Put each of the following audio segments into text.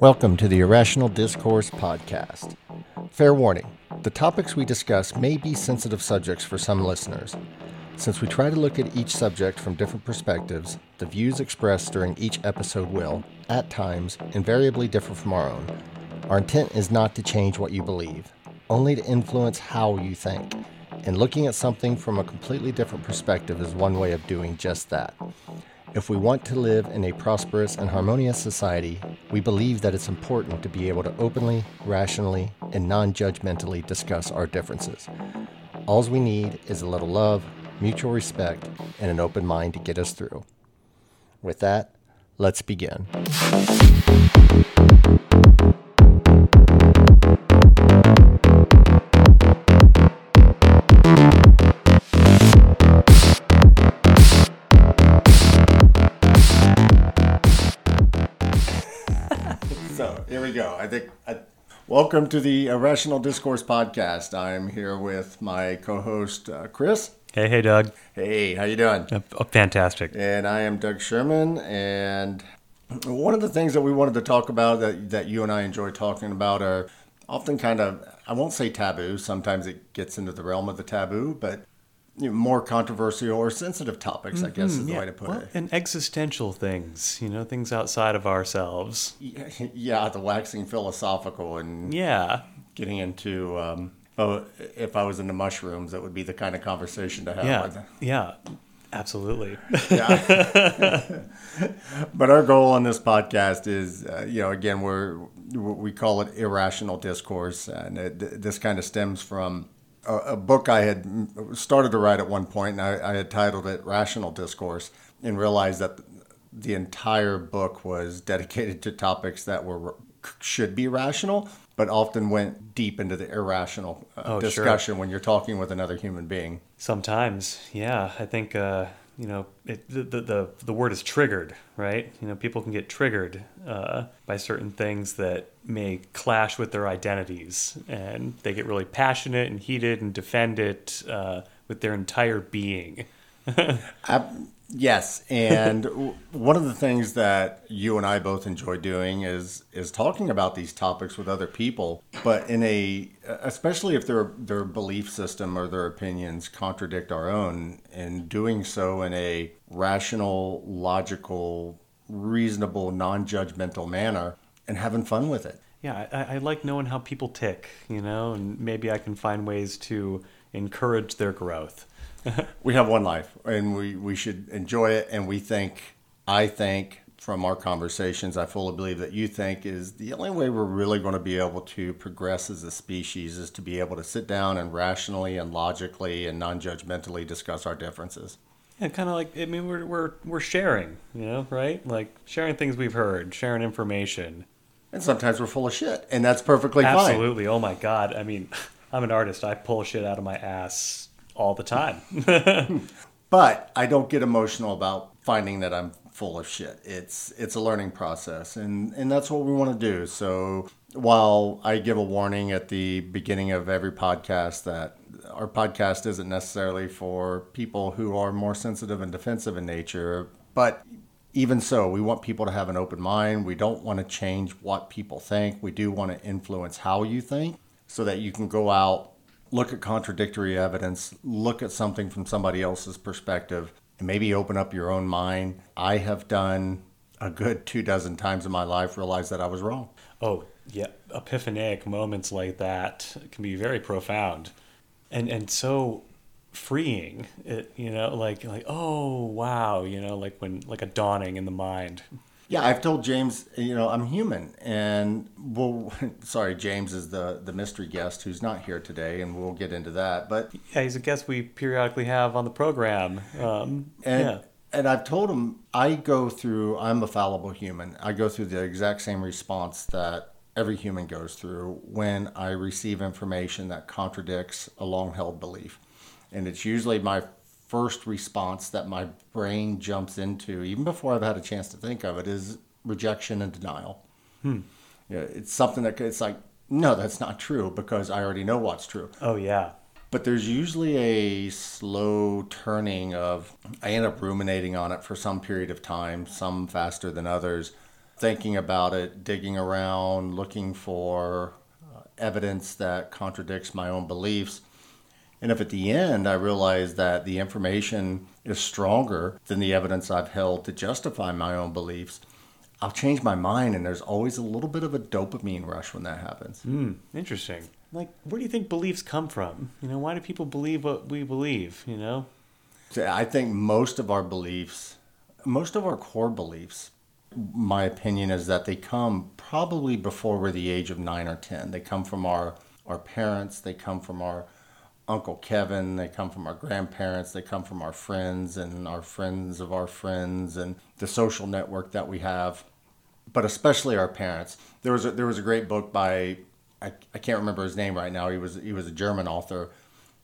Welcome to the Irrational Discourse Podcast. Fair warning the topics we discuss may be sensitive subjects for some listeners. Since we try to look at each subject from different perspectives, the views expressed during each episode will, at times, invariably differ from our own. Our intent is not to change what you believe, only to influence how you think. And looking at something from a completely different perspective is one way of doing just that. If we want to live in a prosperous and harmonious society, we believe that it's important to be able to openly, rationally, and non judgmentally discuss our differences. All we need is a little love, mutual respect, and an open mind to get us through. With that, let's begin. Welcome to the Irrational Discourse podcast. I'm here with my co-host uh, Chris. Hey, hey, Doug. Hey, how you doing? Uh, fantastic. And I am Doug Sherman. And one of the things that we wanted to talk about that that you and I enjoy talking about are often kind of I won't say taboo. Sometimes it gets into the realm of the taboo, but you know, more controversial or sensitive topics, I guess is the yeah, way to put well, it. and existential things, you know, things outside of ourselves. Yeah, the waxing philosophical and Yeah, getting into. Um, oh, if I was into mushrooms, that would be the kind of conversation to have. yeah, yeah, absolutely. Yeah. but our goal on this podcast is, uh, you know, again, we're we call it irrational discourse, and it, this kind of stems from a, a book I had started to write at one point, and I, I had titled it "Rational Discourse," and realized that the entire book was dedicated to topics that were should be rational, but often went deep into the irrational uh, Oh, sure. discussion when you're talking with another human being. Sometimes, yeah, I think uh, you know it, the, the the word is triggered, right? You know, people can get triggered uh, by certain things that may clash with their identities, and they get really passionate and heated and defend it uh, with their entire being. Ab- yes, and one of the things that you and I both enjoy doing is is talking about these topics with other people, but in a especially if their their belief system or their opinions contradict our own, and doing so in a rational, logical, reasonable, non-judgmental manner, and having fun with it. Yeah, I, I like knowing how people tick, you know, and maybe I can find ways to encourage their growth. we have one life and we, we should enjoy it and we think i think from our conversations i fully believe that you think is the only way we're really going to be able to progress as a species is to be able to sit down and rationally and logically and non-judgmentally discuss our differences Yeah, kind of like I mean, we're we're we're sharing, you know, right? Like sharing things we've heard, sharing information. and sometimes we're full of shit and that's perfectly fine Absolutely. Oh my god. I mean, I'm an artist. I pull shit out of my ass all the time. but I don't get emotional about finding that I'm full of shit. It's it's a learning process, and and that's what we want to do. So while I give a warning at the beginning of every podcast that our podcast isn't necessarily for people who are more sensitive and defensive in nature, but even so, we want people to have an open mind. We don't want to change what people think. We do want to influence how you think so that you can go out look at contradictory evidence, look at something from somebody else's perspective, and maybe open up your own mind. I have done a good two dozen times in my life realize that I was wrong. oh, yeah, epiphanic moments like that can be very profound. And and so freeing. It, you know, like like oh, wow, you know, like when like a dawning in the mind. Yeah, I've told James, you know, I'm human, and well, sorry, James is the the mystery guest who's not here today, and we'll get into that. But Yeah, he's a guest we periodically have on the program. Um, And yeah. and I've told him I go through. I'm a fallible human. I go through the exact same response that every human goes through when I receive information that contradicts a long-held belief, and it's usually my first response that my brain jumps into, even before I've had a chance to think of it, is rejection and denial. Yeah, it's something that it's like, no, that's not true because I already know what's true. Oh yeah. But there's usually a slow turning of, I end up ruminating on it for some period of time, some faster than others, thinking about it, digging around, looking for uh, evidence that contradicts my own beliefs. And if at the end I realize that the information is stronger than the evidence I've held to justify my own beliefs, I'll change my mind. And there's always a little bit of a dopamine rush when that happens. Hmm, interesting. Like, where do you think beliefs come from? You know, why do people believe what we believe? You know? So I think most of our beliefs, most of our core beliefs, my opinion is that they come probably before we're the age of nine or 10. They come from our, our parents, they come from our Uncle Kevin, they come from our grandparents, they come from our friends and our friends of our friends and the social network that we have, but especially our parents. There was a, there was a great book by I, I can't remember his name right now. He was he was a German author,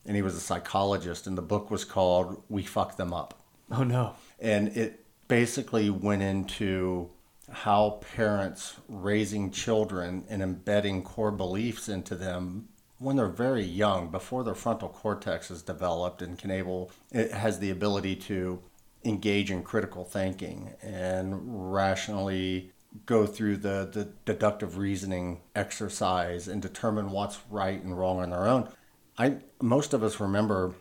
and he was a psychologist. And the book was called "We Fuck Them Up." Oh no! And it basically went into how parents raising children and embedding core beliefs into them when they're very young, before their frontal cortex is developed and can able it has the ability to engage in critical thinking and rationally go through the, the deductive reasoning exercise and determine what's right and wrong on their own. I most of us remember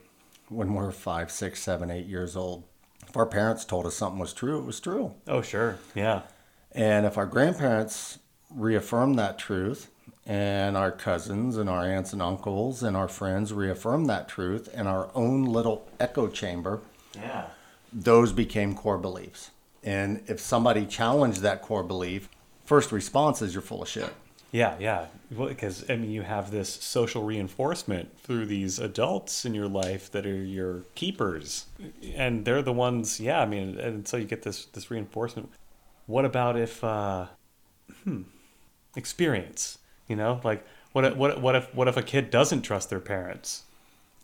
when we're five, six, seven, eight years old. If our parents told us something was true, it was true. Oh sure, yeah. And if our grandparents reaffirmed that truth, and our cousins and our aunts and uncles and our friends reaffirmed that truth, and our own little echo chamber, yeah, those became core beliefs. And if somebody challenged that core belief, first response is you're full of shit. Yeah, yeah. Because, I mean, you have this social reinforcement through these adults in your life that are your keepers. And they're the ones, yeah, I mean, and so you get this, this reinforcement. What about if, uh, hmm, experience, you know, like what, if, what, what if, what if a kid doesn't trust their parents?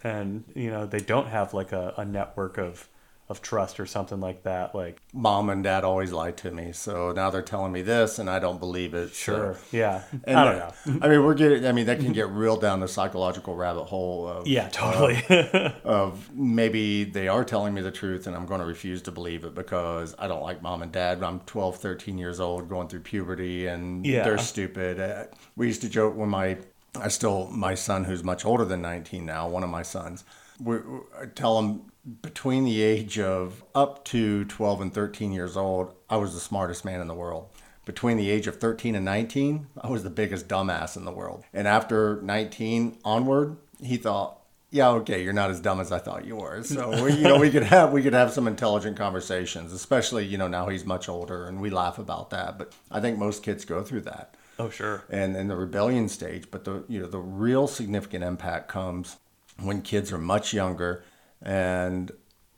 And, you know, they don't have like a, a network of, of trust or something like that. Like mom and dad always lied to me, so now they're telling me this, and I don't believe it. Sure, so. yeah, and I don't know. I mean, we're getting. I mean, that can get real down the psychological rabbit hole. Of, yeah, totally. uh, of maybe they are telling me the truth, and I'm going to refuse to believe it because I don't like mom and dad. I'm 12, 13 years old, going through puberty, and yeah. they're stupid. Uh, we used to joke when my I still my son who's much older than 19 now, one of my sons. We, I tell him between the age of up to 12 and 13 years old, I was the smartest man in the world. Between the age of 13 and 19, I was the biggest dumbass in the world. And after 19 onward, he thought, yeah, okay, you're not as dumb as I thought you were. So we, you know, we could have we could have some intelligent conversations, especially you know now he's much older and we laugh about that. But I think most kids go through that. Oh sure. And in the rebellion stage, but the you know the real significant impact comes when kids are much younger and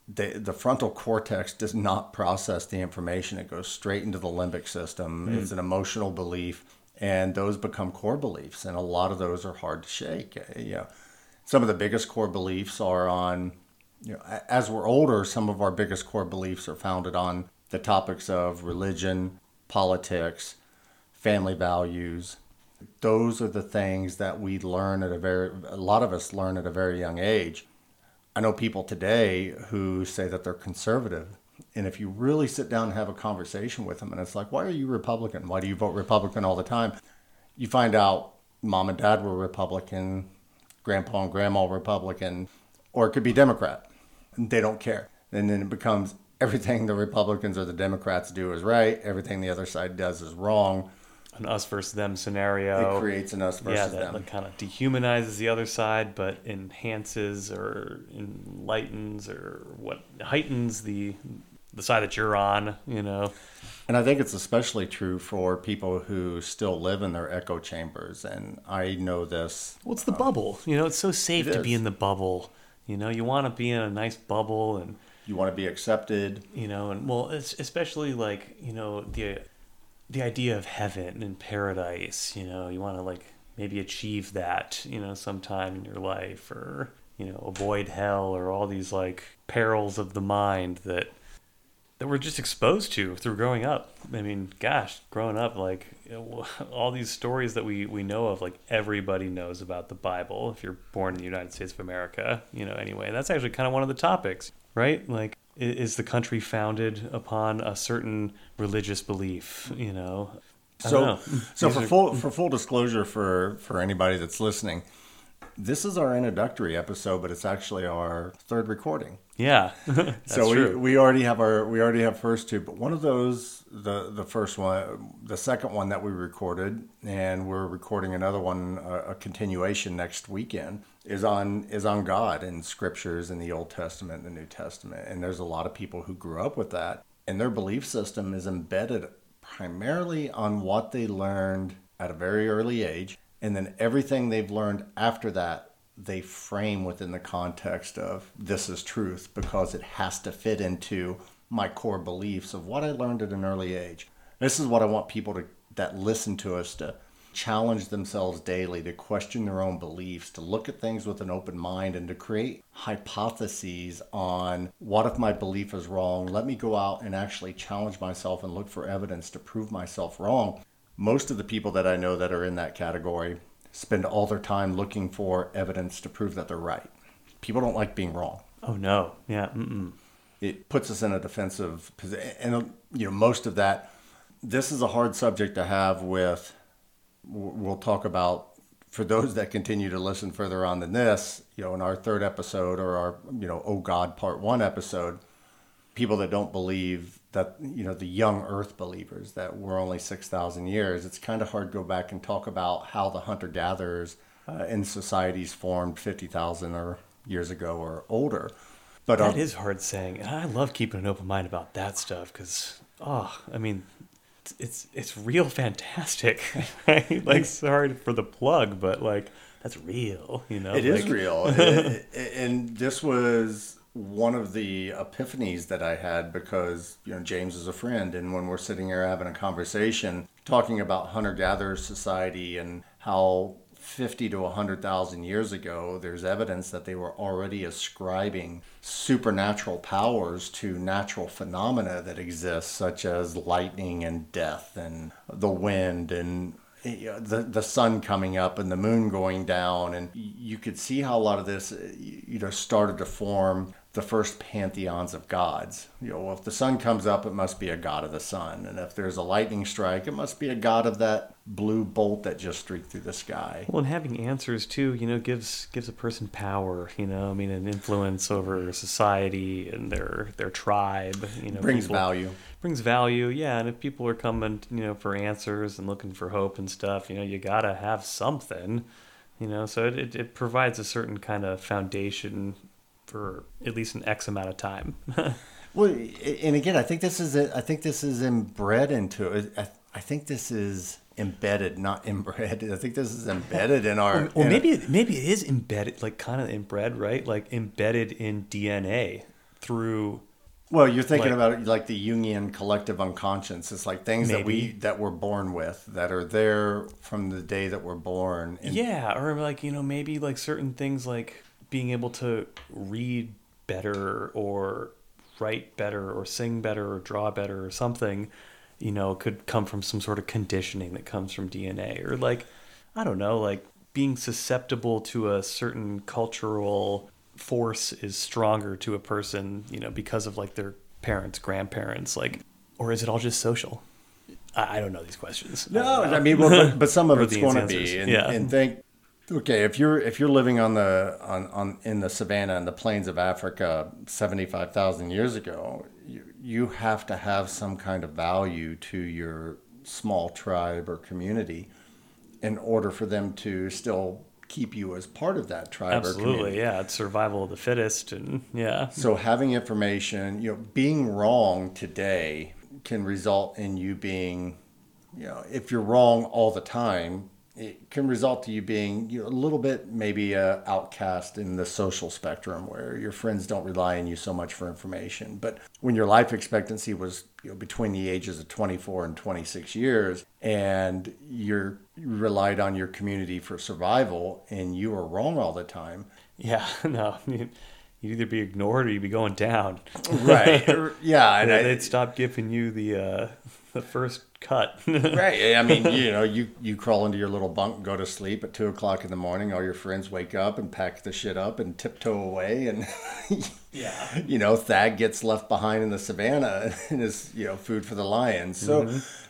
the, the frontal cortex does not process the information. It goes straight into the limbic system. Mm. It's an emotional belief, and those become core beliefs. And a lot of those are hard to shake. Uh, you know, some of the biggest core beliefs are on, you know, as we're older, some of our biggest core beliefs are founded on the topics of religion, politics, family values. Those are the things that we learn at a very, a lot of us learn at a very young age I know people today who say that they're conservative. And if you really sit down and have a conversation with them, and it's like, why are you Republican? Why do you vote Republican all the time? You find out mom and dad were Republican, grandpa and grandma Republican, or it could be Democrat. They don't care. And then it becomes everything the Republicans or the Democrats do is right, everything the other side does is wrong an us versus them scenario. It creates an us versus them. yeah, that them. kind of dehumanizes the other side, but enhances or enlightens or what heightens the the side that you're on. You know. And I think it's especially true for people who still live in their echo chambers. And I know this. Well, it's the um, bubble. You know, it's so safe it to is. be in the bubble. You know, you want to be in a nice bubble and you want to be accepted. You know, and well, it's especially like you know the the idea of heaven and paradise, you know, you want to like maybe achieve that, you know, sometime in your life or, you know, avoid hell or all these like perils of the mind that that we're just exposed to through growing up. I mean, gosh, growing up, like all these stories that we, we know of, like everybody knows about the Bible if you're born in the United States of America, you know, anyway. That's actually kind of one of the topics, right? Like, is the country founded upon a certain religious belief, you know? So, so for full for full disclosure for for anybody that's listening, this is our introductory episode, but it's actually our third recording. Yeah, so we, true. we already have our we already have first two, but one of those the the first one, the second one that we recorded, and we're recording another one, a, a continuation next weekend, is on is on God and scriptures in the Old Testament and the New Testament, and there's a lot of people who grew up with that, and their belief system is embedded primarily on what they learned at a very early age. And then everything they've learned after that they frame within the context of this is truth because it has to fit into my core beliefs of what I learned at an early age. This is what I want people to that listen to us to challenge themselves daily, to question their own beliefs, to look at things with an open mind and to create hypotheses on what if my belief is wrong? Let me go out and actually challenge myself and look for evidence to prove myself wrong most of the people that I know that are in that category spend all their time looking for evidence to prove that they're right. People don't like being wrong. Oh no, yeah. Mm-mm. It puts us in a defensive position, and you know most of that. This is a hard subject to have with. We'll talk about for those that continue to listen further on than this. You know, in our third episode or our you know Oh God Part One episode, people that don't believe that you know the young earth believers that we're only 6000 years it's kind of hard to go back and talk about how the hunter gatherers uh, in societies formed 50,000 or years ago or older but that our, is hard saying and i love keeping an open mind about that stuff cuz oh i mean it's, it's it's real fantastic right? Like sorry for the plug but like that's real you know? It like, is real and, and this was one of the epiphanies that I had because you know James is a friend, and when we're sitting here having a conversation, talking about hunter gatherer society and how 50 to 100,000 years ago, there's evidence that they were already ascribing supernatural powers to natural phenomena that exist, such as lightning and death and the wind and the the sun coming up and the moon going down. And you could see how a lot of this you know started to form the first pantheons of gods. You know, well, if the sun comes up, it must be a god of the sun, and if there's a lightning strike, it must be a god of that blue bolt that just streaked through the sky. Well, and having answers too, you know, gives gives a person power. You know, I mean, an influence over society and their their tribe. You know, brings people, value. Brings value, yeah. And if people are coming, you know, for answers and looking for hope and stuff, you know, you gotta have something. You know, so it, it, it provides a certain kind of foundation for at least an X amount of time. well, and again, I think this is I think this is inbred into it. I, I think this is embedded, not inbred. I think this is embedded in our. Well, maybe maybe it is embedded, like kind of inbred, right? Like embedded in DNA through. Well, you're thinking like, about like the Jungian collective unconscious. It's like things maybe. that we that we're born with that are there from the day that we're born. And, yeah, or like you know maybe like certain things like being able to read better or write better or sing better or draw better or something, you know, could come from some sort of conditioning that comes from DNA or like, I don't know, like being susceptible to a certain cultural force is stronger to a person, you know, because of like their parents, grandparents, like, or is it all just social? I, don't know these questions. No, I, I mean, well, but, but some of it's going to be, and, yeah. and think Okay, if you're if you're living on the on, on in the savannah and the plains of Africa seventy five thousand years ago, you, you have to have some kind of value to your small tribe or community in order for them to still keep you as part of that tribe Absolutely, yeah. It's survival of the fittest and yeah. So having information, you know, being wrong today can result in you being you know, if you're wrong all the time, it can result to you being you know, a little bit maybe a outcast in the social spectrum where your friends don't rely on you so much for information but when your life expectancy was you know, between the ages of 24 and 26 years and you're you relied on your community for survival and you were wrong all the time yeah no you'd either be ignored or you'd be going down. right. Yeah, and I, they'd stop giving you the uh, the first cut. right. I mean, you know, you you crawl into your little bunk, and go to sleep at two o'clock in the morning. All your friends wake up and pack the shit up and tiptoe away, and yeah. you know, Thag gets left behind in the savannah and is you know food for the lions. So,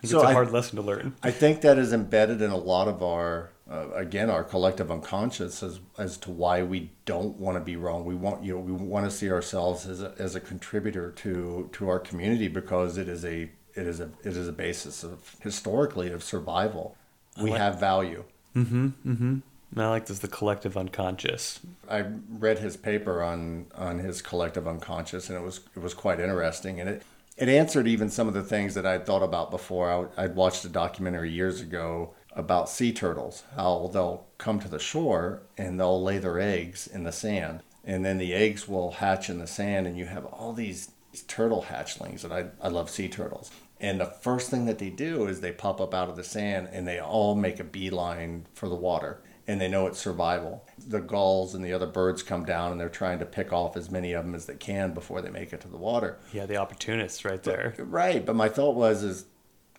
It's so a I, hard lesson to learn. I think that is embedded in a lot of our, uh, again, our collective unconscious as, as to why we don't want to be wrong. We want, you know, we want to see ourselves as a, as a contributor to, to our community because it is a, it is a, it is a basis of historically of survival. We like- have value. Mm-hmm. Mm-hmm. And I like this the collective unconscious. I read his paper on on his collective unconscious, and it was it was quite interesting, and it it answered even some of the things that I'd thought about before. I, would- I'd watched a documentary years ago about sea turtles, how they'll come to the shore and they'll lay their eggs in the sand, and then the eggs will hatch in the sand, and you have all these, these turtle hatchlings, and I I love sea turtles. And the first thing that they do is they pop up out of the sand and they all make a beeline for the water and they know it's survival. The gulls and the other birds come down and they're trying to pick off as many of them as they can before they make it to the water. Yeah, the opportunists right there. Right, but my thought was is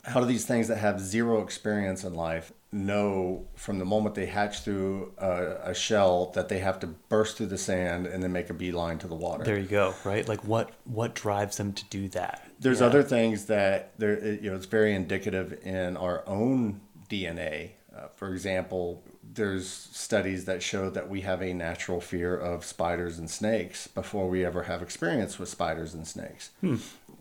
how do these things that have zero experience in life know from the moment they hatch through a, a shell that they have to burst through the sand and then make a beeline to the water? There you go, right? Like what what drives them to do that? There's Yeah. other things that there, you know, it's very indicative in our own DNA. Uh, for example, there's studies that show that we have a natural fear of spiders and snakes before we ever have experience with spiders and snakes.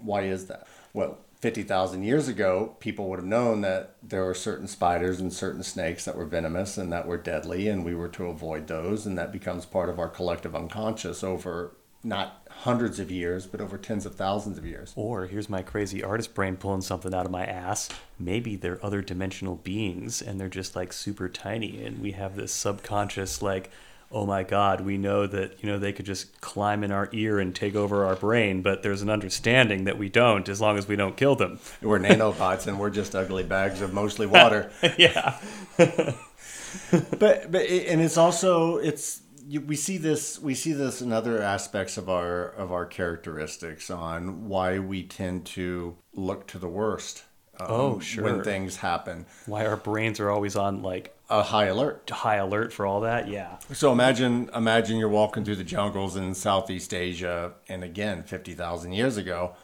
Why is that? Well, 50,000 years ago, people would have known that there were certain spiders and certain snakes that were venomous and that were deadly, and we were to avoid those. And that becomes part of our collective unconscious over not hundreds of years, but over tens of thousands of years. Or here's my crazy artist brain pulling something out of my ass. Maybe they're other dimensional beings and they're just like super tiny and we have this subconscious like oh my god, we know that, you know, they could just climb in our ear and take over our brain, but there's an understanding that we don't as long as we don't kill them. We're nanobots and we're just ugly bags of mostly water. yeah. but but and it's also it's you, we see this we see this in other aspects of our of our characteristics on why we tend to look to the worst. um, Oh, sure. When things happen, Why our brains are always on like a high alert. high alert for all that? Yeah. So imagine imagine you're walking through the jungles in Southeast Asia, and again, fifty thousand years ago.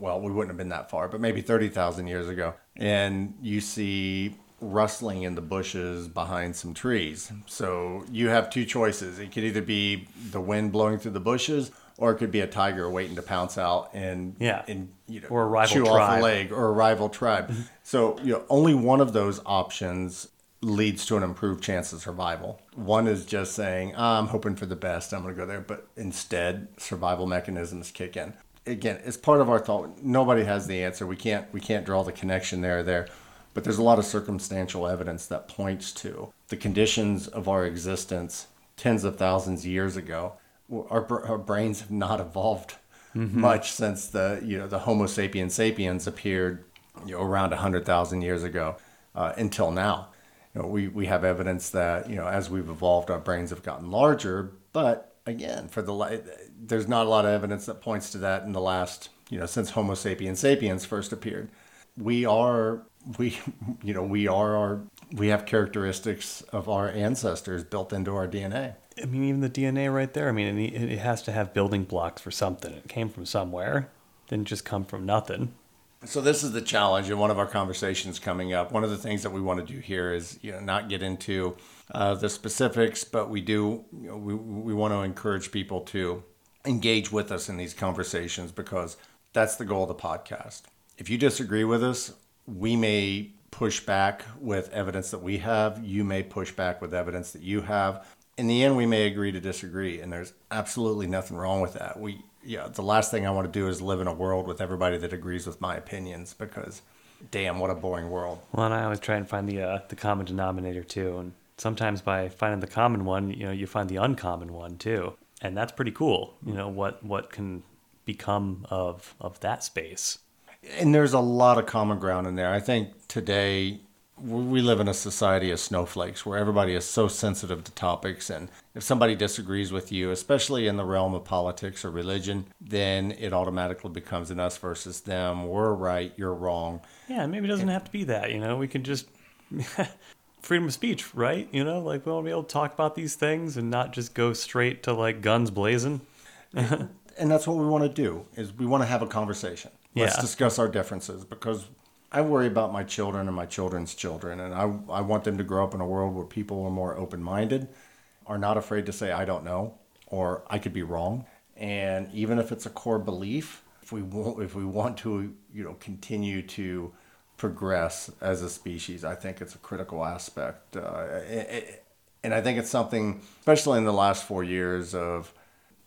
Well, we wouldn't have been that far, but maybe thirty thousand years ago, and you see rustling in the bushes behind some trees. So you have two choices. It could either be the wind blowing through the bushes, or it could be a tiger waiting to pounce out and Yeah. and you know Or a rival chew off tribe. Mm-hmm. a leg or a rival tribe. so you know, only one of those options leads to an improved chance of survival. One is just saying, "Ah, I'm hoping for the best, I'm going to go there. But instead, survival mechanisms kick in. Again, it's part of our thought. Nobody has the answer. We can't we can't draw the connection there there. But there's a lot of circumstantial evidence that points to the conditions of our existence tens of thousands of years ago. Our, our brains have not evolved much since the you know the Homo sapiens sapiens appeared you know, around 100,000 years ago uh, until now. You know, we, we have evidence that, you know, as we've evolved, our brains have gotten larger. But again, for the there's not a lot of evidence that points to that in the last, you know, since Homo sapiens sapiens first appeared. We are, we, you know, we are our, we have characteristics of our ancestors built into our DNA. I mean, even the DNA right there. I mean, it, it has to have building blocks for something. It came from somewhere. Didn't just come from nothing. So this is the challenge in one of our conversations coming up. One of the things that we want to do here is, you know, not get into uh, the specifics, but we do, you know, we, we want to encourage people to engage with us in these conversations because that's the goal of the podcast. If you disagree with us, we may push back with evidence that we have. You may push back with evidence that you have. In the end, we may agree to disagree, and there's absolutely nothing wrong with that. We, yeah, the last thing I want to do is live in a world with everybody that agrees with my opinions because, damn, what a boring world. Well, and I always try and find the uh, the common denominator too. And sometimes by finding the common one, you know, you find the uncommon one too, and that's pretty cool. You know what what can become of of that space. And there's a lot of common ground in there. I think today we live in a society of snowflakes where everybody is so sensitive to topics and if somebody disagrees with you especially in the realm of politics or religion then it automatically becomes an us versus them we're right you're wrong Yeah, maybe it doesn't have to be that. You know, we can just freedom of speech, right? You know, like we want to be able to talk about these things and not just go straight to like guns blazing. and that's what we want to do is we want to have a conversation let's Yeah. discuss our differences because i worry about my children and my children's children and I, I want them to grow up in a world where people are more open-minded are not afraid to say i don't know or i could be wrong and even if it's a core belief if we want if we want to you know continue to progress as a species i think it's a critical aspect uh, a- a- and i think it's something especially in the last four years of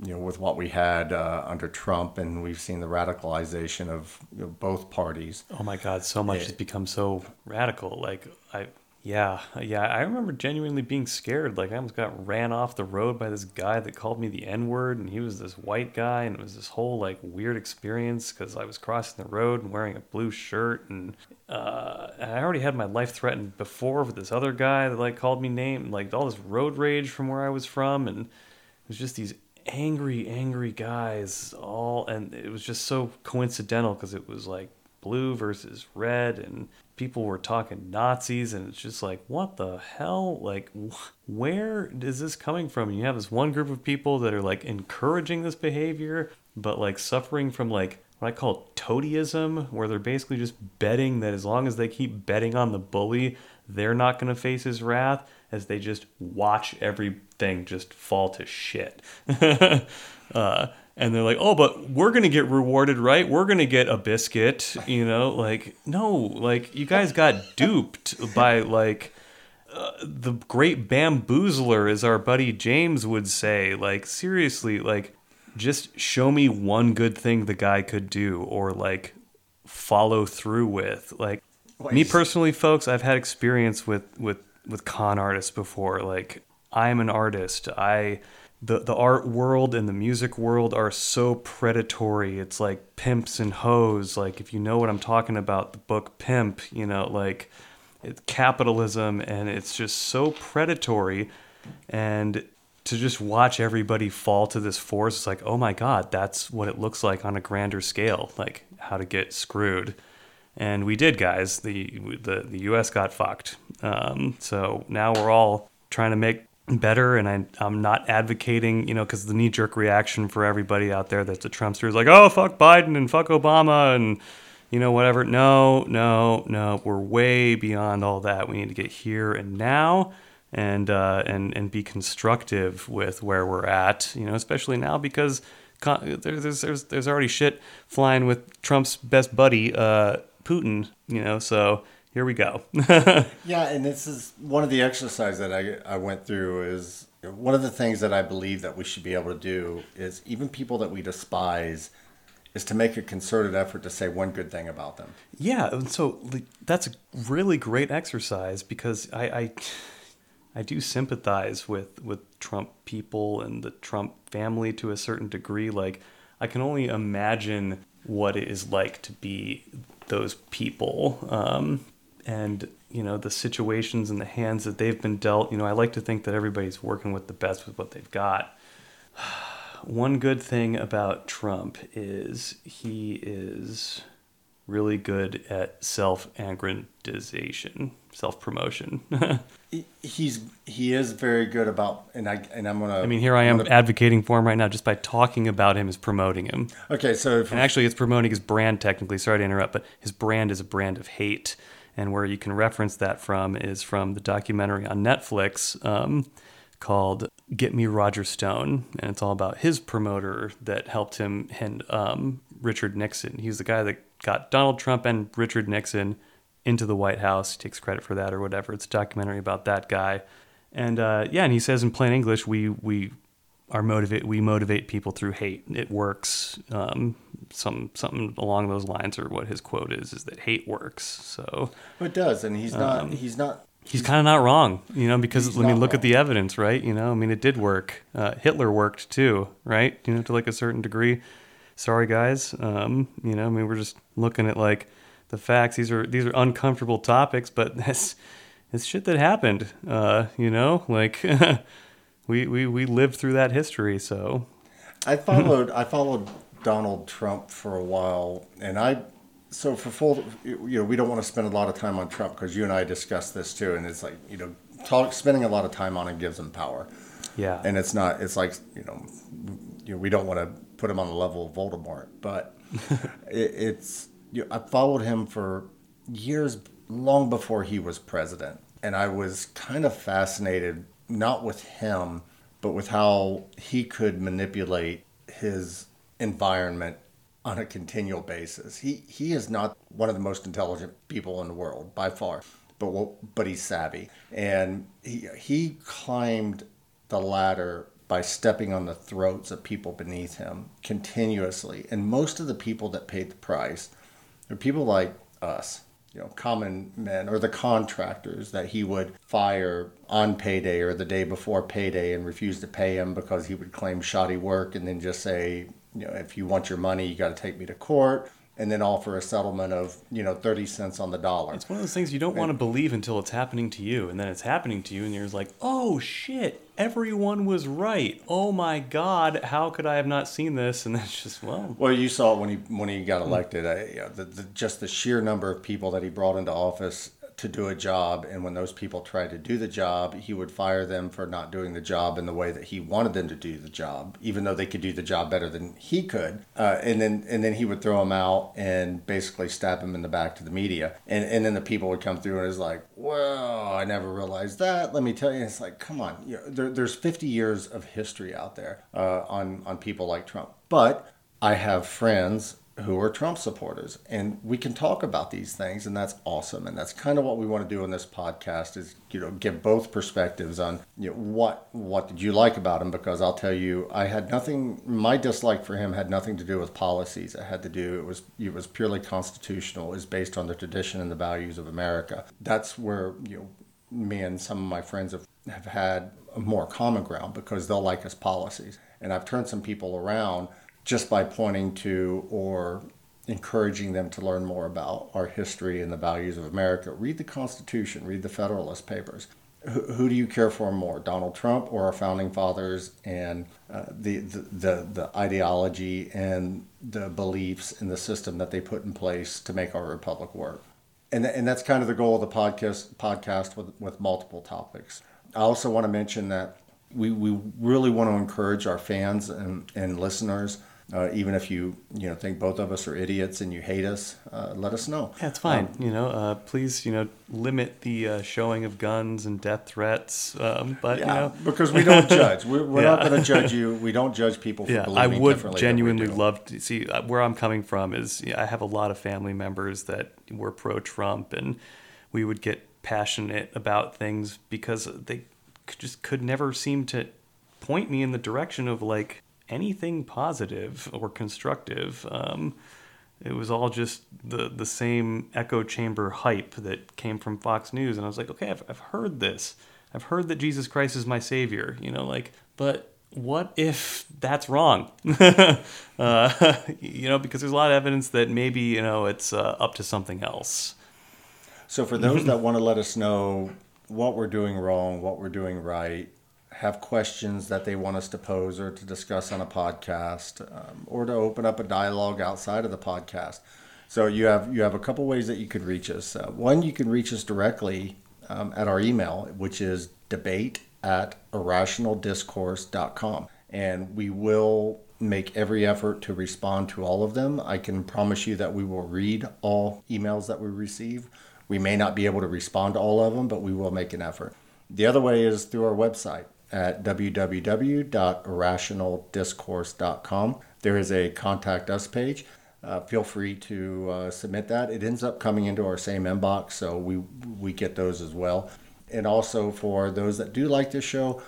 you know, with what we had uh, under Trump, and we've seen the radicalization of you know, both parties. Oh my God, so much Yeah. has become so radical. Like I, yeah, yeah. I remember genuinely being scared. Like I almost got ran off the road by this guy that called me the N word, and he was this white guy, and it was this whole like weird experience because I was crossing the road and wearing a blue shirt, and uh, and I already had my life threatened before with this other guy that like called me name, like all this road rage from where I was from, and it was just these angry, angry guys all, and it was just so coincidental because it was like blue versus red, and people were talking Nazis, and it's just like, what the hell? Like, wh- where is this coming from? And you have this one group of people that are like encouraging this behavior, but like suffering from like what I call toadyism, where they're basically just betting that as long as they keep betting on the bully, they're not going to face his wrath as they just watch everything just fall to shit. uh, and they're like, oh, but we're going to get rewarded, right? We're going to get a biscuit, you know? Like, no, like, you guys got duped by, like, uh, the great bamboozler, as our buddy James would say. Like, seriously, like, just show me one good thing the guy could do or, like, follow through with. Like, Well, me personally, folks, I've had experience with, with, with con artists before. Like, I'm an artist. I. The, the art world and the music world are so predatory. It's like pimps and hoes. Like, if you know what I'm talking about, the book Pimp, you know, like it's capitalism and it's just so predatory and to just watch everybody fall to this force it's like oh my god that's what it looks like on a grander scale like how to get screwed and we did guys the the, the us got fucked um, so now we're all trying to make better and I, i'm not advocating you know because the knee-jerk reaction for everybody out there that's a trumpster is like oh fuck biden and fuck obama and you know, whatever. No, no, no. We're way beyond all that. We need to get here and now, and uh, and and be constructive with where we're at. You know, especially now because con- there's there's there's already shit flying with Trump's best buddy, uh, Putin. You know, so here we go. Yeah, and this is one of the exercises that I, I went through is one of the things that I believe that we should be able to do is even people that we despise is to make a concerted effort to say one good thing about them. Yeah, and so like, that's a really great exercise because I, I I do sympathize with with Trump people and the Trump family to a certain degree. Like I can only imagine what it is like to be those people. Um, and you know the situations and the hands that they've been dealt. You know, I like to think that everybody's working with the best with what they've got. One good thing about Trump is he is really good at self-aggrandization, self-promotion. He's he is very good about and I and I'm gonna I mean, here I am gonna- advocating for him right now just by talking about him is promoting him. okay, so And actually, it's promoting his brand technically. Sorry to interrupt, but his brand is a brand of hate. And where you can reference that from is from the documentary on Netflix um, called Get Me Roger Stone. And it's all about his promoter that helped him and um, Richard Nixon. He's the guy that got Donald Trump and Richard Nixon into the White House. He takes credit for that or whatever. It's a documentary about that guy. And uh, yeah, and he says in plain English, we, we are motivate we motivate people through hate. It works. Um, some something along those lines, or what his quote is, is that hate works. So it does, and he's not he's not he's kind of not wrong, you know, because He's I mean, look wrong. at the evidence, right? You know, I mean, it did work. Uh, Hitler worked too, right? You know, to like a certain degree. Sorry, guys. Um, you know, I mean, we're just looking at like the facts. These are these are uncomfortable topics, but that's it's shit that happened. Uh, you know, like we, we we lived through that history. So I followed I followed Donald Trump for a while, and I so for full you know we don't want to spend a lot of time on Trump because you and I discussed this too, and it's like you know talk spending a lot of time on him gives him power. Yeah, and it's not it's like you know you know we don't want to put him on the level of Voldemort, but it, it's you I followed him for years long before he was president, and I was kind of fascinated not with him, but with how he could manipulate his environment on a continual basis. He he is not one of the most intelligent people in the world by far, but but he's savvy, and he he climbed the ladder by stepping on the throats of people beneath him continuously. And most of the people that paid the price are people like us you know, common men or the contractors that he would fire on payday or the day before payday and refuse to pay him because he would claim shoddy work and then just say, you know, if you want your money, you got to take me to court and then offer a settlement of you know 30 cents on the dollar. It's one of those things you don't want to believe until it's happening to you and then it's happening to you and you're like oh shit everyone was right. Oh my god how could i have not seen this? And that's just well. Well you saw it when he when he got elected. I, you know, the, the, just the sheer number of people that he brought into office to do a job and when those people tried to do the job he would fire them for not doing the job in the way that he wanted them to do the job even though they could do the job better than he could. Uh, and then and then he would throw them out and basically stab him in the back to the media. And and then the people would come through and it's like well i never realized that. Let me tell you. It's like come on. You know, there, there's 50 years of history out there uh, on on people like trump. But i have friends who are Trump supporters. And we can talk about these things, and that's awesome. And that's kind of what we want to do in this podcast is, you know, give both perspectives on you know, what what did you like about him? Because I'll tell you, I had nothing. My dislike for him had nothing to do with policies. It had to do. It was it was purely constitutional. It was based on the tradition and the values of America. That's where you know me and some of my friends have have had more common ground because they'll like his policies. And I've turned some people around just by pointing to or encouraging them to learn more about our history and the values of America. Read the Constitution, read the Federalist Papers. Who, do you care for more, Donald Trump or our founding fathers and uh, the, the, the, the ideology and the beliefs in the system that they put in place to make our republic work? And, and that's kind of the goal of the podcast, podcast with, with multiple topics. I also want to mention that we, we really want to encourage our fans and, and listeners uh, even if you you know think both of us are idiots and you hate us, uh, let us know. Yeah, fine. Um, you know, uh, please you know limit the uh, showing of guns and death threats. Um, but yeah, you know, because we don't judge. We're, we're yeah. not going to judge you. We don't judge people for yeah, believing I would genuinely love to see uh, where I'm coming from. Is I have a lot of family members that were pro Trump, and we would get passionate about things because they just could never seem to point me in the direction of like anything positive or constructive. Um, it was all just the the same echo chamber hype that came from Fox News, and I was like, okay, I've I've heard this. I've heard that Jesus Christ is my savior. You know, like, but what if that's wrong? uh, you know, because there's a lot of evidence that maybe you know it's uh, up to something else. So for those that want to let us know what we're doing wrong, what we're doing right, have questions that they want us to pose or to discuss on a podcast um, or to open up a dialogue outside of the podcast. So you have you have a couple ways that you could reach us. Uh, one, you can reach us directly um, at our email, which is debate at irrationaldiscourse.com. And we will make every effort to respond to all of them. I can promise you that we will read all emails that we receive. We may not be able to respond to all of them, but we will make an effort. The other way is through our website, at www.irrationaldiscourse.com. There is a contact us page. Uh, feel free to uh, submit that. It ends up coming into our same inbox, so we we get those as well. And also for those that do like this show,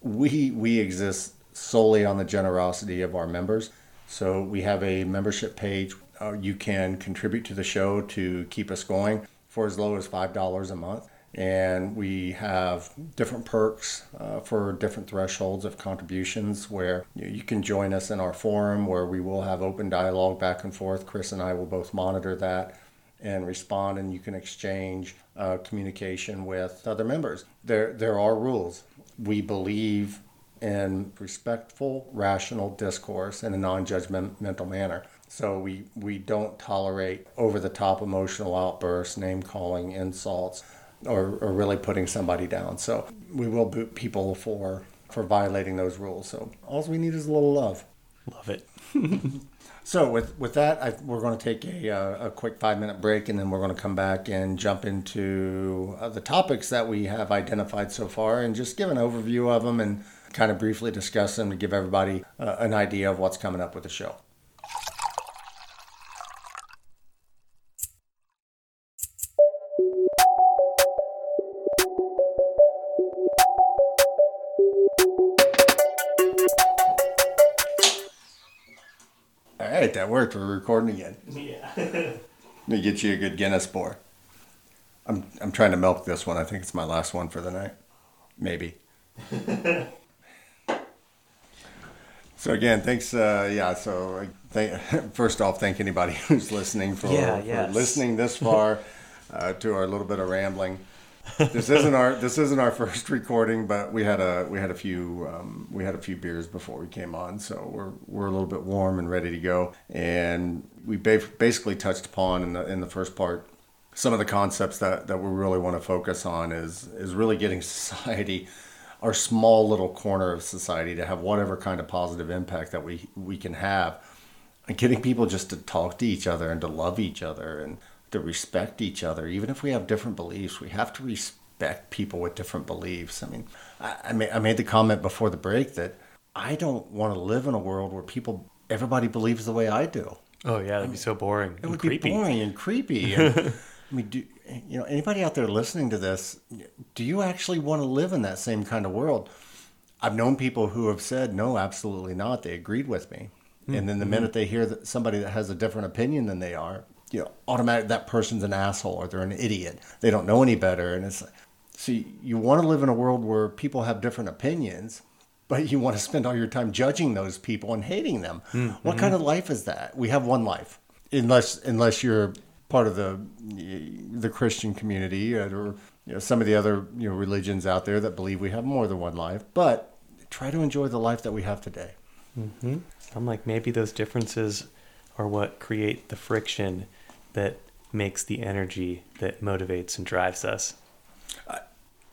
we we exist solely on the generosity of our members. So we have a membership page. Uh, you can contribute to the show to keep us going for as low as five dollars a month and we have different perks uh, for different thresholds of contributions where you, know, you, can join us in our forum where we will have open dialogue back and forth chris and i will both monitor that and respond, and you can exchange uh, communication with other members. There, there are rules. We believe in respectful, rational discourse in a non-judgmental manner. So we, we don't tolerate over-the-top emotional outbursts, name calling, insults, or, or really putting somebody down. So we will boot people for for violating those rules. So all we need is a little love. Love it. so with with that, I, we're going to take a, uh, a quick five minute break, and then we're going to come back and jump into uh, the topics that we have identified so far, and just give an overview of them and kind of briefly discuss them to give everybody uh, an idea of what's coming up with the show. Right, that worked. We're recording again. Yeah. Let me get you a good Guinness pour. I'm I'm trying to milk this one. I think it's my last one for the night. Maybe. so again, thanks. Uh, yeah. So thank, first off, thank anybody who's listening for, yeah, yes. for listening this far uh, to our little bit of rambling this isn't our this isn't our first recording, but we had a we had a few um, we had a few beers before we came on, so we're we're a little bit warm and ready to go. And we basically touched upon in the in the first part some of the concepts that that we really want to focus on is is really getting society our small little corner of society to have whatever kind of positive impact that we we can have and getting people just to talk to each other and to love each other and to respect each other, even if we have different beliefs. We have to respect people with different beliefs. I mean, I, I, made, I made the comment before the break that I don't want to live in a world where people, everybody believes the way I do. Oh yeah, that'd I mean, be so boring. It would creepy. be boring and creepy. And, I mean, do you know anybody out there listening to this? Do you actually want to live in that same kind of world? I've known people who have said no, absolutely not. They agreed with me, mm-hmm. and then the minute they hear that somebody that has a different opinion than they are, you know, automatic that person's an asshole or they're an idiot. They don't know any better. And it's see, you want to live in a world where people have different opinions, but you want to spend all your time judging those people and hating them. Mm-hmm. What kind of life is that? We have one life, unless unless you're part of the the Christian community or you know, some of the other you know religions out there that believe we have more than one life. But try to enjoy the life that we have today. Mm-hmm. I'm like maybe those differences are what create the friction that makes the energy that motivates and drives us.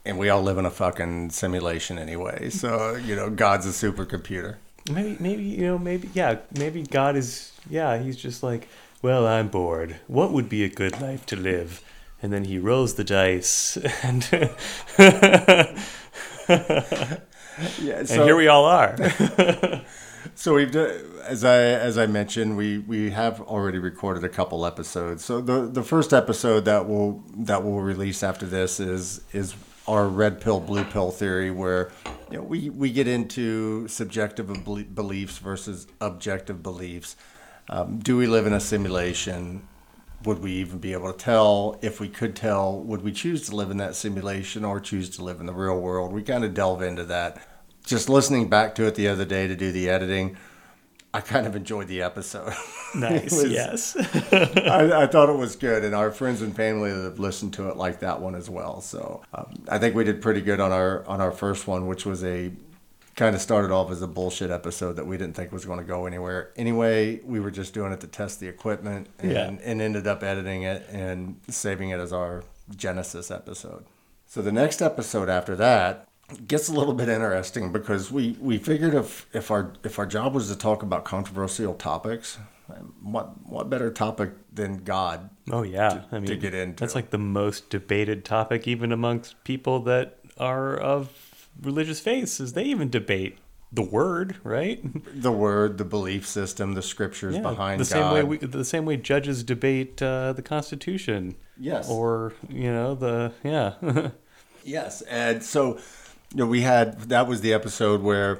and we all live in a fucking simulation anyway. So, you know, God's a supercomputer. Maybe, maybe, you know, maybe, yeah, maybe God is, yeah, he's just like, well, I'm bored. What would be a good life to live? And then he rolls the dice and. yeah, so, and here we all are. so we've as I as I mentioned, we we have already recorded a couple episodes. So the the first episode that will that will release after this is is our red pill blue pill theory, where you know, we we get into subjective beliefs versus objective beliefs. Um, do we live in a simulation? Would we even be able to tell? If we could tell, would we choose to live in that simulation or choose to live in the real world? We kind of delve into that just listening back to it the other day to do the editing, I kind of enjoyed the episode. Nice. was, yes. I, I, thought it was good, and our friends and family that have listened to it like that one as well. So um, I think we did pretty good on our on our first one, which was a kind of started off as a bullshit episode that we didn't think was going to go anywhere. Anyway, we were just doing it to test the equipment, and, yeah. and ended up editing it and saving it as our Genesis episode. So the next episode after that gets a little bit interesting because we, we figured if, if our if our job was to talk about controversial topics, what what better topic than God? Oh yeah, to, I mean, to get into that's like the most debated topic even amongst people that are of religious faiths. Is they even debate the word, right? The word, the belief system, the scriptures yeah, behind the same God. way we, the same way judges debate uh, the Constitution. Yes. Or you know the yeah. yes, and so you know, we had that was the episode where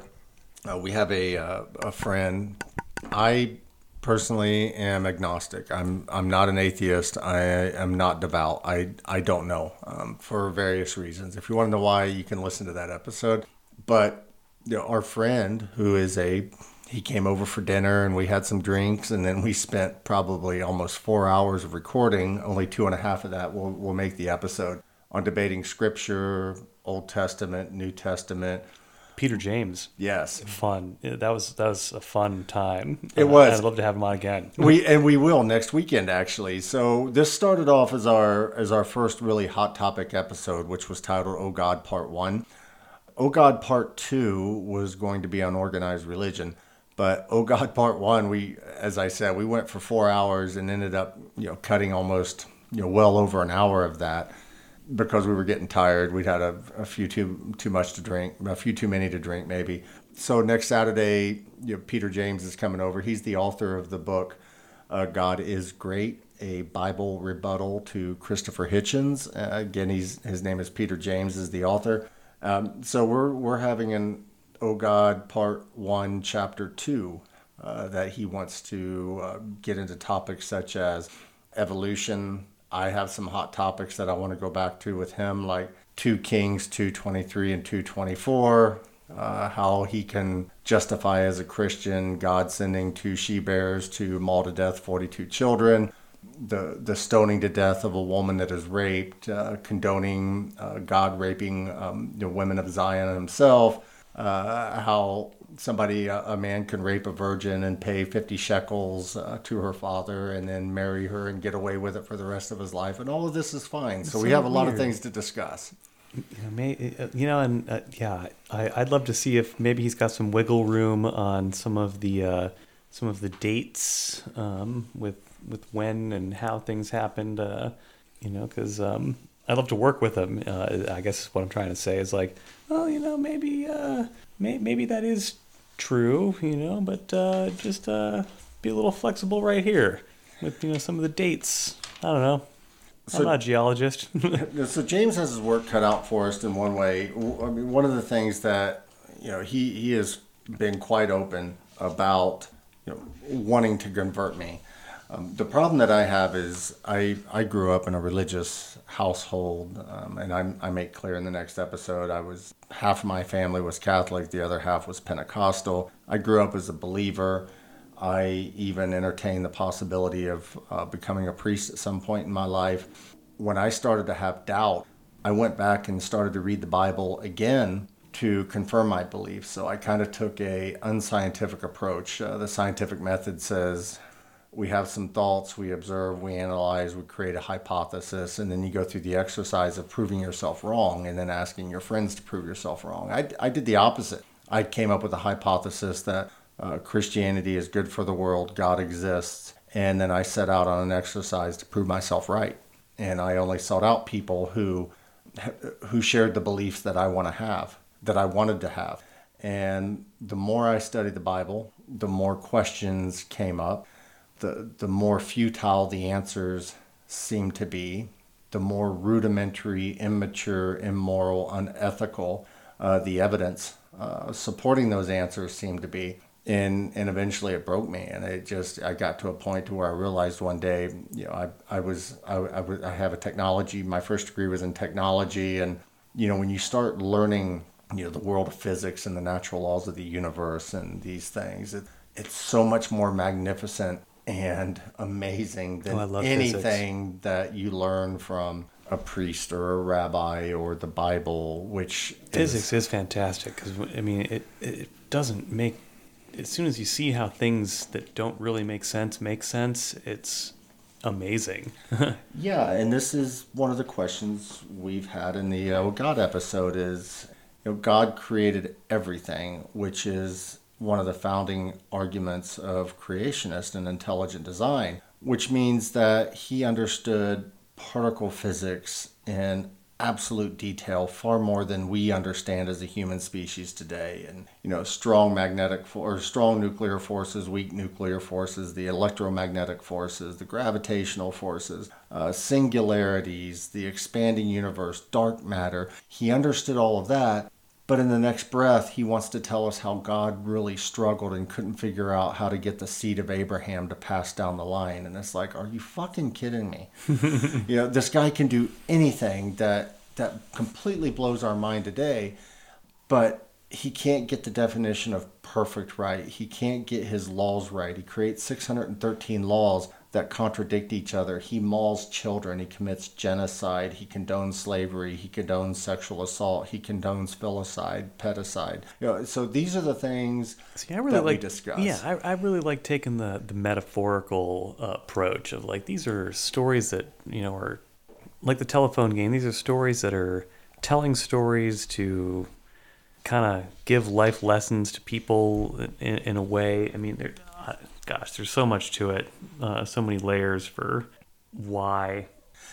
uh, we have a uh, a friend. I personally am agnostic. I'm I'm not an atheist. I am not devout. I I don't know um, for various reasons. If you want to know why, you can listen to that episode. But you know, our friend who is a he came over for dinner and we had some drinks and then we spent probably almost four hours of recording only two and a half of that will will make the episode on debating scripture old testament new testament Peter James. yes Fun. That was that was a fun time. It Uh, was. I'd love to have him on again. we and we will next weekend actually so this started off as our as our first really hot topic episode which was titled oh god part one oh god part two was going to be on organized religion but oh god part one we as i said we went for four hours and ended up you know cutting almost you know well over an hour of that because we were getting tired. We'd had a, a few too too much to drink, a few too many to drink, maybe. So next Saturday, you know, Peter James is coming over. He's the author of the book uh, "God Is Great: A Bible Rebuttal to Christopher Hitchens." Uh, again, he's his name is Peter James, is the author. Um, so we're we're having an "Oh God" Part One, Chapter Two. Uh, that he wants to uh, get into topics such as evolution. I have some hot topics that I want to go back to with him, like 2 Kings 223 and 224, uh, how he can justify as a Christian God sending two she bears to maul to death 42 children, the, the stoning to death of a woman that is raped, uh, condoning uh, God raping um, the women of Zion himself, uh, how somebody, a, a man can rape a virgin and pay 50 shekels uh, to her father and then marry her and get away with it for the rest of his life. And all of this is fine. So, we have a lot of things to discuss. Yeah, may, uh, you know, and uh, yeah, I, I'd love to see if maybe he's got some wiggle room on some of the uh, some of the dates um, with with when and how things happened. Uh, you know, because um, I'd love to work with him. Uh, I guess what I'm trying to say is like, well, you know, maybe uh, may, maybe that is true. You know, but uh, just uh, be a little flexible right here with you know some of the dates. I don't know. So- I'm not a geologist. So James has his work cut out for us in one way. I mean, one of the things that you know he he has been quite open about you know wanting to convert me. Um, the problem that I have is I I grew up in a religious household, um, and I I make clear in the next episode I was half of my family was Catholic, the other half was Pentecostal. I grew up as a believer. I even entertained the possibility of uh, becoming a priest at some point in my life. When I started to have doubt, I went back and started to read the Bible again to confirm my beliefs. So I kind of took a unscientific approach. Uh, the scientific method says we have some thoughts, we observe, we analyze, we create a hypothesis, and then you go through the exercise of proving yourself wrong and then asking your friends to prove yourself wrong. I, I did the opposite. I came up with a hypothesis that uh, Christianity is good for the world, God exists, and then I set out on an exercise to prove myself right. And I only sought out people who who shared the beliefs that I want to have, that I wanted to have. And the more I studied the Bible, the more questions came up, the the more futile the answers seem to be, the more rudimentary, immature, immoral, unethical uh, the evidence uh, supporting those answers seemed to be. And, and eventually it broke me and it just i got to a point to where i realized one day you know i, I was I, I, was- I have a technology my first degree was in technology and you know when you start learning you know the world of physics and the natural laws of the universe and these things it, it's so much more magnificent and amazing than Oh, love physics. anything that you learn from a priest or a rabbi or the bible which physics is is fantastic because I mean it it doesn't make as soon as you see how things that don't really make sense make sense, it's amazing. Yeah, and this is one of the questions we've had in the uh, God episode is, you know, God created everything, which is one of the founding arguments of creationist and intelligent design, which means that he understood particle physics in absolute detail far more than we understand as a human species today. And you know strong magnetic for or strong nuclear forces weak nuclear forces the electromagnetic forces the gravitational forces uh, singularities the expanding universe dark matter. He understood all of that but in the next breath he wants to tell us how god really struggled and couldn't figure out how to get the seed of abraham to pass down the line and it's like are you fucking kidding me you know this guy can do anything that that completely blows our mind today but he can't get the definition of perfect right. He can't get his laws right. He creates 613 laws that contradict each other. He mauls children. He commits genocide. He condones slavery. He condones sexual assault. He condones filicide, pedicide. You know, so these are the things See, I really that like, we discuss. Yeah, I, I really like taking the, the metaphorical uh, approach of like these are stories that, you know, are like the telephone game. These are stories that are telling stories to kind of give life lessons to people in, in a way. I mean, gosh, there's so much to it, uh, so many layers for why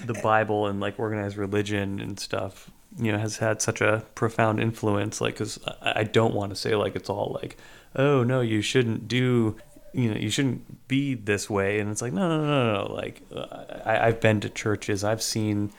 the Bible and like organized religion and stuff, you know, has had such a profound influence. Like, because I, don't want to say like it's all like, oh no, you shouldn't do. You know, you shouldn't be this way, and it's like, no, no, no, no. no. Like, uh, I, I've been to churches, I've seen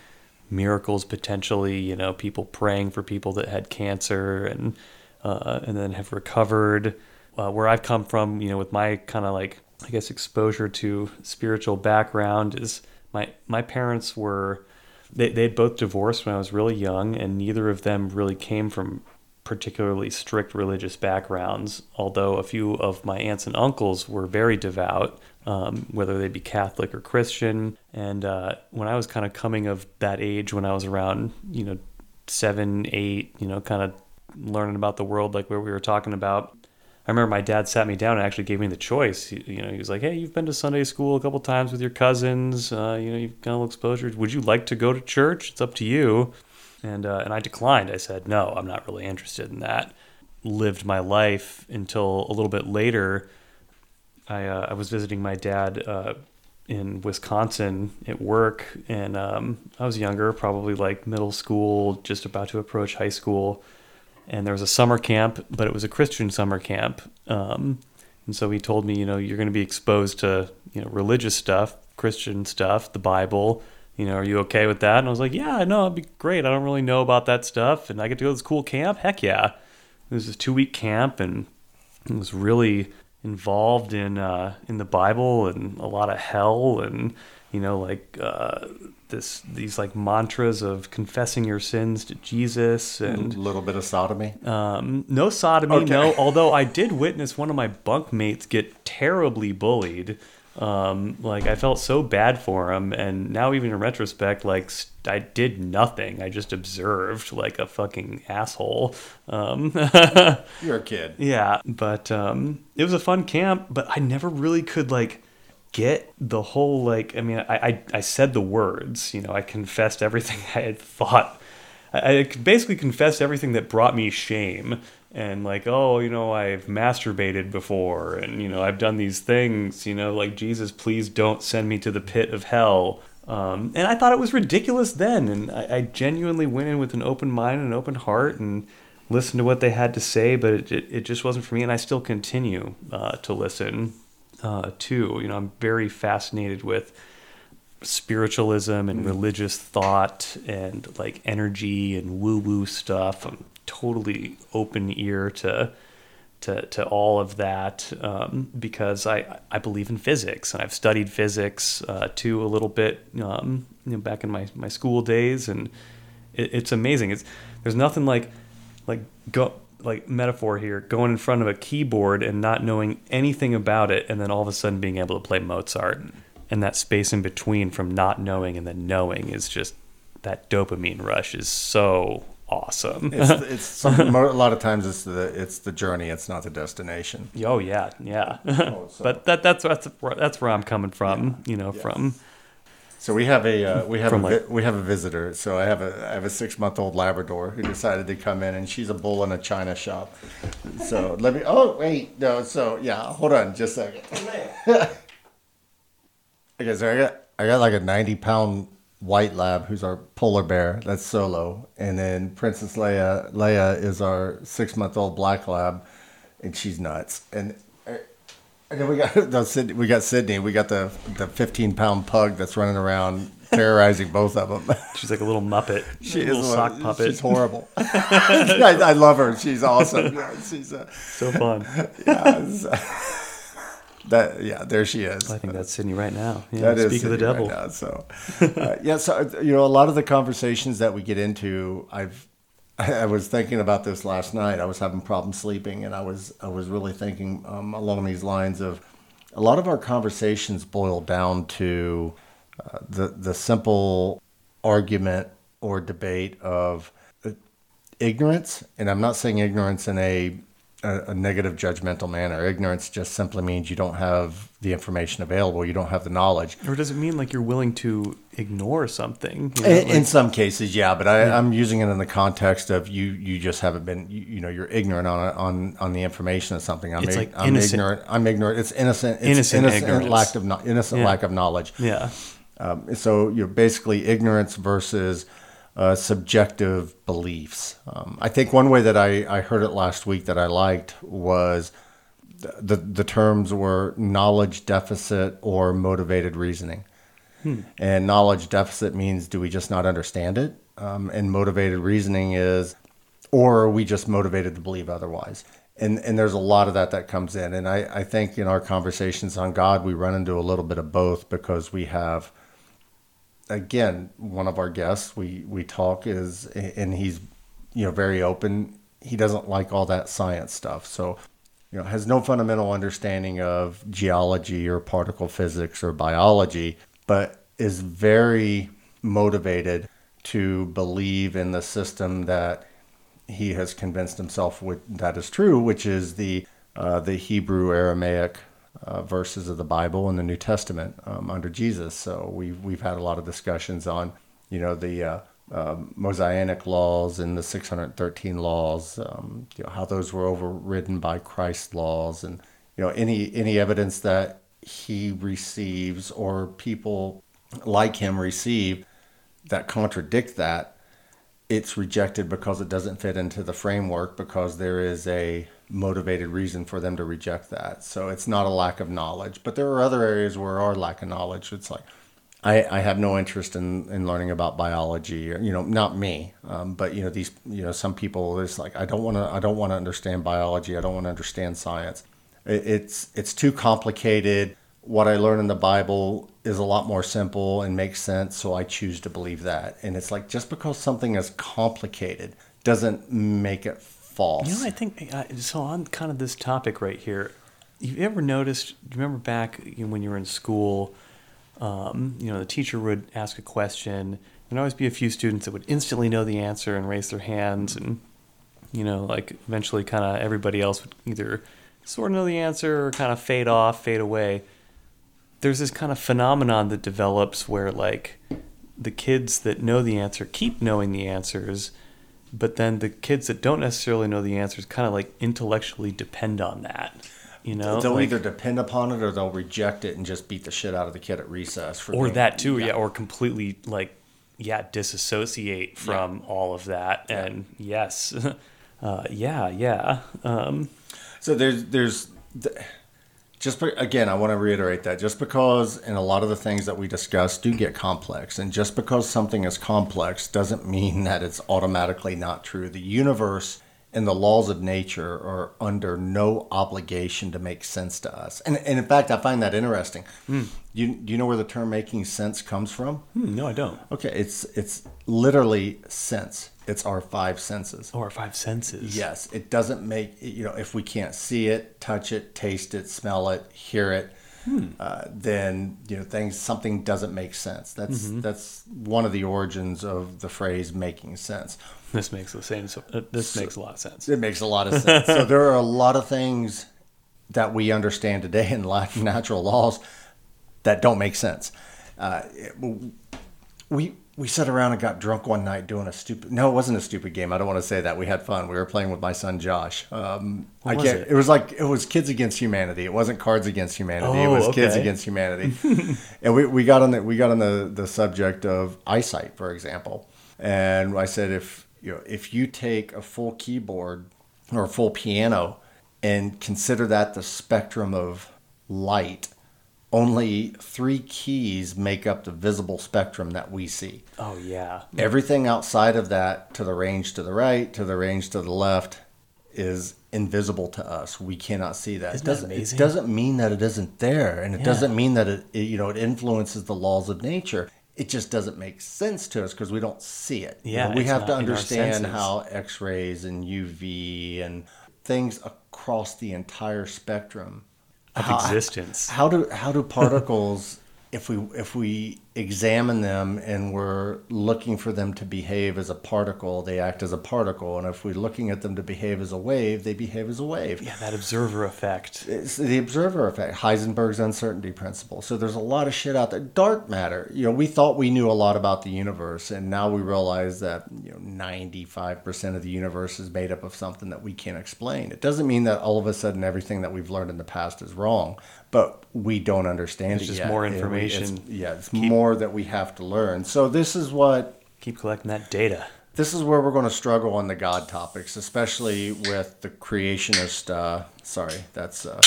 miracles potentially you know people praying for people that had cancer and uh, and then have recovered uh, where i've come from you know with my kind of like i guess exposure to spiritual background is my my parents were they they'd both divorced when i was really young and neither of them really came from particularly strict religious backgrounds although a few of my aunts and uncles were very devout um, whether they be Catholic or Christian. And uh, when I was kind of coming of that age, when I was around, you know, seven, eight, you know, kind of learning about the world like where we were talking about. I remember my dad sat me down and actually gave me the choice. You know, he was like, "Hey, you've been to Sunday school a couple times with your cousins. Uh, you know, you've got a little exposure. Would you like to go to church? It's up to you." And uh, and I declined. I said, "No, I'm not really interested in that." Lived my life until a little bit later I uh, I was visiting my dad uh, in Wisconsin at work, and um, I was younger, probably like middle school, just about to approach high school. And there was a summer camp, but it was a Christian summer camp. Um, and so he told me, you know, you're going to be exposed to you know religious stuff, Christian stuff, the Bible. You know, are you okay with that? And I was like, yeah, no, it'd be great. I don't really know about that stuff, and I get to go to this cool camp. Heck yeah! It was this two week camp, and it was really involved in uh, in the Bible and a lot of hell and you know like uh, this these like mantras of confessing your sins to Jesus and a little bit of sodomy. Um, no sodomy, okay. no. Although I did witness one of my bunkmates get terribly bullied. Um, like I felt so bad for him, and now even in retrospect, like I did nothing. I just observed like a fucking asshole. Um, You're a kid. Yeah, but um, it was a fun camp. But I never really could like get the whole like. I mean, I I, I said the words. You know, I confessed everything I had thought. I, I basically confessed everything that brought me shame and like oh you know i've masturbated before and you know i've done these things you know like jesus please don't send me to the pit of hell um, and i thought it was ridiculous then and I, I, genuinely went in with an open mind and an open heart and listened to what they had to say but it, it, it just wasn't for me and i still continue uh, to listen uh, too you know i'm very fascinated with spiritualism and mm. religious thought and like energy and woo woo stuff. I'm totally open ear to to to all of that um, because I I believe in physics and I've studied physics uh, too a little bit um, you know, back in my my school days and it, it's amazing. It's there's nothing like like go like metaphor here going in front of a keyboard and not knowing anything about it and then all of a sudden being able to play Mozart and that space in between from not knowing and then knowing is just that dopamine rush is so awesome. it's, it's some, a lot of times it's the it's the journey, it's not the destination. Oh yeah, yeah. Oh, so. but that that's that's that's where I'm coming from. Yeah. You know, yes. from. So we have a uh, we have a like, we have a visitor. So I have a I have a six month old Labrador who decided to come in, and she's a bull in a china shop. So let me. Oh wait, no. So yeah, hold on, just a second. okay, so I got I got like a ninety pound white lab who's our polar bear that's solo and then princess leia leia is our six month old black lab and she's nuts and and then we got we got Sydney. We got the the 15 pound pug that's running around terrorizing both of them. She's like a little muppet. She a little is sock puppet. She's horrible. I, I, love her. She's awesome. Yeah, she's uh, so fun. Yeah, that yeah, there she is. I think that's Sydney right now. Yeah, that is speak Sydney of the devil. Right now, so uh, yeah, so you know, a lot of the conversations that we get into, I've I was thinking about this last night. I was having problems sleeping, and I was I was really thinking um, along these lines of a lot of our conversations boil down to uh, the the simple argument or debate of uh, ignorance, and I'm not saying ignorance in a a, a, negative judgmental manner. Ignorance just simply means you don't have the information available, you don't have the knowledge. Or does it mean like you're willing to ignore something? You know, in, like, in, some cases, yeah, but I, am using it in the context of you. You just haven't been. You, you know, you're ignorant on on on the information of something. I'm, it's like I'm innocent. ignorant. I'm ignorant. It's innocent. It's innocent, innocent lack of innocent yeah. lack of knowledge. Yeah. Um, so you're basically ignorance versus uh, subjective beliefs. Um, I think one way that I, I heard it last week that I liked was the, the terms were knowledge deficit or motivated reasoning. Hmm. And knowledge deficit means do we just not understand it? Um, and motivated reasoning is, or are we just motivated to believe otherwise? And, and there's a lot of that that comes in. And I, I think in our conversations on God, we run into a little bit of both because we have – again, one of our guests, we we talk is, and he's you know very open. He doesn't like all that science stuff, so you know has no fundamental understanding of geology or particle physics or biology, but is very motivated to believe in the system that he has convinced himself that is true, which is the uh, the Hebrew Aramaic uh, verses of the Bible in the New Testament um, under Jesus. So we've we've had a lot of discussions on you know the uh, uh, Mosaic laws and the 613 laws, um, you know how those were overridden by Christ's laws, and you know any any evidence that he receives or people like him receive that contradict that it's rejected because it doesn't fit into the framework because there is a motivated reason for them to reject that. So it's not a lack of knowledge, but there are other areas where our lack of knowledge. It's like I, I have no interest in, in learning about biology, or, you know, not me, um, but you know these you know some people it's like I don't want to I don't want to understand biology. I don't want to understand science. It, it's it's too complicated. What I learn in the Bible is a lot more simple and makes sense, so I choose to believe that. And it's like just because something is complicated doesn't make it false. You know, I think so. On kind of this topic right here, you ever noticed? You remember back when you were in school? Um, you know, the teacher would ask a question. There'd always be a few students that would instantly know the answer and raise their hands, and you know, like eventually, kind of everybody else would either sort of know the answer or kind of fade off, fade away. There's this kind of phenomenon that develops where like the kids that know the answer keep knowing the answers but then the kids that don't necessarily know the answers kind of like intellectually depend on that you know they'll like, either depend upon it or they'll reject it and just beat the shit out of the kid at recess or being, that too yeah. yeah. or completely like yeah disassociate from yeah. all of that yeah. and yes uh, yeah yeah um, so there's there's just again, I want to reiterate that just because in a lot of the things that we discuss do get complex, and just because something is complex doesn't mean that it's automatically not true. The universe and the laws of nature are under no obligation to make sense to us. And, and in fact, I find that interesting. Mm. You, do you know where the term making sense comes from? Mm, no, I don't. Okay, it's it's literally sense. It's our five senses. Oh, our five senses. Yes, it doesn't make you know if we can't see it, touch it, taste it, smell it, hear it, hmm. uh, then you know things something doesn't make sense. That's mm-hmm. that's one of the origins of the phrase "making sense." This makes the same. Uh, this so, makes a lot of sense. It makes a lot of sense. so there are a lot of things that we understand today in life natural laws that don't make sense. Uh, we we sat around and got drunk one night doing a stupid. No, it wasn't a stupid game. I don't want to say that. We had fun. We were playing with my son Josh. Um, I can't. It? it? was like it was Kids Against Humanity. It wasn't Cards Against Humanity. Oh, it was okay. Kids Against Humanity. and we, we got on the we got on the the subject of eyesight, for example. And I said if you know if you take a full keyboard or a full piano and consider that the spectrum of light only three keys make up the visible spectrum that we see. Oh, yeah. Everything outside of that, to the range to the right, to the range to the left, is invisible to us. We cannot see that. Isn't it doesn't, that amazing? It doesn't mean that it isn't there, and it yeah. doesn't mean that it, it, you know, it influences the laws of nature. it just doesn't make sense to us because we don't see it. You Yeah, know, we have to not in our understand how X-rays and UV and things across the entire spectrum Of how- existence. How do how do particles, if we if we examine them and we're looking for them to behave as a particle, they act as a particle, and if we're looking at them to behave as a wave, they behave as a wave. Yeah, that observer effect. It's the observer effect, Heisenberg's uncertainty principle. So there's a lot of shit out there. Dark matter. You know, we thought we knew a lot about the universe, and now we realize that you know 95% of the universe is made up of something that we can't explain. It doesn't mean that all of a sudden everything that we've learned in the past is wrong, but we don't understand It's it just yet. more information. it's- yeah, it's more that we have to learn. So this is what Keep collecting that data. this is where we're going to struggle on the God topics, especially with the creationist. Uh, sorry, that's uh,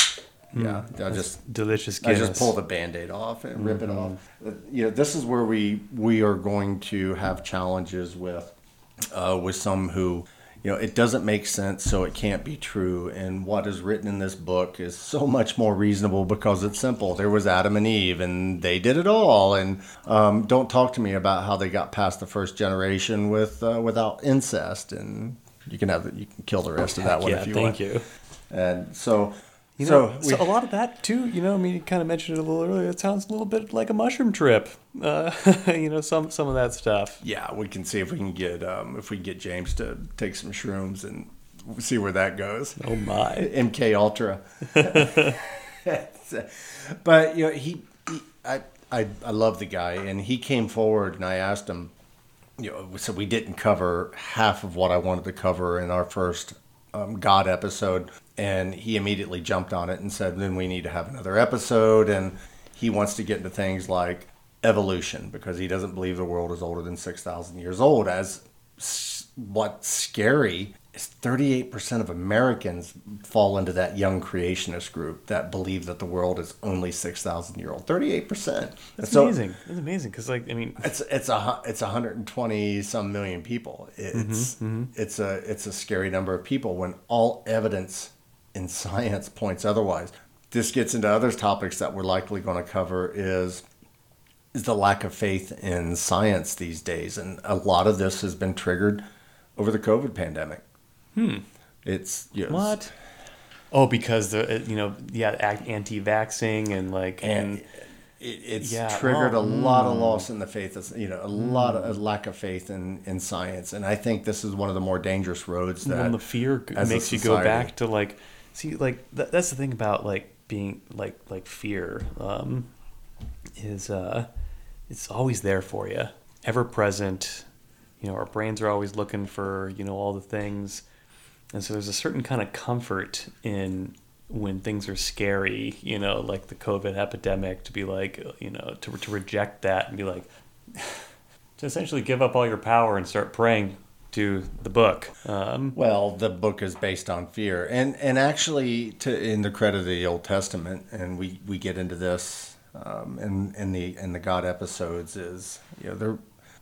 yeah. I just Delicious I just pull the band-aid off and rip it off. Uh, You know, this is where we we are going to have challenges with uh, with some who you know it doesn't make sense, so it can't be true. And what is written in this book is so much more reasonable because it's simple. There was Adam and Eve, and they did it all. And um, don't talk to me about how they got past the first generation with uh, without incest. And you can have you can kill the rest of that one yeah, if you thank want. Thank you. And so. You so, know, we, so, a lot of that too. You know, I mean, you kind of mentioned it a little earlier. It sounds a little bit like a mushroom trip. Uh, you know, some some of that stuff. Yeah, we can see if we can get um, if we can get James to take some shrooms and see where that goes. Oh my! MK Ultra. but you know he, he I, I I love the guy and he came forward and I asked him you know so we didn't cover half of what I wanted to cover in our first um, God episode and he immediately jumped on it and said then we need to have another episode. And he wants to get into things like evolution because he doesn't believe the world is older than 6000 years old as what's scary is 38% of Americans fall into that young creationist group that believe that the world is only 6,000 year old. 38%. That's So amazing. That's amazing because, like, I mean, It's it's a it's 120 some million people. Mm-hmm, it's mm-hmm. it's a it's a scary number of people when all evidence in science points otherwise. This gets into other topics that we're likely going to cover is is the lack of faith in science these days, and a lot of this has been triggered over the COVID pandemic. Hmm. It's you know, what? Oh, because the you know yeah anti-vaxing and like and and it, it's Yeah, triggered well, a lot of loss in the faith of, you know a lot of a lack of faith in in science and i think this is one of the more dangerous roads that when the fear g- as a makes you go back to like see like th- that's the thing about like being like like fear um is uh it's always there for you ever present. You know our brains are always looking for you know all the things. And so there's a certain kind of comfort in when things are scary you know like the covid epidemic to be like you know to, to reject that and be like to essentially give up all your power and start praying to the book. Um, well the book is based on fear. And and actually to in the credit of the old testament and we we get into this um in in the in the god episodes is you know there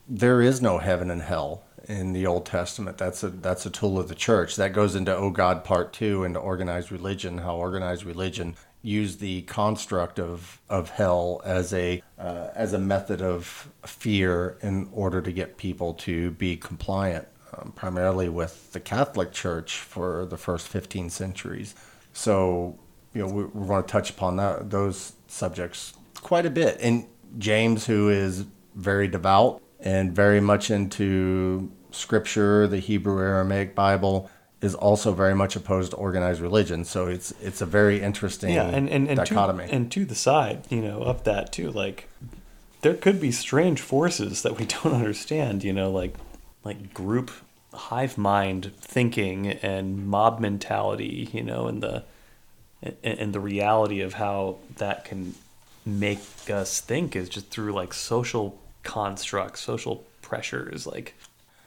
there is no heaven and hell in the Old Testament. That's a that's a tool of the church. That goes into Oh God Part Two into organized religion. How organized religion used the construct of of hell as a uh, as a method of fear in order to get people to be compliant, um, primarily with the Catholic Church for the first fifteen centuries. So you know we, we're going to touch upon that those subjects quite a bit. And James, who is very devout and very much into scripture, the Hebrew Aramaic Bible, is also very much opposed to organized religion. So it's it's a very interesting yeah and and, and, to, dichotomy. and to the side you know of that too like there could be strange forces that we don't understand you know like like group hive mind thinking and mob mentality you know and the and, and the reality of how that can make us think is just through like social constructs social pressures like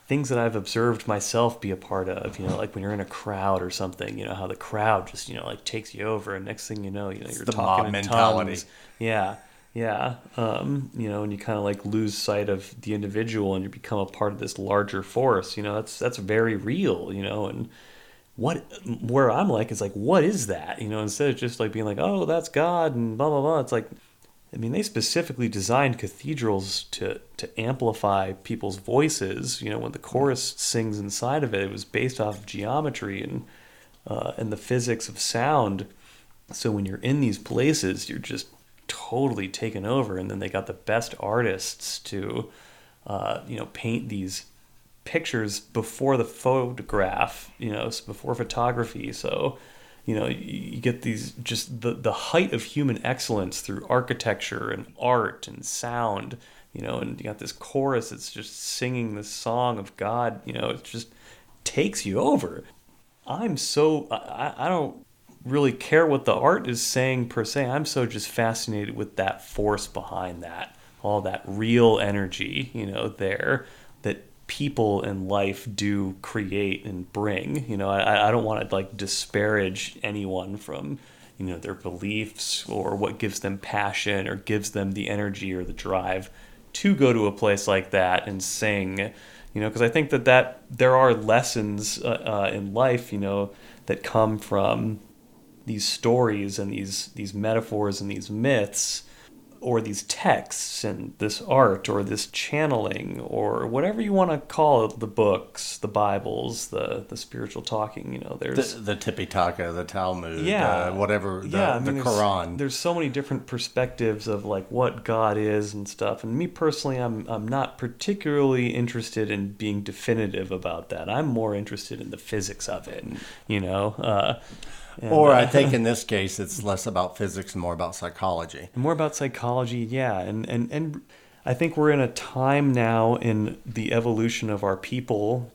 things that I've observed myself be a part of, you know, like when you're in a crowd or something, you know, how the crowd just, you know, like takes you over and next thing you know, you know, you're talking in mentality. tongues. Yeah. Yeah. Um, you know, and you kind of like lose sight of the individual and you become a part of this larger force, you know, that's, that's very real, you know, and what, where I'm like, is like, what is that? You know, instead of just like being like, oh, that's God and blah, blah, blah. It's like, I mean, they specifically designed cathedrals to to amplify people's voices. You know, when the chorus sings inside of it, it was based off of geometry and uh, and the physics of sound. So when you're in these places, you're just totally taken over. And then they got the best artists to, uh, you know, paint these pictures before the photograph. You know, before photography. So you know you get these just the, the height of human excellence through architecture and art and sound you know and you got this chorus that's just singing the song of god you know it just takes you over i'm so i, I don't really care what the art is saying per se i'm so just fascinated with that force behind that all that real energy you know there that people in life do create and bring. You know, I, I don't want to like disparage anyone from, you know, their beliefs or what gives them passion or gives them the energy or the drive to go to a place like that and sing. You know, because I think that that there are lessons uh, uh, in life, you know, that come from these stories and these these metaphors and these myths or these texts and this art or this channeling or whatever you want to call it the books the bibles the the spiritual talking you know there's the, the tipitaka the talmud yeah. uh, whatever the, yeah, I mean, the there's, quran. there's so many different perspectives of like what god is and stuff and me personally i'm i'm not particularly interested in being definitive about that. I'm more interested in the physics of it you know? Uh, and, or I think in this case, it's less about physics and more about psychology. More about psychology, yeah. And, and, and I think we're in a time now in the evolution of our people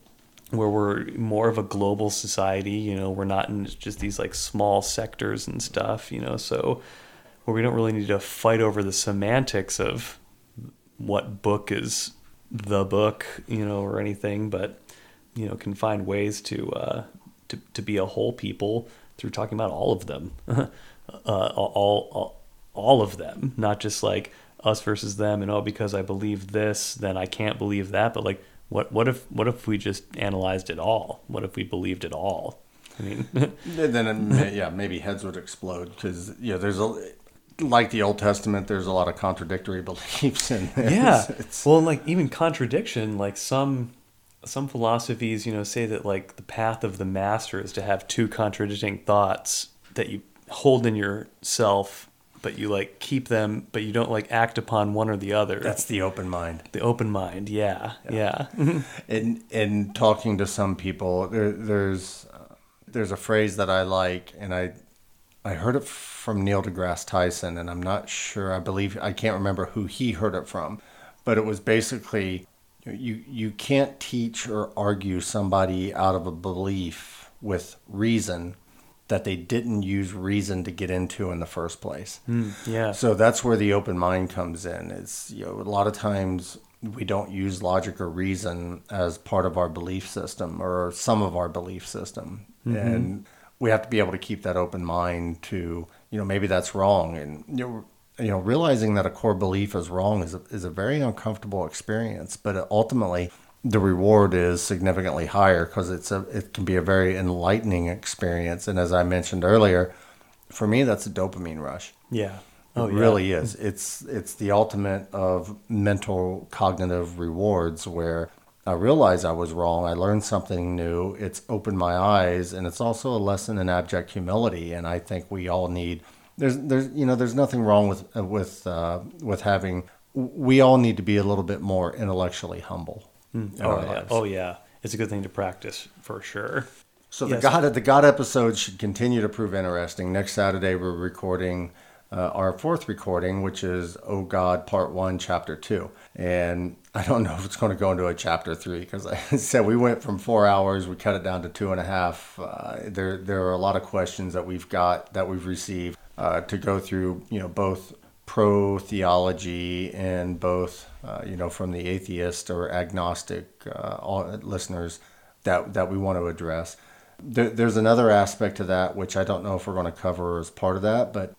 where we're more of a global society. You know, we're not in just these like small sectors and stuff, you know, so where we don't really need to fight over the semantics of what book is the book, you know, or anything, but, you know, can find ways to, uh, to, to be a whole people through talking about all of them, uh, all, all, all of them, not just like us versus them, and oh, because I believe this, then I can't believe that. But like, what what if what if we just analyzed it all? What if we believed it all? I mean, then yeah, maybe heads would explode because you know there's a like the Old Testament, there's a lot of contradictory beliefs in there. Yeah, it's, well, like even contradiction, like some some philosophies, you know, say that like the path of the master is to have two contradicting thoughts that you hold in yourself, but you like keep them, but you don't like act upon one or the other. That's the open mind. The open mind, yeah, yeah. yeah. in in talking to some people, there, there's uh, there's a phrase that I like, and I I heard it from Neil deGrasse Tyson, and I'm not sure. I believe I can't remember who he heard it from, but it was basically you you can't teach or argue somebody out of a belief with reason that they didn't use reason to get into in the first place. Mm, yeah. So that's where the open mind comes in. It's you know a lot of times we don't use logic or reason as part of our belief system or some of our belief system, mm-hmm. and we have to be able to keep that open mind to you know maybe that's wrong and you know you know, realizing that a core belief is wrong is a, is a very uncomfortable experience, but ultimately the reward is significantly higher because it's a it can be a very enlightening experience. And as I mentioned earlier, for me, that's a dopamine rush. Yeah. Oh, it yeah. really is. It's it's the ultimate of mental cognitive rewards where I realize I was wrong. I learned something new. It's opened my eyes, and it's also a lesson in abject humility. And I think we all need there's there's you know there's nothing wrong with uh, with uh, with having. We all need to be a little bit more intellectually humble. Mm. Oh yeah. Oh yeah, it's a good thing to practice for sure. So yes. the God the God episode should continue to prove interesting. Next Saturday we're recording uh, our fourth recording, which is Oh God Part One, Chapter Two, and I don't know if it's going to go into a Chapter Three because I said we went from four hours, we cut it down to two and a half. Uh, there there are a lot of questions that we've got that we've received uh, to go through, you know, both pro theology and both, uh, you know, from the atheist or agnostic uh, listeners that that we want to address. There, there's another aspect to that which I don't know if we're going to cover as part of that, but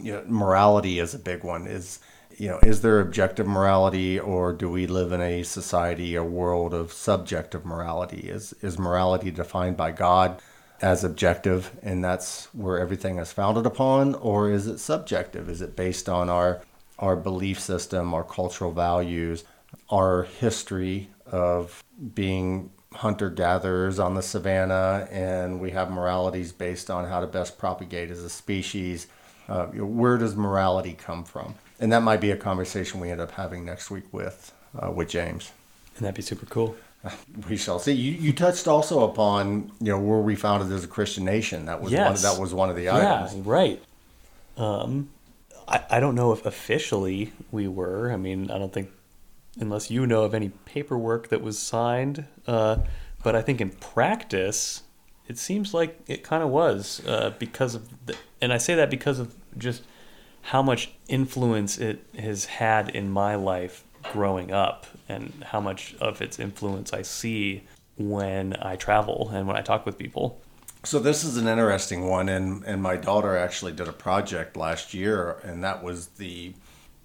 you know, morality is a big one. Is you know, is there objective morality, or do we live in a society, a world of subjective morality? Is is morality defined by God? As objective and that's where everything is founded upon or is it subjective is it based on our our belief system, our cultural values, our history of being hunter gatherers on the savannah, and we have moralities based on how to best propagate as a species. Uh, where does morality come from? And that might be a conversation we end up having next week with uh, with James. And that'd be super cool. We shall see. You, you touched also upon you know were we founded as a Christian nation? That was Yes. one, that was one of the items. Yeah, right. Um, I, I don't know if officially we were. I mean, I don't think, unless you know of any paperwork that was signed. Uh, but I think in practice, it seems like it kind of was uh, because of, the, and I say that because of just how much influence it has had in my life growing up, and how much of its influence I see when I travel and when I talk with people. So this is an interesting one, and and my daughter actually did a project last year, and that was the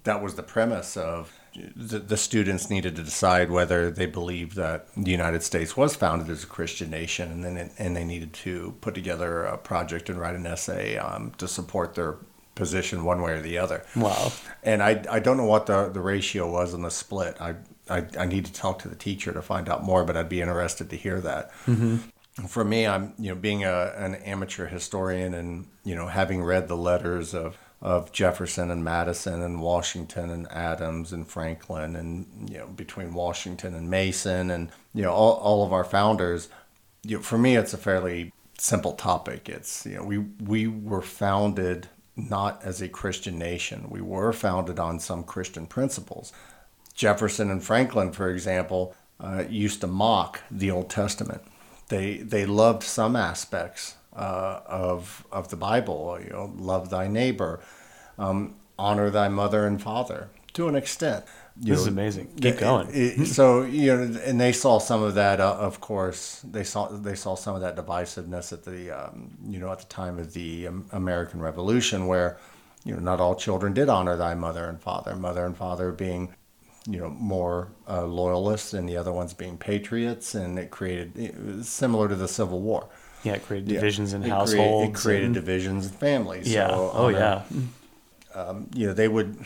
that was the premise of the, the students needed to decide whether they believed that the United States was founded as a Christian nation, and then it, and they needed to put together a project and write an essay um, to support their position one way or the other. Wow. And I, I don't know what the, the ratio was in the split. I, I, I need to talk to the teacher to find out more, but I'd be interested to hear that. Mm-hmm. For me, I'm you know being a, an amateur historian and you know having read the letters of of Jefferson and Madison and Washington and Adams and Franklin and you know between Washington and Mason and you know all, all of our founders. You know, for me, it's a fairly simple topic. It's you know we we were founded not as a Christian nation. We were founded on some Christian principles. Jefferson and Franklin, for example, uh, used to mock the Old Testament. They they loved some aspects uh, of of the Bible. You know, love thy neighbor, um, honor thy mother and father to an extent. This is amazing. Keep it- going. it- so you know, and they saw some of that. Uh, of course, they saw they saw some of that divisiveness at the um, you know at the time of the um, American Revolution, where you know not all children did honor thy mother and father. Mother and father being you know more uh, loyalists, and the other ones being patriots, and it created it similar to the Civil War. Yeah, it created Yeah. divisions in It create- households. it created and- divisions in families. yeah. So oh honor- yeah. you know they would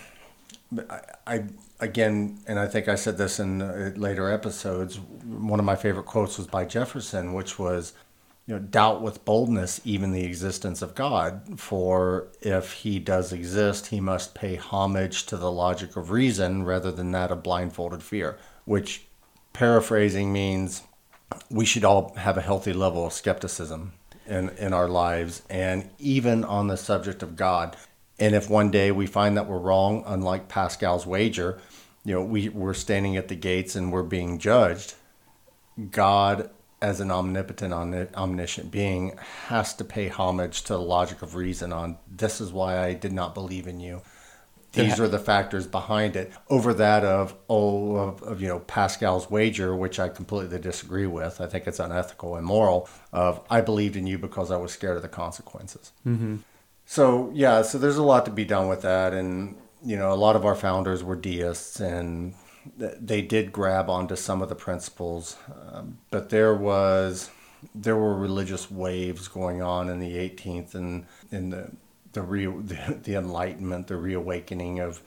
I, I again and i think i said this in uh, later episodes one of my favorite quotes was by jefferson which was you know doubt with boldness even the existence of god for if he does exist he must pay homage to the logic of reason rather than that of blindfolded fear which paraphrasing means we should all have a healthy level of skepticism in, in our lives and even on the subject of God. And if one day we find that we're wrong, unlike Pascal's wager, you know, we, we're standing at the gates and we're being judged, God, as an omnipotent, omniscient being, has to pay homage to the logic of reason on this is why I did not believe in you. These Yeah. are the factors behind it over that of oh of, of you know Pascal's wager, which I completely disagree with. I think it's unethical and moral Of I believed in you because I was scared of the consequences. Mm-hmm. So yeah, so there's a lot to be done with that, and you know a lot of our founders were deists, and they did grab onto some of the principles, um, but there was there were religious waves going on in the 18th and in the the, re, the the Enlightenment, the reawakening of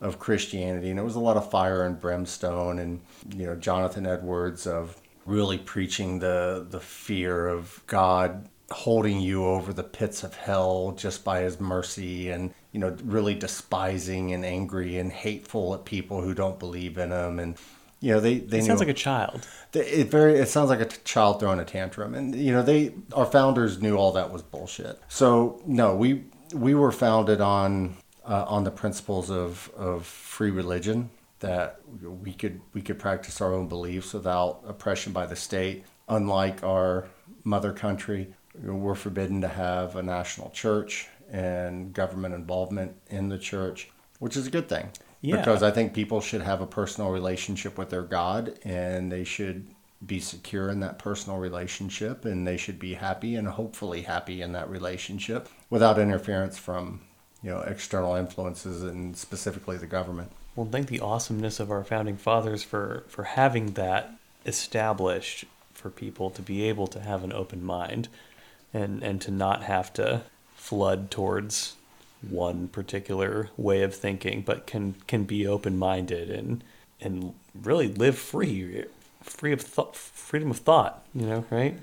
of Christianity, and it was a lot of fire and brimstone, and you know Jonathan Edwards of really preaching the the fear of God holding you over the pits of hell just by his mercy and you know really despising and angry and hateful at people who don't believe in him and you know they they It knew sounds like a child. they- It very. It sounds like a t- child throwing a tantrum, and you know they our founders knew all that was bullshit. So no, we we were founded on uh, on the principles of of free religion that we could we could practice our own beliefs without oppression by the state. Unlike our mother country, we're forbidden to have a national church and government involvement in the church, which is a good thing. Yeah. Because I think people should have a personal relationship with their God and they should be secure in that personal relationship and they should be happy and hopefully happy in that relationship without interference from, you know, external influences and specifically the government. Well, thank the awesomeness of our founding fathers for for having that established for people to be able to have an open mind, and and to not have to flood towards one particular way of thinking, but can can be open minded and and really live free, free of th- freedom of thought. You know, right?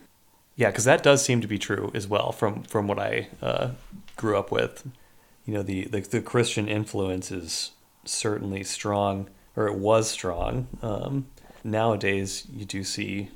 Yeah, because that does seem to be true as well from from what I uh, grew up with. You know, the, the the Christian influence is certainly strong, or it was strong. Um, nowadays, you do see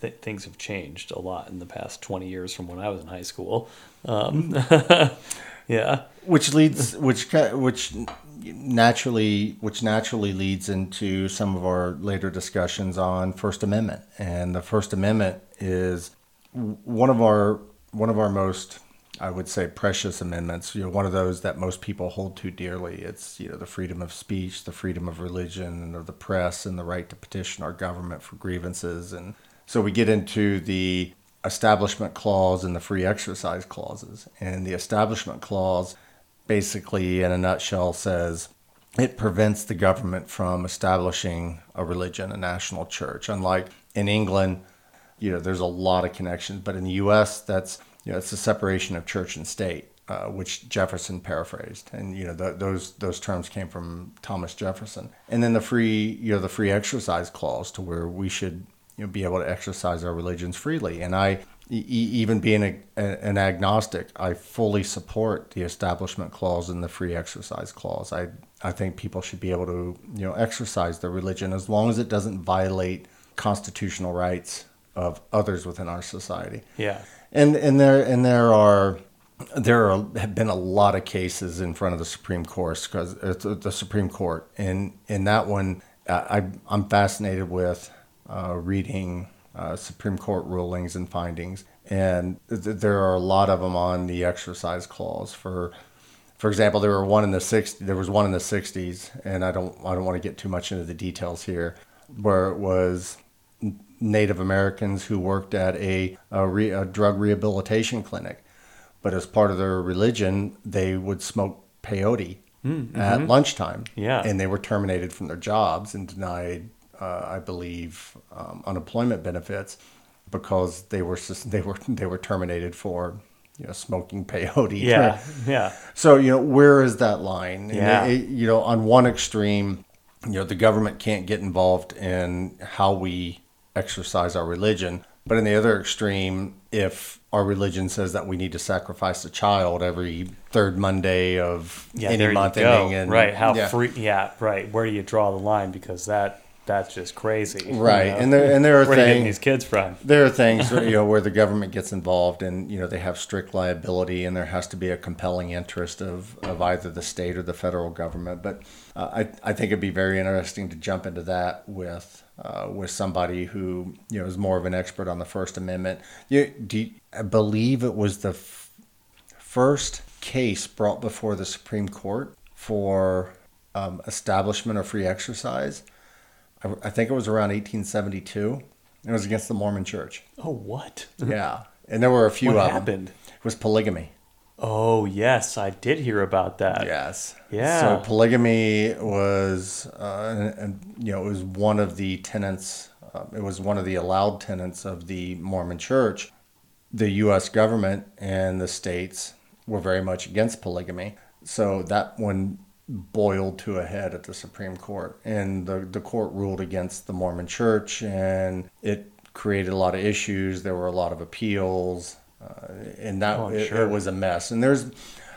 th- things have changed a lot in the past 20 years from when I was in high school. Um, yeah. Which leads, which, which naturally, which naturally leads into some of our later discussions on First Amendment. And the First Amendment is one of our, one of our most, I would say, precious amendments. You know, one of those that most people hold to dearly. It's you know the freedom of speech, the freedom of religion, and of the press, and the right to petition our government for grievances. And so we get into the establishment clause and the free exercise clauses. And the establishment clause basically, in a nutshell, says it prevents the government from establishing a religion, a national church. Unlike in England, you know, there's a lot of connections, but in the U.S., that's you know, it's the separation of church and state, uh, which Jefferson paraphrased, and you know, the, those those terms came from Thomas Jefferson. And then the free, you know, the free exercise clause, to where we should you know, be able to exercise our religions freely. And I, e- even being a, a, an agnostic, I fully support the Establishment Clause and the Free Exercise Clause. I, I think people should be able to, you know, exercise their religion as long as it doesn't violate constitutional rights of others within our society. Yeah. And and there and there are there are, have been a lot of cases in front of the Supreme Court because it's uh, the Supreme Court, and in that one, uh, I I'm fascinated with uh, reading uh, Supreme Court rulings and findings, and th- there are a lot of them on the exercise clause. For for example, there were one in the six. There was one in the '60s, and I don't I don't want to get too much into the details here, where it was Native Americans who worked at a, a, re, a drug rehabilitation clinic, but as part of their religion, they would smoke peyote mm-hmm. at lunchtime. Yeah, and they were terminated from their jobs and denied uh, I believe, um, unemployment benefits because they were they were they were terminated for you know smoking peyote. Yeah, yeah. So you know where is that line? Yeah. It, it, you know, on one extreme, you know, the government can't get involved in how we exercise our religion, but in the other extreme, if our religion says that we need to sacrifice a child every third Monday of yeah, any month ending, and right, how yeah. free? Yeah, right. Where do you draw the line? Because that that's just crazy. Right. You know? And there and there are Where things these kids from. There are things you know where the government gets involved and you know they have strict liability and there has to be a compelling interest of, of either the state or the federal government. But uh, I I think it'd be very interesting to jump into that with uh, with somebody who you know is more of an expert on the First Amendment. You, do you, I believe it was the f- first case brought before the Supreme Court for um, establishment of free exercise I, I think it was around 1872. It was against the Mormon Church. Oh, what? yeah, and there were a few what of happened? them. It was polygamy. Oh yes, I did hear about that. Yes. Yeah. So polygamy was, uh, and, and, you know, it was one of the tenets. Uh, it was one of the allowed tenets of the Mormon Church. The U.S. government and the states were very much against polygamy. So that one boiled to a head at the Supreme Court. And the, the court ruled against the Mormon church, and it created a lot of issues. There were a lot of appeals, uh, and that oh, it, sure. it, was a mess. And there's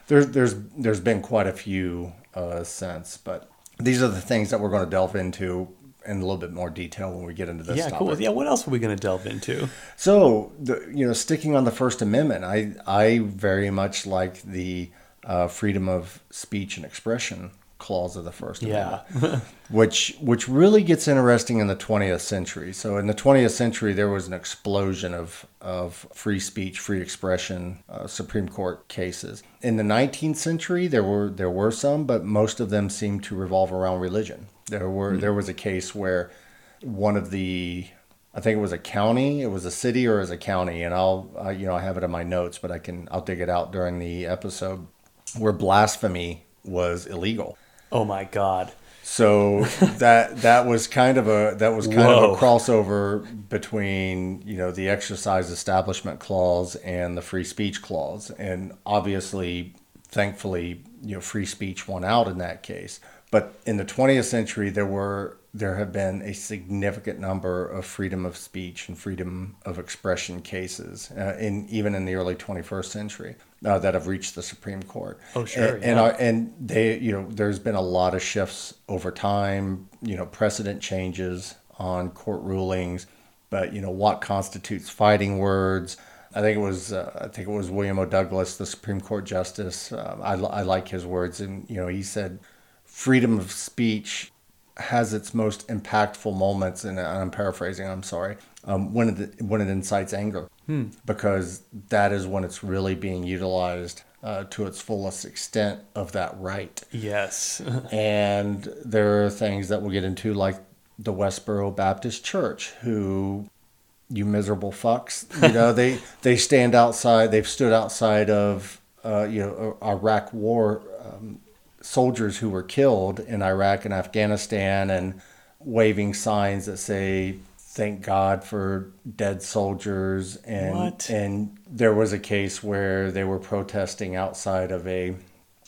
there's there's there's been quite a few uh, since, but these are the things that we're going to delve into in a little bit more detail when we get into this. Yeah, topic. cool. Yeah, what else are we going to delve into? So, the, you know, sticking on the First Amendment, I I very much like the uh, freedom of speech and expression clause of the First Amendment, yeah. which which really gets interesting in the 20th century. So in the 20th century, there was an explosion of of free speech, free expression, uh, Supreme Court cases. In the 19th century, there were there were some, but most of them seemed to revolve around religion. There were mm-hmm. there was a case where one of the I think it was a county. It was a city or as a county, and I'll uh, you know I have it in my notes, but I can I'll dig it out during the episode where blasphemy was illegal. Oh my god. So that that was kind of a that was kind Whoa. of a crossover between you know the exercise establishment clause and the free speech clause, and obviously thankfully, you know, free speech won out in that case. But in the 20th century, there were there have been a significant number of freedom of speech and freedom of expression cases, uh, in even in the early 21st century, uh, that have reached the Supreme Court. Oh, sure, And, and, yeah. our, and they, you know, there's been a lot of shifts over time. You know, precedent changes on court rulings, but you know what constitutes fighting words. I think it was uh, I think it was William O. Douglas, the Supreme Court justice. Uh, I, I like his words, and you know he said, freedom of speech has its most impactful moments, and I'm paraphrasing. I'm sorry, um, when it when it incites anger, because that is when it's really being utilized uh, to its fullest extent of that right. Yes. And there are things that we'll get into, like the Westboro Baptist Church, who, you miserable fucks, you know, they, they stand outside, they've stood outside of, uh, you know, Iraq war um, soldiers who were killed in Iraq and Afghanistan and waving signs that say, thank God for dead soldiers. And, What? and there was a case where they were protesting outside of a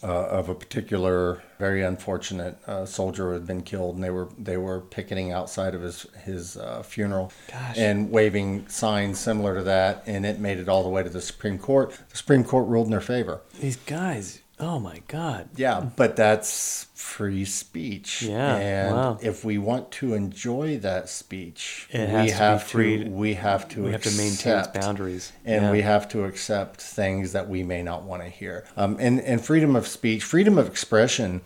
uh, of a particular very unfortunate uh, soldier who had been killed, and they were they were picketing outside of his his uh, funeral Gosh. and waving signs similar to that, and it made it all the way to the Supreme Court. The Supreme Court ruled in their favor. These guys. Oh my God. Yeah, but that's free speech. Yeah, and wow. if we want to enjoy that speech, we have free- to we have to We have to maintain its accept- boundaries. and Yeah. we have to accept things that we may not want to hear. Um, and and freedom of speech, freedom of expression,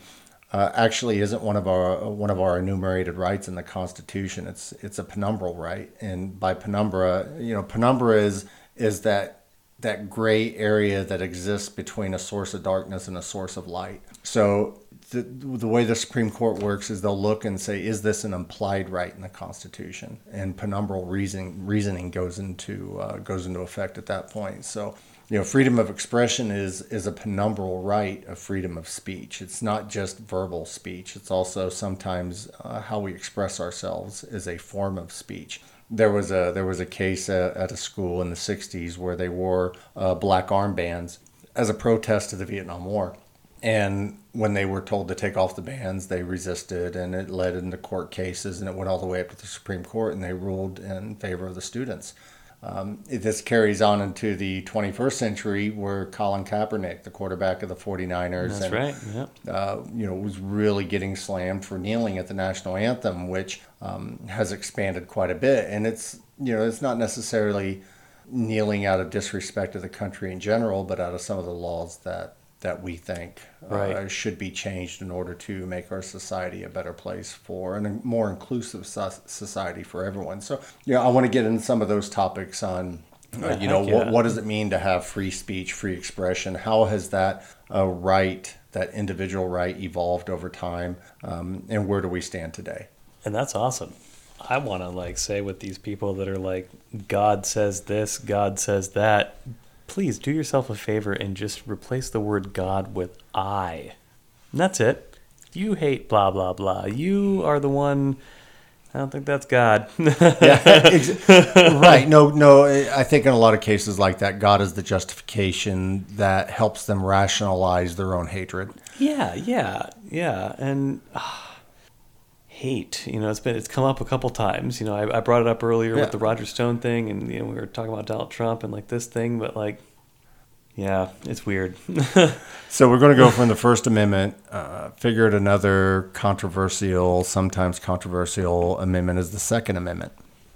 uh, actually isn't one of our one of our enumerated rights in the Constitution. It's it's a penumbral right, and by penumbra, you know, penumbra is is that that gray area that exists between a source of darkness and a source of light. So. The, the way the Supreme Court works is they'll look and say, is this an implied right in the Constitution? And penumbral reasoning reasoning goes into uh, goes into effect at that point. So, you know, freedom of expression is is a penumbral right of freedom of speech. It's not just verbal speech. It's also sometimes uh, how we express ourselves is a form of speech. There was a there was a case at, a school in the '60s where they wore uh, black armbands as a protest to the Vietnam War. And when they were told to take off the bans, they resisted, and it led into court cases, and it went all the way up to the Supreme Court, and they ruled in favor of the students. Um, this carries on into the 21st century, where Colin Kaepernick, the quarterback of the 49ers, That's and, right. Yeah. uh, you know, was really getting slammed for kneeling at the national anthem, which um, has expanded quite a bit. And it's, you know, it's not necessarily kneeling out of disrespect to the country in general, but out of some of the laws that that we think uh, should be changed in order to make our society a better place for and a more inclusive so- society for everyone. So, you know, I want to get into some of those topics on, uh, Yeah, you know, heck what, what does it mean to have free speech, free expression? How has that uh, right, that individual right, evolved over time, um, and where do we stand today? And that's awesome. I want to like say with these people that are like, God says this, God says that. Please do yourself a favor and just replace the word God with I. And that's it. You hate blah blah blah. You are the one. I don't think that's God. yeah, right. No, no. I think in a lot of cases like that, God is the justification that helps them rationalize their own hatred. Yeah, yeah, yeah, and ah, hate. You know, it's been it's come up a couple times. You know, I, I brought it up earlier Yeah. with the Roger Stone thing, and you know, we were talking about Donald Trump and like this thing, but like, yeah, it's weird. So we're going to go from the First Amendment. Uh, figured another controversial, sometimes controversial amendment is the Second Amendment.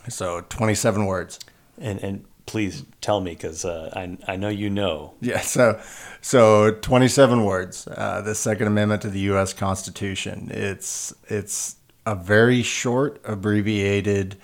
So 27 words. and and please tell me because uh, I I know you know. Yeah, so so 27 words. Uh, the Second Amendment to the U.S. Constitution. It's it's a very short, abbreviated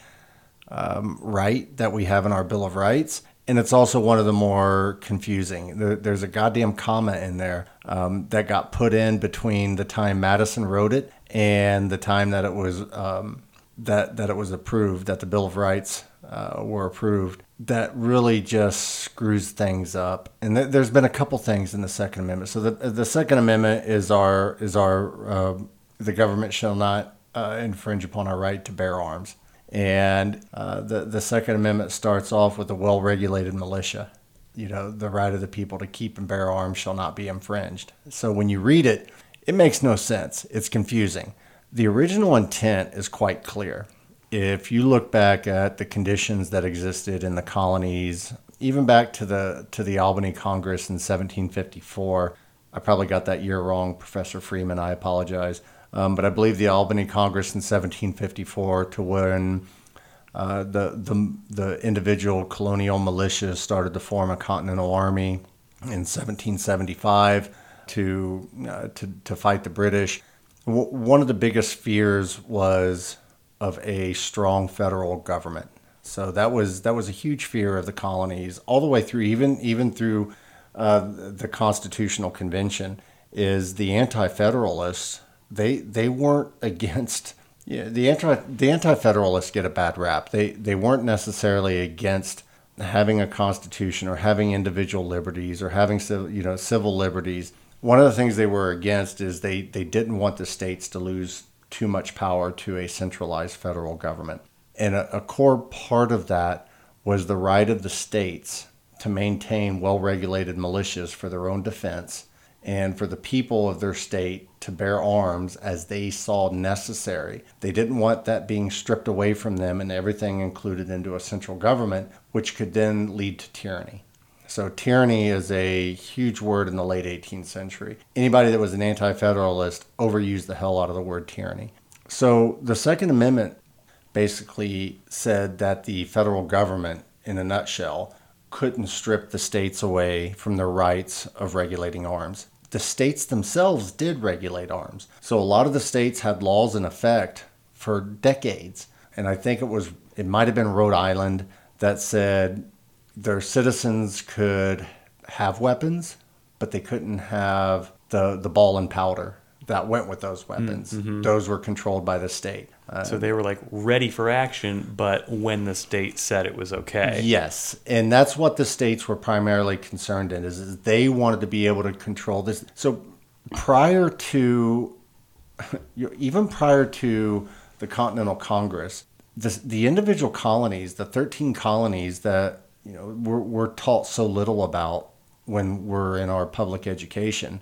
um, right that we have in our Bill of Rights, and it's also one of the more confusing. There, there's a goddamn comma in there um, that got put in between the time Madison wrote it and the time that it was um, that that it was approved, that the Bill of Rights uh, were approved. That really just screws things up. And th- there's been a couple things in the Second Amendment. So the the Second Amendment is our is our uh, the government shall not uh, infringe upon our right to bear arms. And uh, the the Second Amendment starts off with a well-regulated militia. you know, the right of the people to keep and bear arms shall not be infringed. So when you read it, it makes no sense. It's confusing. The original intent is quite clear. If you look back at the conditions that existed in the colonies, even back to the to the Albany Congress in 1754, I probably got that year wrong, Professor Freeman. I apologize, um, but I believe the Albany Congress in 1754 to when uh, the, the, the individual colonial militias started to form a continental army in 1775 to, uh, to, to fight the British. W- one of the biggest fears was of a strong federal government. So that was that was a huge fear of the colonies all the way through, even even through uh, the Constitutional Convention. Is the anti-federalists they they weren't against yeah, the anti the anti federalists get a bad rap. They they weren't necessarily against having a constitution or having individual liberties or having you know civil liberties. One of the things they were against is they they didn't want the states to lose too much power to a centralized federal government. And a, a core part of that was the right of the states to maintain well regulated militias for their own defense and for the people of their state to bear arms as they saw necessary. They didn't want that being stripped away from them and everything included into a central government, which could then lead to tyranny. So, tyranny is a huge word in the late 18th century. Anybody that was an anti federalist overused the hell out of the word tyranny. So, the Second Amendment basically said that the federal government, in a nutshell, couldn't strip the states away from their rights of regulating arms the states themselves did regulate arms. So a lot of the states had laws in effect for decades. And I think it was, it might have been Rhode Island that said their citizens could have weapons, but they couldn't have the, the ball and powder that went with those weapons. Mm-hmm. Those were controlled by the state. Uh, so they were like ready for action, but when the state said it was okay. Yes, and that's what the states were primarily concerned in is, is they wanted to be able to control this. So prior to even prior to the Continental Congress, the, the individual colonies, the 13 colonies that you know we're, we're taught so little about when we're in our public education,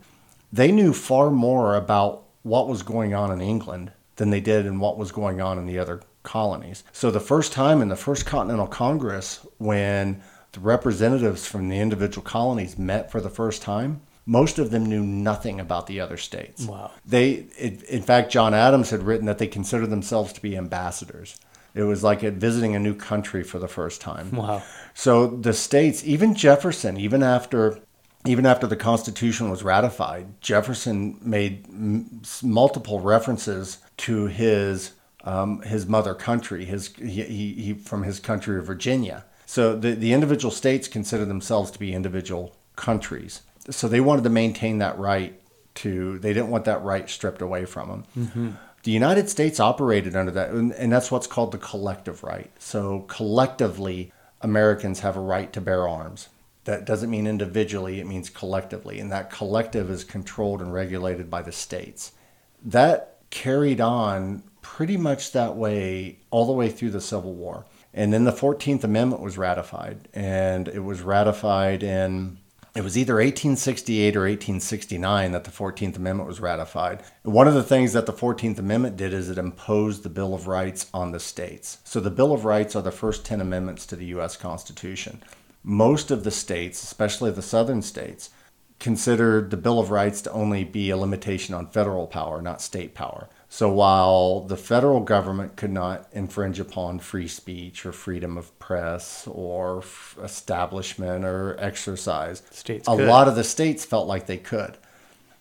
they knew far more about what was going on in England than they did in what was going on in the other colonies. So the first time in the first Continental Congress, when the representatives from the individual colonies met for the first time, most of them knew nothing about the other states. Wow. They, it, in fact, John Adams had written that they considered themselves to be ambassadors. It was like visiting a new country for the first time. Wow. So the states, even Jefferson, even after even after the Constitution was ratified, Jefferson made m- multiple references to his um, his mother country, his he, he, from his country of Virginia. So the the individual states consider themselves to be individual countries. So they wanted to maintain that right to. They didn't want that right stripped away from them. Mm-hmm. The United States operated under that, and, and that's what's called the collective right. So collectively, Americans have a right to bear arms that doesn't mean individually, it means collectively. And that collective is controlled and regulated by the states. That carried on pretty much that way all the way through the Civil War. And then the 14th Amendment was ratified, and it was ratified in it was either 1868 or 1869 that the 14th Amendment was ratified. One of the things that the 14th Amendment did is it imposed the Bill of Rights on the states. So the Bill of Rights are the first 10 amendments to the U.S. Constitution most of the states, especially the southern states, considered the Bill of Rights to only be a limitation on federal power, not state power. So while the federal government could not infringe upon free speech or freedom of press or f- establishment or exercise, states a could. lot of the states felt like they could.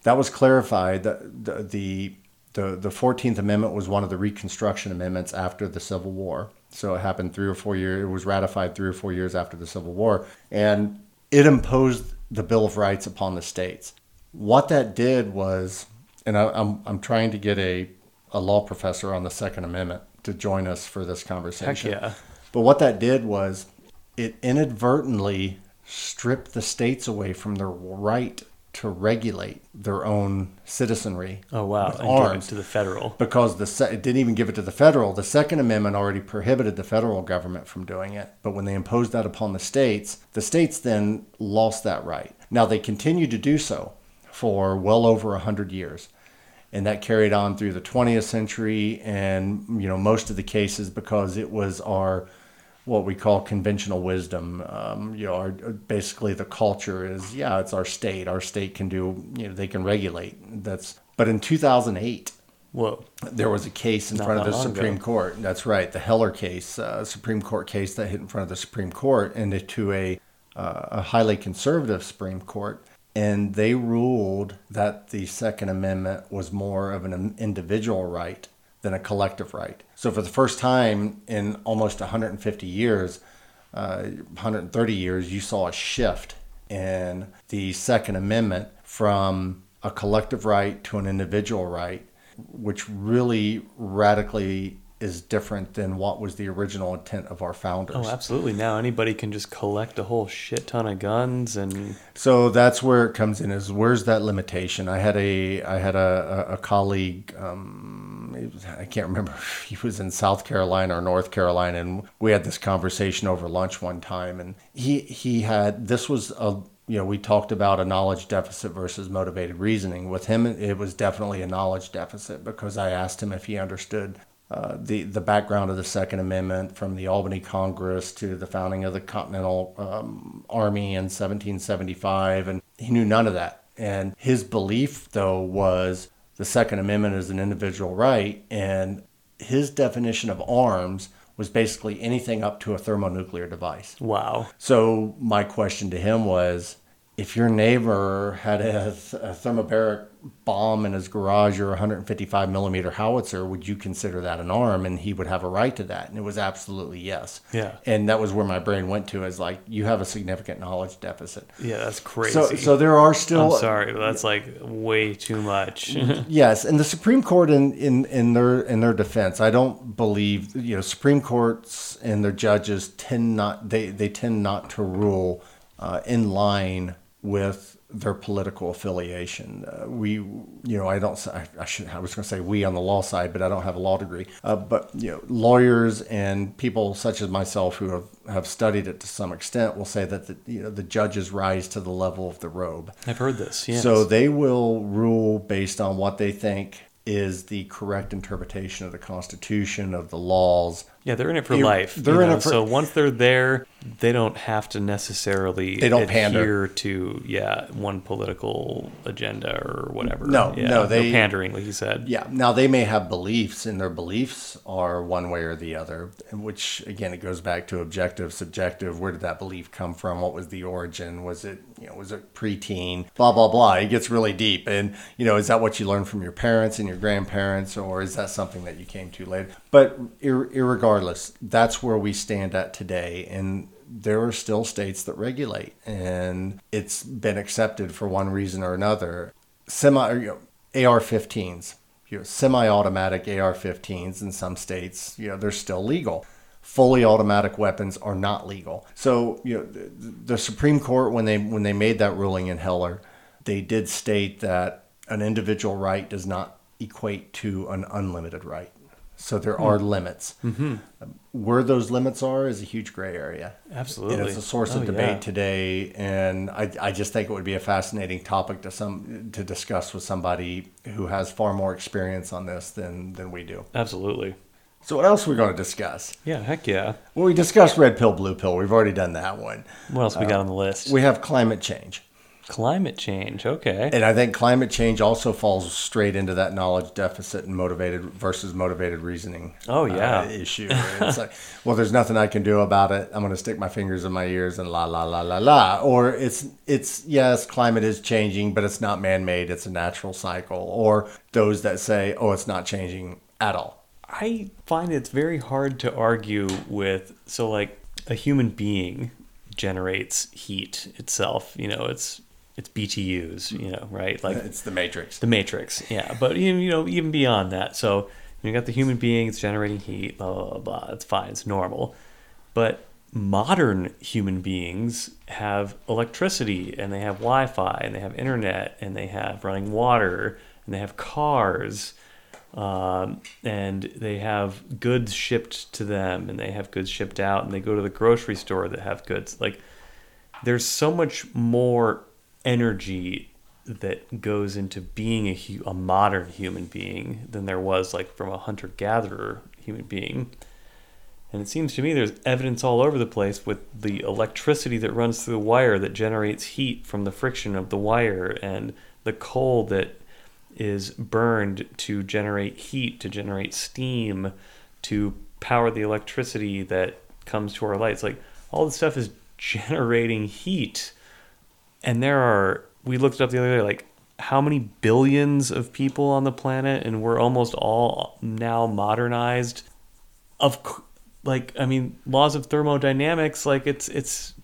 That was clarified. The, the, the, the, the 14th Amendment was one of the Reconstruction Amendments after the Civil War. So it happened three or four years. It was ratified three or four years after the Civil War, and it imposed the Bill of Rights upon the states. What that did was, and I, I'm I'm trying to get a a law professor on the Second Amendment to join us for this conversation. Heck yeah. But what that did was, it inadvertently stripped the states away from their right to regulate their own citizenry. Oh wow! with And arms to the federal. because the se- it didn't even give it to the federal. The Second Amendment already prohibited the federal government from doing it. But when they imposed that upon the states, the states then lost that right. Now they continued to do so for well over a hundred years, and that carried on through the 20th century. And you know most of the cases because it was our what we call conventional wisdom. Um, you know, our, basically the culture is yeah, it's our state. Our state can do you know they can regulate. That's but in 2008 Whoa! there was a case in Not front of the Supreme ago. Court. That's right, the Heller case, uh, Supreme Court case that hit in front of the Supreme Court and it to a uh, a highly conservative Supreme Court, and they ruled that the Second Amendment was more of an individual right than a collective right. So for the first time in almost 150 years, uh, 130 years, you saw a shift in the Second Amendment from a collective right to an individual right, which really radically is different than what was the original intent of our founders. Oh, absolutely. Now anybody can just collect a whole shit ton of guns and So that's where it comes in. Is where's that limitation? I had a I had a, a, colleague. Um, was- I can't remember if he was in South Carolina or North Carolina, and we had this conversation over lunch one time. And he he had this was a you know we talked about a knowledge deficit versus motivated reasoning. With him, it was definitely a knowledge deficit because I asked him if he understood uh, the the background of the Second Amendment from the Albany Congress to the founding of the Continental um, Army in 1775, and he knew none of that. And his belief, though, was the Second Amendment is an individual right, and his definition of arms was basically anything up to a thermonuclear device. wow. So my question to him was, if your neighbor had a, a thermobaric bomb in his garage or a 155 millimeter howitzer, would you consider that an arm? And he would have a right to that. And it was absolutely yes. Yeah. And that was where my brain went to is like, you have a significant knowledge deficit. Yeah, that's crazy. So, so there are still I'm sorry, but that's like way too much. Yes, and the Supreme Court in, in, in their in their defense, I don't believe you know Supreme Courts and their judges tend not they, they tend not to rule uh, in line with their political affiliation. Uh, we you know I don't I, I should I was going to say we on the law side, but I don't have a law degree. Uh, but you know lawyers and people such as myself who have, have studied it to some extent will say that the, you know the judges rise to the level of the robe. I've heard this. Yes. So they will rule based on what they think is the correct interpretation of the Constitution, of the laws. Yeah, they're in it for You're- life. they're in know? it for- so once they're there, they don't have to necessarily They don't adhere pander. to yeah one political agenda or whatever. No, yeah, no, they- pandering, like you said. Yeah. Now they may have beliefs, and their beliefs are one way or the other. Which again, it goes back to objective, subjective. Where did that belief come from? What was the origin? Was it you know was it preteen? Blah blah blah. It gets really deep, and you know is that what you learned from your parents and your grandparents, or is that something that you came to later? But ir- irregardless, that's where we stand at today, and there are still states that regulate, and it's been accepted for one reason or another. Semi you know, AR 15s, you know, semi automatic AR-15s in some states, you know, they're still legal. Fully automatic weapons are not legal. So, you know, the, the Supreme Court when they when they made that ruling in Heller, they did state that an individual right does not equate to an unlimited right. So there are limits. Mm-hmm. Where those limits are is a huge gray area. Absolutely. And it's a source Oh, of debate yeah. today, and I, I just think it would be a fascinating topic to some to discuss with somebody who has far more experience on this than than we do. Absolutely. So what else are we going to discuss? Yeah, heck yeah. Well, we discussed red pill, blue pill. We've already done that one. What else we got on the list? We have climate change, Climate change. Okay. and I think climate change also falls straight into that knowledge deficit and motivated versus motivated reasoning. Oh, yeah. uh, issue. It's like, well, there's nothing I can do about it. I'm going to stick my fingers in my ears and la la la la la. Or it's it's yes, climate is changing, but it's not man-made. It's a natural cycle. Or those that say, oh, it's not changing at all. I find it's very hard to argue with. So, like, a human being generates heat itself. You know, it's it's BTUs. You know, right? Like It's the matrix. the Matrix. Yeah, but you you know even beyond that. So you got the human being, it's generating heat. Blah blah blah. blah. It's fine. It's normal. But modern human beings have electricity and they have Wi-Fi and they have internet and they have running water and they have cars um, and they have goods shipped to them and they have goods shipped out and they go to the grocery store that have goods like there's so much more energy that goes into being a, hu- a modern human being than there was like from a hunter gatherer human being and it seems to me there's evidence all over the place with the electricity that runs through the wire that generates heat from the friction of the wire and the coal that is burned to generate heat, to generate steam, to power the electricity that comes to our lights. Like all this stuff is generating heat. And there are, we looked it up the other day, like how many billions of people on the planet, and we're almost all now modernized. Of like I mean laws of thermodynamics like it's it's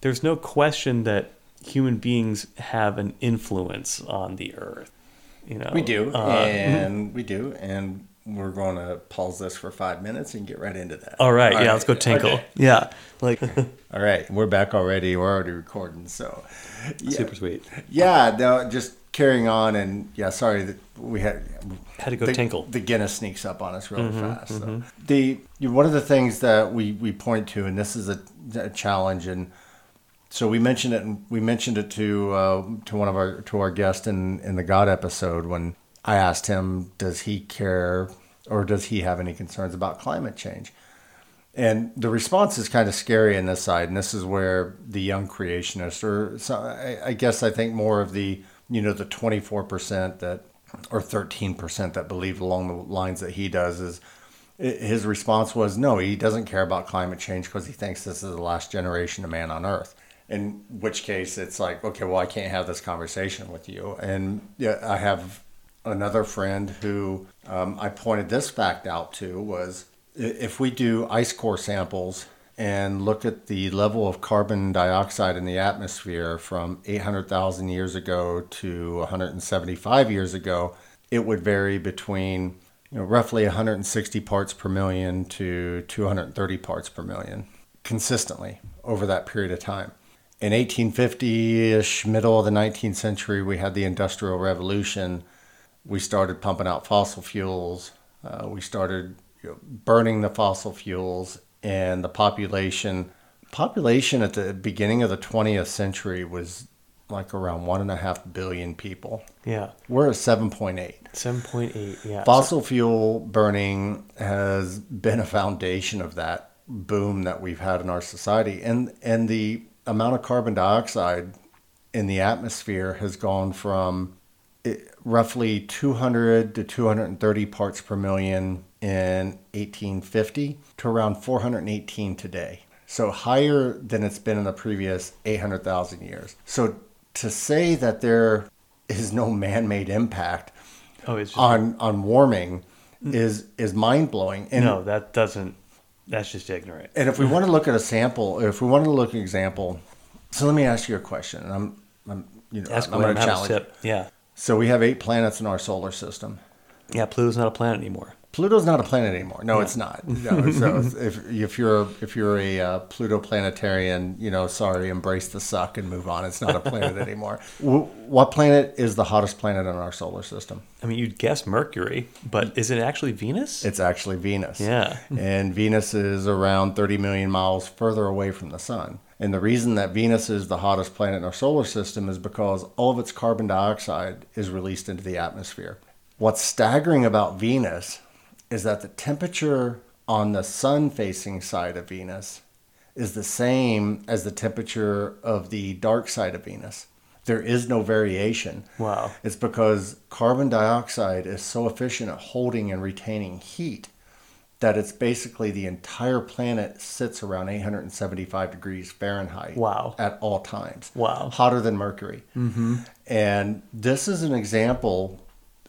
there's no question that human beings have an influence on the earth you know We do, Uh, and we do, and we're going to pause this for five minutes and get right into that. all right yeah let's go tinkle okay. yeah like All right, we're back already. We're already recording, so yeah, super sweet yeah. No, just carrying on, and yeah, sorry that we had had to go the, tinkle The Guinness sneaks up on us really fast. So. The you know, one of the things that we we point to, and this is a, a challenge, and so we mentioned it. We mentioned it to uh, to one of our to our guest in in the God episode when I asked him, does he care or does he have any concerns about climate change? And the response is kind of scary in this side, and this is where the young creationists, or so I, I guess I think more of the you know the twenty four percent that or thirteen percent that believe along the lines that he does is his response was no, he doesn't care about climate change because he thinks this is the last generation of man on Earth. In which case, it's like okay, well, I can't have this conversation with you. And yeah, I have another friend who um, I pointed this fact out to was if we do ice core samples and look at the level of carbon dioxide in the atmosphere from 800,000 years ago to 175 years ago, it would vary between you know, roughly 160 parts per million to 230 parts per million consistently over that period of time. In 1850-ish, middle of the 19th century, we had the Industrial Revolution. We started pumping out fossil fuels. Uh, we started you know, burning the fossil fuels, and the population population at the beginning of the 20th century was like around one and a half billion people. yeah We're at 7.8. 7.8 yeah Fossil fuel burning has been a foundation of that boom that we've had in our society, and and the amount of carbon dioxide in the atmosphere has gone from eh, roughly 200 to 230 parts per million in 1850 to around 418 today. So higher than it's been in the previous 800,000 years. So to say that there is no man-made impact oh just on on warming is is mind blowing. And no that doesn't that's just ignorant and if we want to look at a sample, if we want to look at an example, so let me ask you a question. And I'm, I'm you know, ask I'm going to challenge. yeah So we have eight planets in our solar system. yeah pluto's not a planet anymore Pluto's not a planet anymore. No, it's not. No, so if if you're if you're a uh, Pluto planetarian, you know, sorry, embrace the suck and move on. It's not a planet anymore. W- what planet is the hottest planet in our solar system? i mean you'd guess mercury but is it actually venus It's actually Venus. Yeah. And Venus is around 30 million miles further away from the sun. And the reason that Venus is the hottest planet in our solar system is because all of its carbon dioxide is released into the atmosphere. What's staggering about Venus is that the temperature on the sun facing side of Venus is the same as the temperature of the dark side of Venus. There is no variation. Wow. It's because carbon dioxide is so efficient at holding and retaining heat that it's basically the entire planet sits around 875 degrees Fahrenheit Wow. at all times. Wow. Hotter than Mercury. Mm-hmm. And this is an example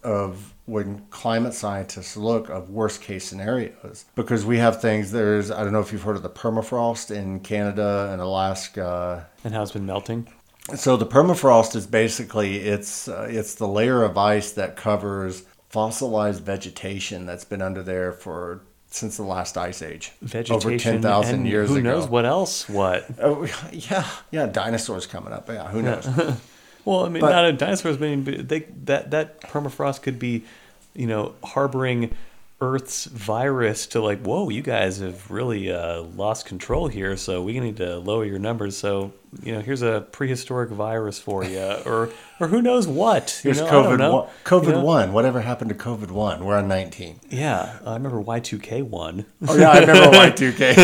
of when climate scientists look of worst case scenarios because we have things there's I don't know if you've heard of the permafrost in Canada and Alaska and how it's been melting so the permafrost is basically it's uh, it's the layer of ice that covers fossilized vegetation that's been under there for since the last ice age. Vegetation. over ten thousand and years who ago. knows what else? What? Oh, yeah, yeah, dinosaurs coming up. Yeah, who knows? Well, I mean, But- not a dinosaurs, but but they that that permafrost could be, you know, harboring Earth's virus to like, whoa, you guys have really uh, lost control here, so we need to lower your numbers. So, you know, here's a prehistoric virus for you, or or who knows what? You Here's know, COVID one. COVID You know? one. Whatever happened to COVID one? We're on nineteen. Yeah, I remember Y two K one. Oh yeah, I remember Y2K.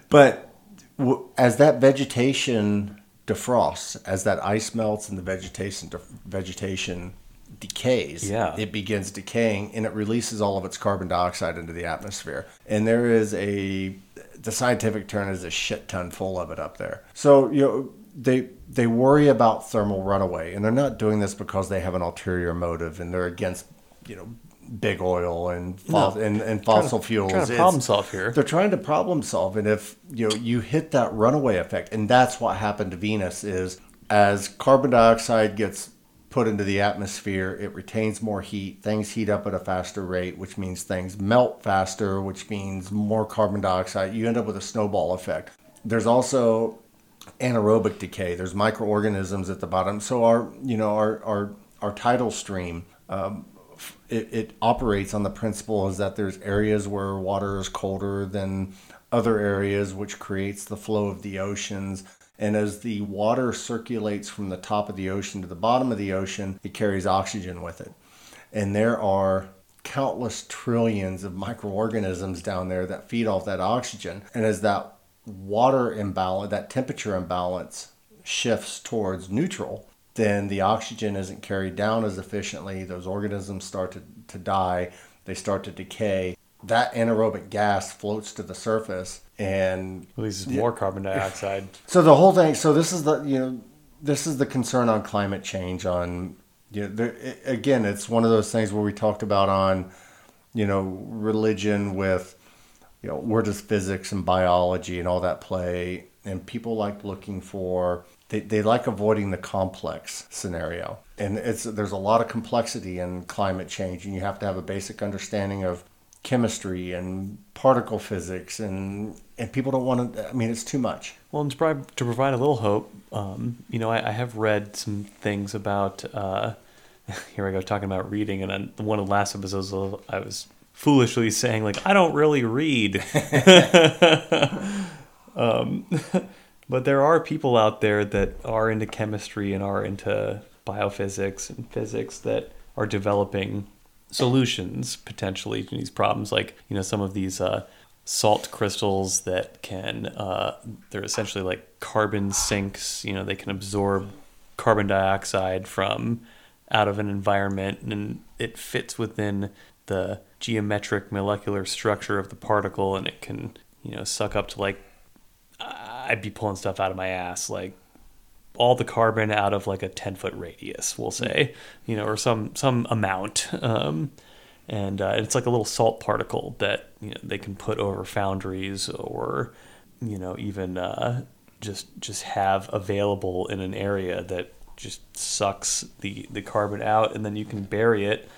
but w- as that vegetation defrosts, as that ice melts and the vegetation def- vegetation decays, Yeah. it begins decaying and it releases all of its carbon dioxide into the atmosphere. And there is a the scientific term is a shit ton full of it up there. So you know they they worry about thermal runaway, and they're not doing this because they have an ulterior motive and they're against you know big oil and fos- No. and, and fossil fuels. Trying to It's- problem solve here. they're trying to problem solve, and if you know you hit that runaway effect, and that's what happened to Venus is as carbon dioxide gets put into the atmosphere, it retains more heat. Things heat up at a faster rate, which means things melt faster, which means more carbon dioxide. You end up with a snowball effect. There's also anaerobic decay. There's microorganisms at the bottom. So our you know our our our tidal stream. Um, it, it operates on the principle is that there's areas where water is colder than other areas, which creates the flow of the oceans. And as the water circulates from the top of the ocean to the bottom of the ocean, it carries oxygen with it. And there are countless trillions of microorganisms down there that feed off that oxygen. And as that water imbalance, that temperature imbalance shifts towards neutral, then the oxygen isn't carried down as efficiently. Those organisms start to, to die, they start to decay. That anaerobic gas floats to the surface and Releases more carbon dioxide. so the whole thing. So this is the you know this is the concern on climate change. On you know there, i again, it's one of those things where we talked about on you know religion with you know where does physics and biology and all that play, and people like looking for they, they like avoiding the complex scenario. And it's there's a lot of complexity in climate change, and you have to have a basic understanding of chemistry and particle physics and and people don't want to i mean it's too much Well, and to provide, to provide a little hope, um, you know, I, I have read some things about. Uh, here I go talking about reading, and on one of the last episodes, I was foolishly saying like I don't really read. um, but there are people out there that are into chemistry and are into biophysics and physics that are developing solutions potentially to these problems like you know some of these uh, salt crystals that can uh, they're essentially like carbon sinks you know they can absorb carbon dioxide from out of an environment and it fits within the geometric molecular structure of the particle and it can you know suck up to like I'd be pulling stuff out of my ass like all the carbon out of like a 10 foot radius we'll say you know or some some amount um, and uh, it's like a little salt particle that you know they can put over foundries or you know even uh, just just have available in an area that just sucks the the carbon out and then you can bury it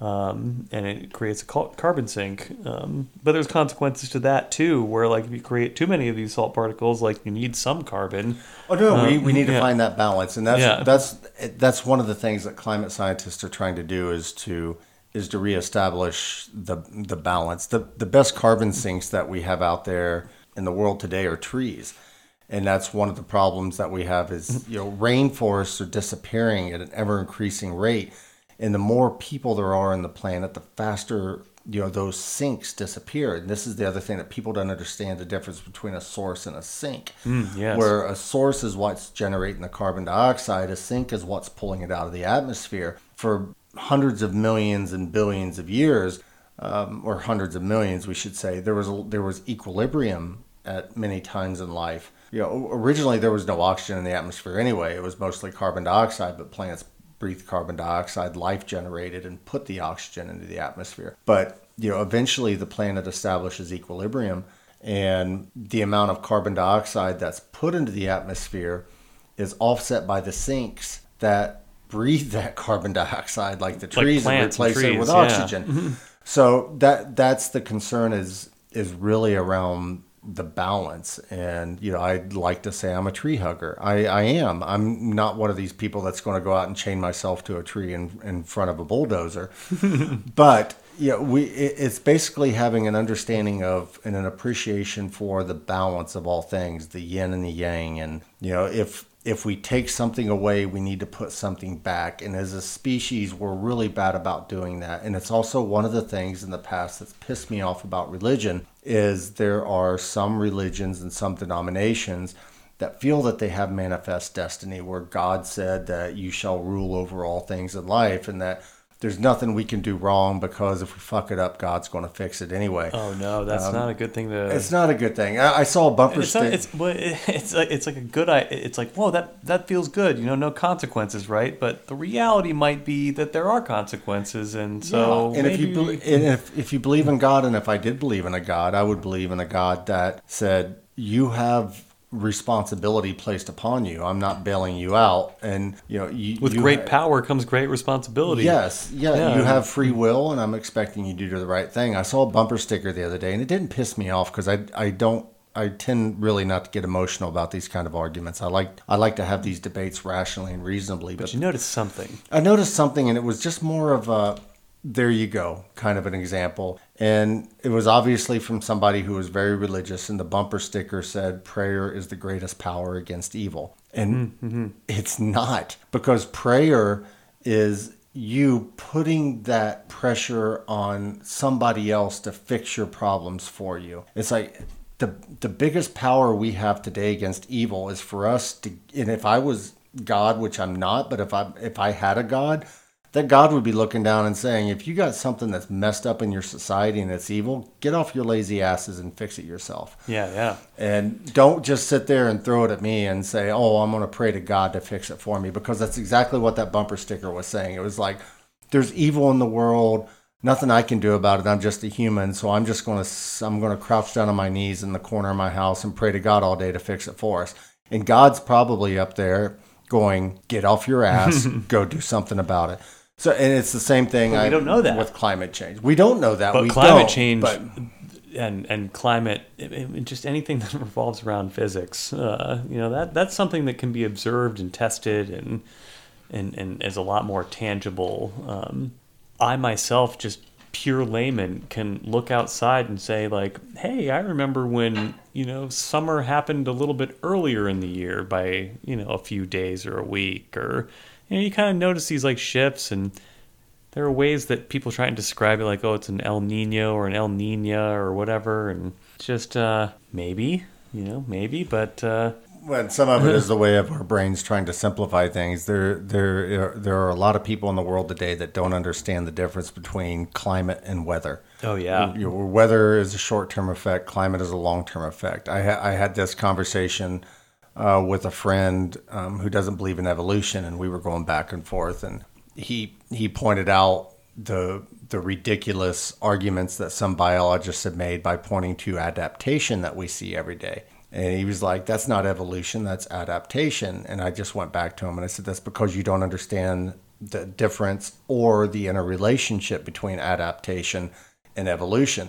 um, and it creates a carbon sink. Um, but there's consequences to that too, where like if you create too many of these salt particles, like you need some carbon. oh no we, Um, we need to yeah. find that balance and that's Yeah. that's that's one of the things that climate scientists are trying to do is to is to reestablish the the balance the the best carbon sinks that we have out there in the world today are trees and that's one of the problems that we have is you know rainforests are disappearing at an ever increasing rate and the more people there are on the planet the faster you know those sinks disappear. And this is the other thing that people don't understand the difference between a source and a sink. Yes. where a source is what's generating the carbon dioxide a sink is what's pulling it out of the atmosphere. For hundreds of millions and billions of years um, or hundreds of millions we should say there was a, there was equilibrium at many times in life. You know originally there was no oxygen in the atmosphere anyway. It was mostly carbon dioxide but plants breathe carbon dioxide life generated and put the oxygen into the atmosphere. But you know eventually the planet establishes equilibrium and the amount of carbon dioxide that's put into the atmosphere is offset by the sinks that breathe that carbon dioxide like the trees plants and replace it trees, with yeah. oxygen. Mm-hmm. So that that's the concern is is really around the balance. And you know, I'd like to say I'm a tree hugger. I, I am. I'm not one of these people that's going to go out and chain myself to a tree in in front of a bulldozer. but yeah, we it, it's basically having an understanding of and an appreciation for the balance of all things, the yin and the yang, and you know if if we take something away, we need to put something back. And as a species, we're really bad about doing that. And it's also one of the things in the past that's pissed me off about religion is there are some religions and some denominations that feel that they have manifest destiny where God said that you shall rule over all things in life and that there's nothing we can do wrong because if we fuck it up, God's going to fix it anyway. Oh no, that's um, not a good thing to. It's not a good thing. I, I saw a bumper it's sticker. It's it's like it's like a good. It's like whoa, that that feels good. You know, no consequences, right? But the reality might be that there are consequences, and so. Yeah. And if you and if if you believe in God, and if I did believe in a God, I would believe in a God that said you have responsibility placed upon you. I'm not bailing you out, and you know, you, with you great ha- power comes great responsibility. Yes, yeah, yeah, you have free will, and I'm expecting you to do the right thing. I saw a bumper sticker the other day, and it didn't piss me off because I I don't. I tend really not to get emotional about these kind of arguments. I like I like to have these debates rationally and reasonably. But, but you noticed something. I noticed something, and it was just more of a there you go, kind of an example. And it was obviously from somebody who was very religious, and the bumper sticker said, Prayer is the greatest power against evil. And mm-hmm. it's not, because prayer is you putting that pressure on somebody else to fix your problems for you. It's like the the biggest power we have today against evil is for us to and if I was God, which I'm not, but if I if I had a God, that God would be looking down and saying, if you got something that's messed up in your society and it's evil, get off your lazy asses and fix it yourself. Yeah, yeah. And don't just sit there and throw it at me and say, oh, I'm going to pray to God to fix it for me, because that's exactly what that bumper sticker was saying. It was like, there's evil in the world. Nothing I can do about it. I'm just a human, so I'm just going to I'm going to crouch down on my knees in the corner of my house and pray to God all day to fix it for us. And God's probably up there going, "Get off your ass, go do something about it." So, and it's the same thing. But we I, don't know that with climate change. We don't know that. But we climate change, but, and and climate, it, it, just anything that revolves around physics, uh, you know, that that's something that can be observed and tested, and and and is a lot more tangible. Um, I myself, just pure layman, can look outside and say like, "Hey, I remember when you know summer happened a little bit earlier in the year by you know a few days or a week or." You know, you kind of notice these like shifts, and there are ways that people try and describe it, like, oh, it's an El Nino or an El Nina or whatever, and just uh, maybe, you know, maybe, but. Uh, well, some of it is the way of our brains trying to simplify things. There, there, there are a lot of people in the world today that don't understand the difference between climate and weather. Oh yeah, Your weather is a short-term effect. Climate is a long-term effect. I, ha- I had this conversation uh, with a friend um, who doesn't believe in evolution, and we were going back and forth, and he he pointed out the the ridiculous arguments that some biologists have made by pointing to adaptation that we see every day. And he was like, "That's not evolution, that's adaptation." And I just went back to him and I said, "That's because you don't understand the difference or the interrelationship between adaptation and evolution."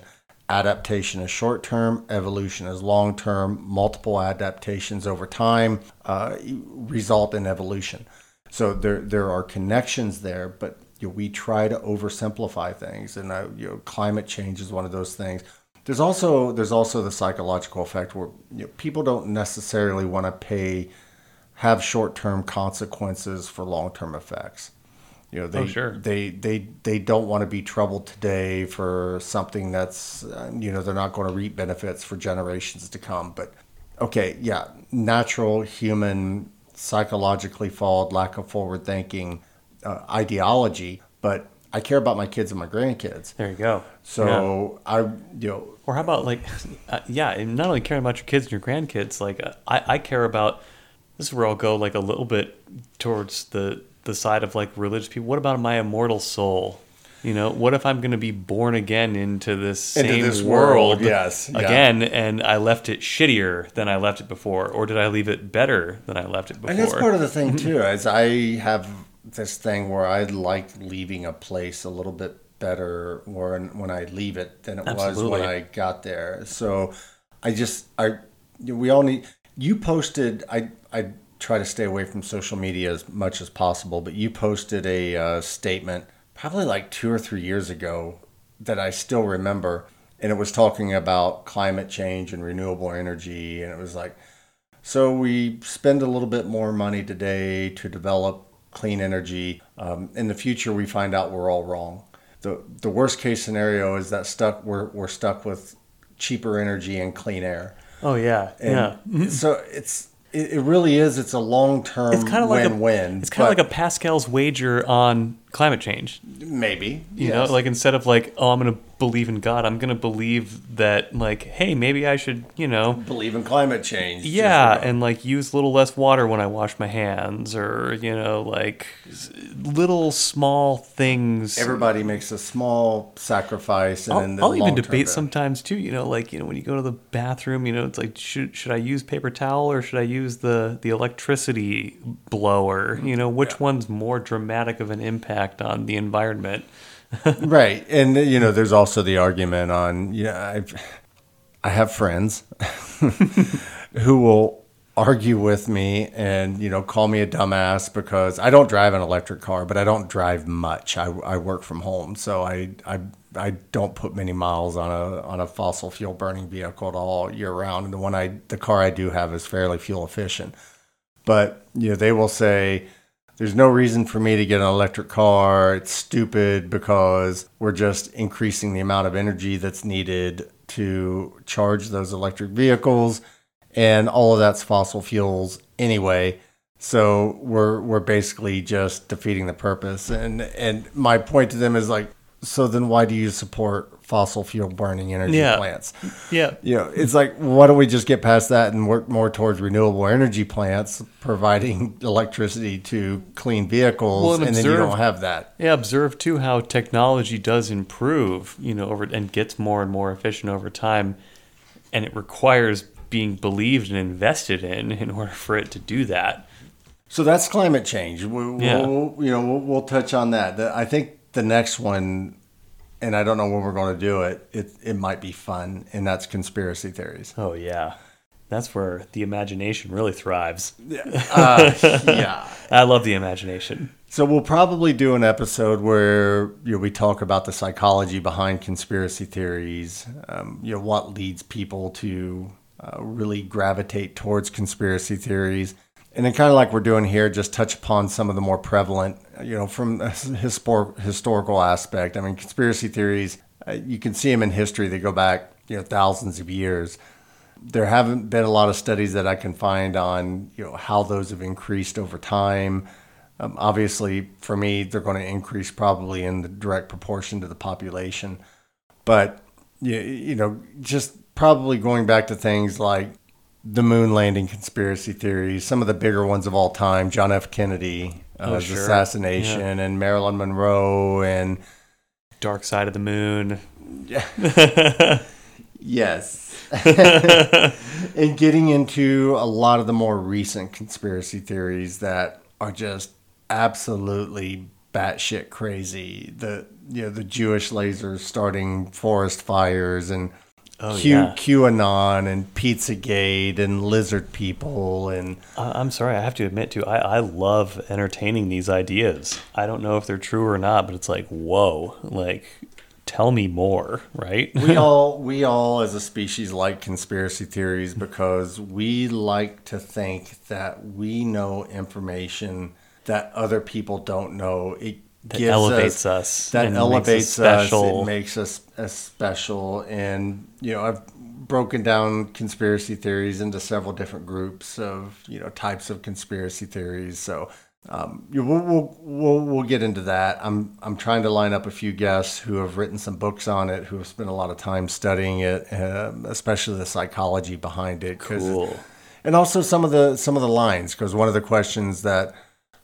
Adaptation is short term, evolution is long term. Multiple adaptations over time uh, result in evolution. So there there are connections there, but you know, we try to oversimplify things, and uh, you know, climate change is one of those things. There's also there's also the psychological effect where you know, people don't necessarily want to pay have short term consequences for long term effects. You know, they, oh, sure. they, they, they don't want to be troubled today for something that's, uh, you know, they're not going to reap benefits for generations to come. But okay, yeah, natural, human, psychologically flawed, lack of forward thinking uh, ideology. But I care about my kids and my grandkids. There you go. So yeah. I, you know. Or how about like, uh, yeah, and not only caring about your kids and your grandkids, like uh, I, I care about, this is where I'll go like a little bit towards the the side of like religious people. What about my immortal soul? You know, what if I'm going to be born again into this into same this world, world, yes, again, yeah. and I left it shittier than I left it before, or did I leave it better than I left it before? And that's part of the thing too. Is I have this thing where I like leaving a place a little bit better when when I leave it than it was when I got there. So I just I we all need you posted I I try to stay away from social media as much as possible, but you posted a uh, statement probably like 2 or 3 years ago that I still remember and it was talking about climate change and renewable energy and it was like so we spend a little bit more money today to develop clean energy. Um, in the future, we find out we're all wrong. the The worst case scenario is that stuck we're we're stuck with cheaper energy and clean air. Oh yeah, And yeah. So it's it, it really is. It's a long term It's kind of like win a win. It's kind of like a Pascal's wager on climate change. maybe You know, like instead of like, oh, I'm gonna believe in God, I'm gonna believe that like, hey, maybe I should, you know, believe in climate change. Just, yeah, you know, and like use a little less water when I wash my hands, or you know, like little small things. everybody makes a small sacrifice, and I'll, then the I'll even debate sometimes too. You know, like you know when you go to the bathroom, you know, it's like should should I use paper towel or should I use the the electricity blower? You know, which Yeah. one's more dramatic of an impact on the environment? Right and you know there's also the argument on yeah I've, i have friends who will argue with me and you know call me a dumbass because i don't drive an electric car but i don't drive much. I, I work from home so I, I i don't put many miles on a on a fossil fuel burning vehicle at all year round and the one i the car i do have is fairly fuel efficient. But you know they will say there's no reason for me to get an electric car. It's stupid because we're just increasing the amount of energy that's needed to charge those electric vehicles and all of that's fossil fuels anyway. So we're we're basically just defeating the purpose. And and my point to them is like so then why do you support fossil fuel burning energy Yeah. plants? Yeah, you know, it's like, why don't we just get past that and work more towards renewable energy plants providing electricity to clean vehicles, Well, and, and then you don't have that. Yeah, observe too how technology does improve, you know, over and gets more and more efficient over time, and it requires being believed and invested in in order for it to do that. So that's climate change. We, Yeah. We'll, you know, we'll, we'll touch on that. The- I think the next one, and I don't know when we're going to do it. It it might be fun, and that's conspiracy theories. Oh yeah, that's where the imagination really thrives. Uh, yeah. I love the imagination. So we'll probably do an episode where you know, we talk about the psychology behind conspiracy theories. Um, you know what leads people to uh, really gravitate towards conspiracy theories, and then kind of like we're doing here, just touch upon some of the more prevalent, you know, from a histor- historical aspect. I mean, conspiracy theories, uh, you can see them in history. They go back, you know, thousands of years there haven't been a lot of studies that I can find on you know how those have increased over time. Um, obviously, for me, they're going to increase probably in the direct proportion to the population, but you, you know, just probably going back to things like the moon landing conspiracy theories, some of the bigger ones of all time, John F. Kennedy, uh, Oh, sure. assassination, and Marilyn Monroe, and Dark side of the moon. Yes. and getting into a lot of the more recent conspiracy theories that are just absolutely batshit crazy. The you know the Jewish lasers starting forest fires and Oh, Q, yeah. QAnon and Pizzagate and lizard people and I- I'm sorry, I have to admit too, I, I love entertaining these ideas. I don't know if they're true or not, but it's like, whoa, like, tell me more, right? we all we all as a species like conspiracy theories because we like to think that we know information that other people don't know. It That elevates us, us That us elevates us. special. It makes us as special. And you know, I've broken down conspiracy theories into several different groups of you know types of conspiracy theories. So um, we'll, we'll we'll we'll get into that. I'm I'm trying to line up a few guests who have written some books on it, who have spent a lot of time studying it, um, especially the psychology behind it. Cool. and also some of the some of the lines because one of the questions that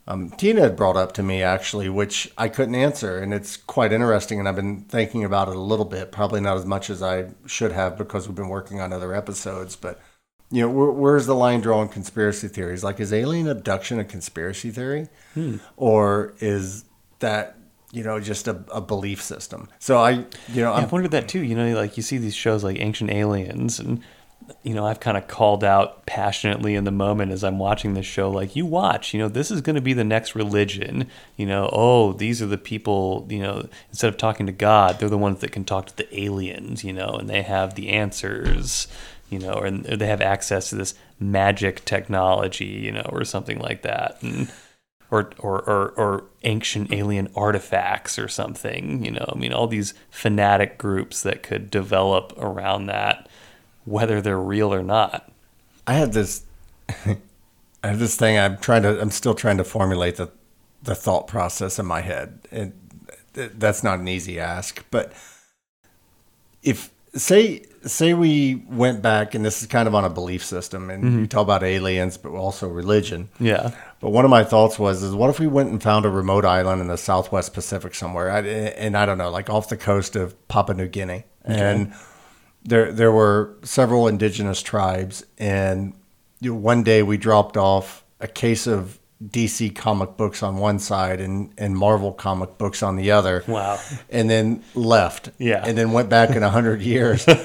um, Tina had brought up to me actually, which I couldn't answer, and it's quite interesting, and I've been thinking about it a little bit, probably not as much as I should have because we've been working on other episodes, but. You know, where, where's the line drawn conspiracy theories? Like, is alien abduction a conspiracy theory? Or is that you know, just a, a belief system. So I, you know, Yeah, I'm, I've wondered that too. You know, like you see these shows like Ancient Aliens, and you know, I've kind of called out passionately in the moment as I'm watching this show, like, you watch, you know, this is going to be the next religion. You know, oh, these are the people, you know, instead of talking to God, they're the ones that can talk to the aliens, you know, and they have the answers, you know, or they have access to this magic technology, you know, or something like that. And, or, or, or, or ancient alien artifacts or something, you know. I mean, all these fanatic groups that could develop around that, whether they're real or not. I have this, I have this thing. I'm trying to. I'm still trying to formulate the, the thought process in my head, and that's not an easy ask. But if say say we went back, and this is kind of on a belief system, and mm-hmm. you talk about aliens, but also religion. Yeah. But one of my thoughts was, is what if we went and found a remote island in the Southwest Pacific somewhere, I, and I don't know, like off the coast of Papua New Guinea, and there there were several indigenous tribes, and one day we dropped off a case of DC comic books on one side and, and Marvel comic books on the other. Wow. And then left. Yeah. And then went back in a hundred years.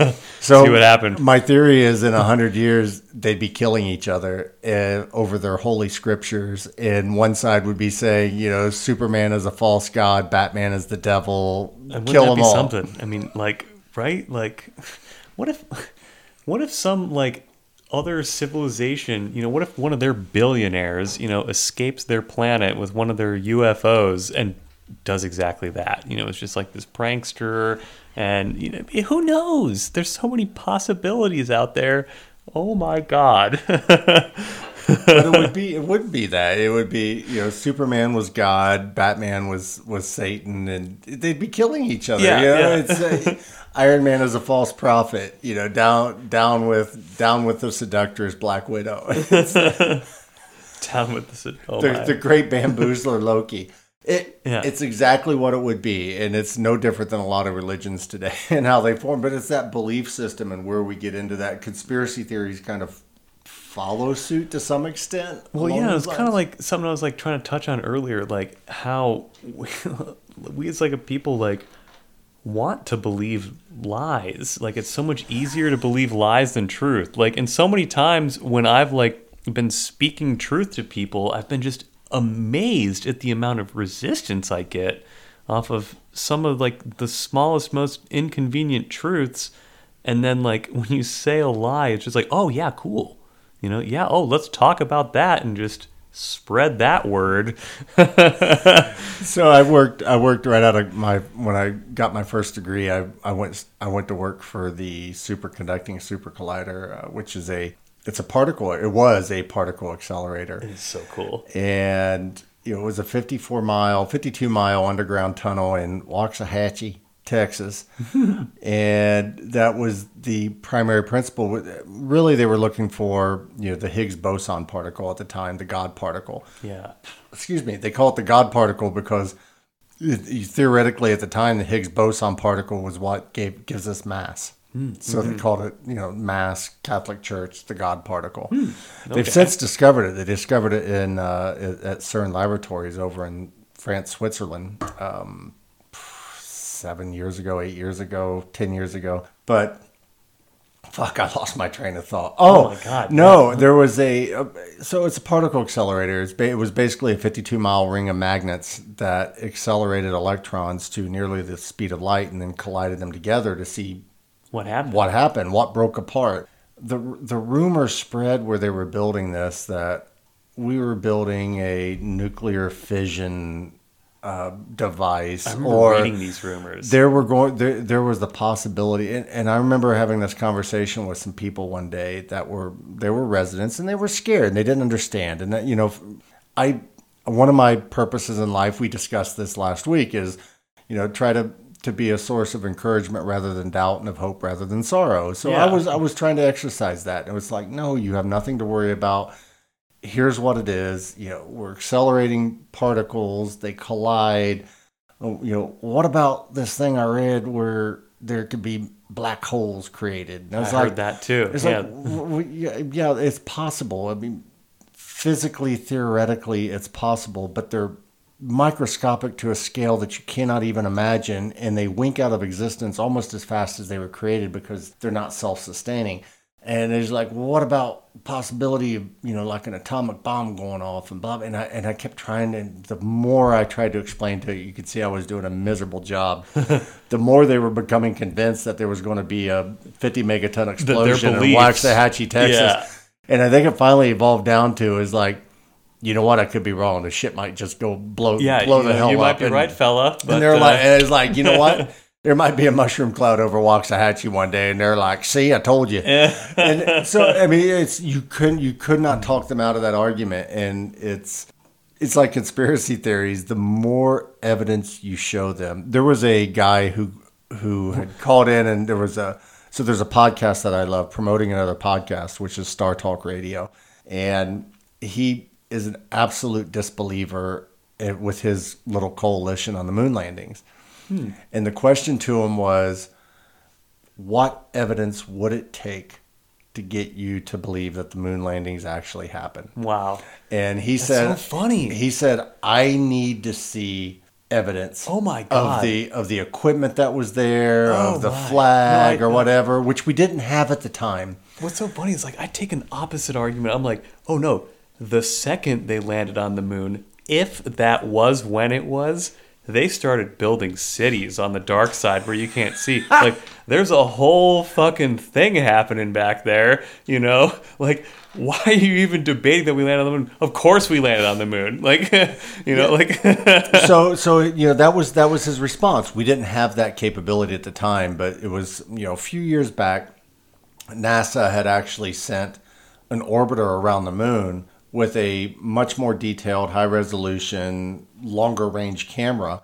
So See what happened. My theory is in a hundred years they'd be killing each other uh, over their holy scriptures, and one side would be saying, you know, Superman is a false god, Batman is the devil, And kill them be all. something? I mean, like, right? Like, what if, what if some like other civilization, you know, what if one of their billionaires, you know, escapes their planet with one of their UFOs and does exactly that? You know, it's just like this prankster, and you know, who knows? There's so many possibilities out there. Oh my God. but it would be it would be that it would be you know Superman was God, Batman was was Satan, and they'd be killing each other. Yeah, you know? yeah. Uh, Iron Man is a false prophet. You know, down down with down with the seductors, Black Widow. Down with this. Oh the, the great bamboozler Loki. It Yeah. it's exactly what it would be, and it's no different than a lot of religions today and how they form. But it's that belief system and where we get into that conspiracy theories kind of follow suit to some extent. Well, yeah, it's kind of like something I was like trying to touch on earlier, like how we, we as like a people like want to believe lies. Like it's so much easier to believe lies than truth. Like and so many times when I've like been speaking truth to people, I've been just amazed at the amount of resistance I get off of some of like the smallest most inconvenient truths and then like when you say a lie it's just like oh yeah cool you know yeah oh let's talk about that and just spread that word So I worked. I worked right out of my when I got my first degree. I, I went. I went to work for the superconducting super collider, uh, which is a. It's a particle. It was a particle accelerator, it's so cool and you know, it was a 54 mile, 52 mile underground tunnel in Waxahachie, Texas, and that was the primary principle. Really, they were looking for you know the Higgs boson particle at the time, the God particle yeah excuse me, they call it the God particle because theoretically at the time the Higgs boson particle was what gave gives us mass. So they called it, you know, Mass Catholic Church, the God particle. They've since discovered it. They discovered it in uh, at- at CERN laboratories over in France, Switzerland, um, seven years ago, eight years ago, ten years ago. But fuck, I lost my train of thought. Oh, oh my God, No, there was a so it's a particle accelerator. It was basically a 52 mile ring of magnets that accelerated electrons to nearly the speed of light, and then collided them together to see what happened what happened, what broke apart. The the rumor spread where they were building this that we were building a nuclear fission uh, device, I remember or reading these rumors. there were going there, there was the possibility and, and i remember having this conversation with some people one day that were they were residents and they were scared and they didn't understand. And that you know i one of my purposes in life we discussed this last week is you know try to to be a source of encouragement rather than doubt and of hope rather than sorrow. So i was i was trying to exercise that. And it was like no you have nothing to worry about here's what it is you know we're accelerating particles they collide Oh, you know, what about this thing I read where there could be black holes created? And I i was heard like, that too It's yeah like, yeah, yeah, it's possible. I mean, physically, theoretically, it's possible, but they're microscopic to a scale that you cannot even imagine, and they wink out of existence almost as fast as they were created because they're not self-sustaining. And it's like, well, what about possibility of you know like an atomic bomb going off and blah? And I and I kept trying, and the more I tried to explain to it, you could see I was doing a miserable job. the more they were becoming convinced that there was going to be a 50 megaton explosion in. Waxahachie, Texas. Yeah. And I think it finally evolved down to is like, you know what? I could be wrong. The shit might just go blow, Yeah, blow you, the hell you up. might be and, right, fella. But, and they're uh, like, and it's like, you know what? There might be a mushroom cloud over Waxahachie one day, and they're like, "See, I told you." and so, I mean, it's you couldn't, you could not talk them out of that argument, and it's, it's like conspiracy theories. The more evidence you show them, there was a guy who who had called in, and there was a so there's a podcast that I love promoting another podcast, which is StarTalk Radio, and he is an absolute disbeliever eh, with his little coalition on the moon landings. Hmm. And the question to him was, what evidence would it take to get you to believe that the moon landings actually happened? wow. And he said, so funny. He said, I need to see evidence. Oh my god! Of the of the equipment that was there, Oh of the my. flag No, I- or whatever, which we didn't have at the time. What's so funny is like I take an opposite argument. I'm like, oh no, the second they landed on the moon, if that was when it was, they started building cities on the dark side where you can't see. like there's a whole fucking thing happening back there, you know? Like why are you even debating that we landed on the moon? Of course we landed on the moon. Like you know, like so so you know that was that was his response. We didn't have that capability at the time, but it was you know a few years back. NASA had actually sent an orbiter around the moon with a much more detailed, high resolution, longer range camera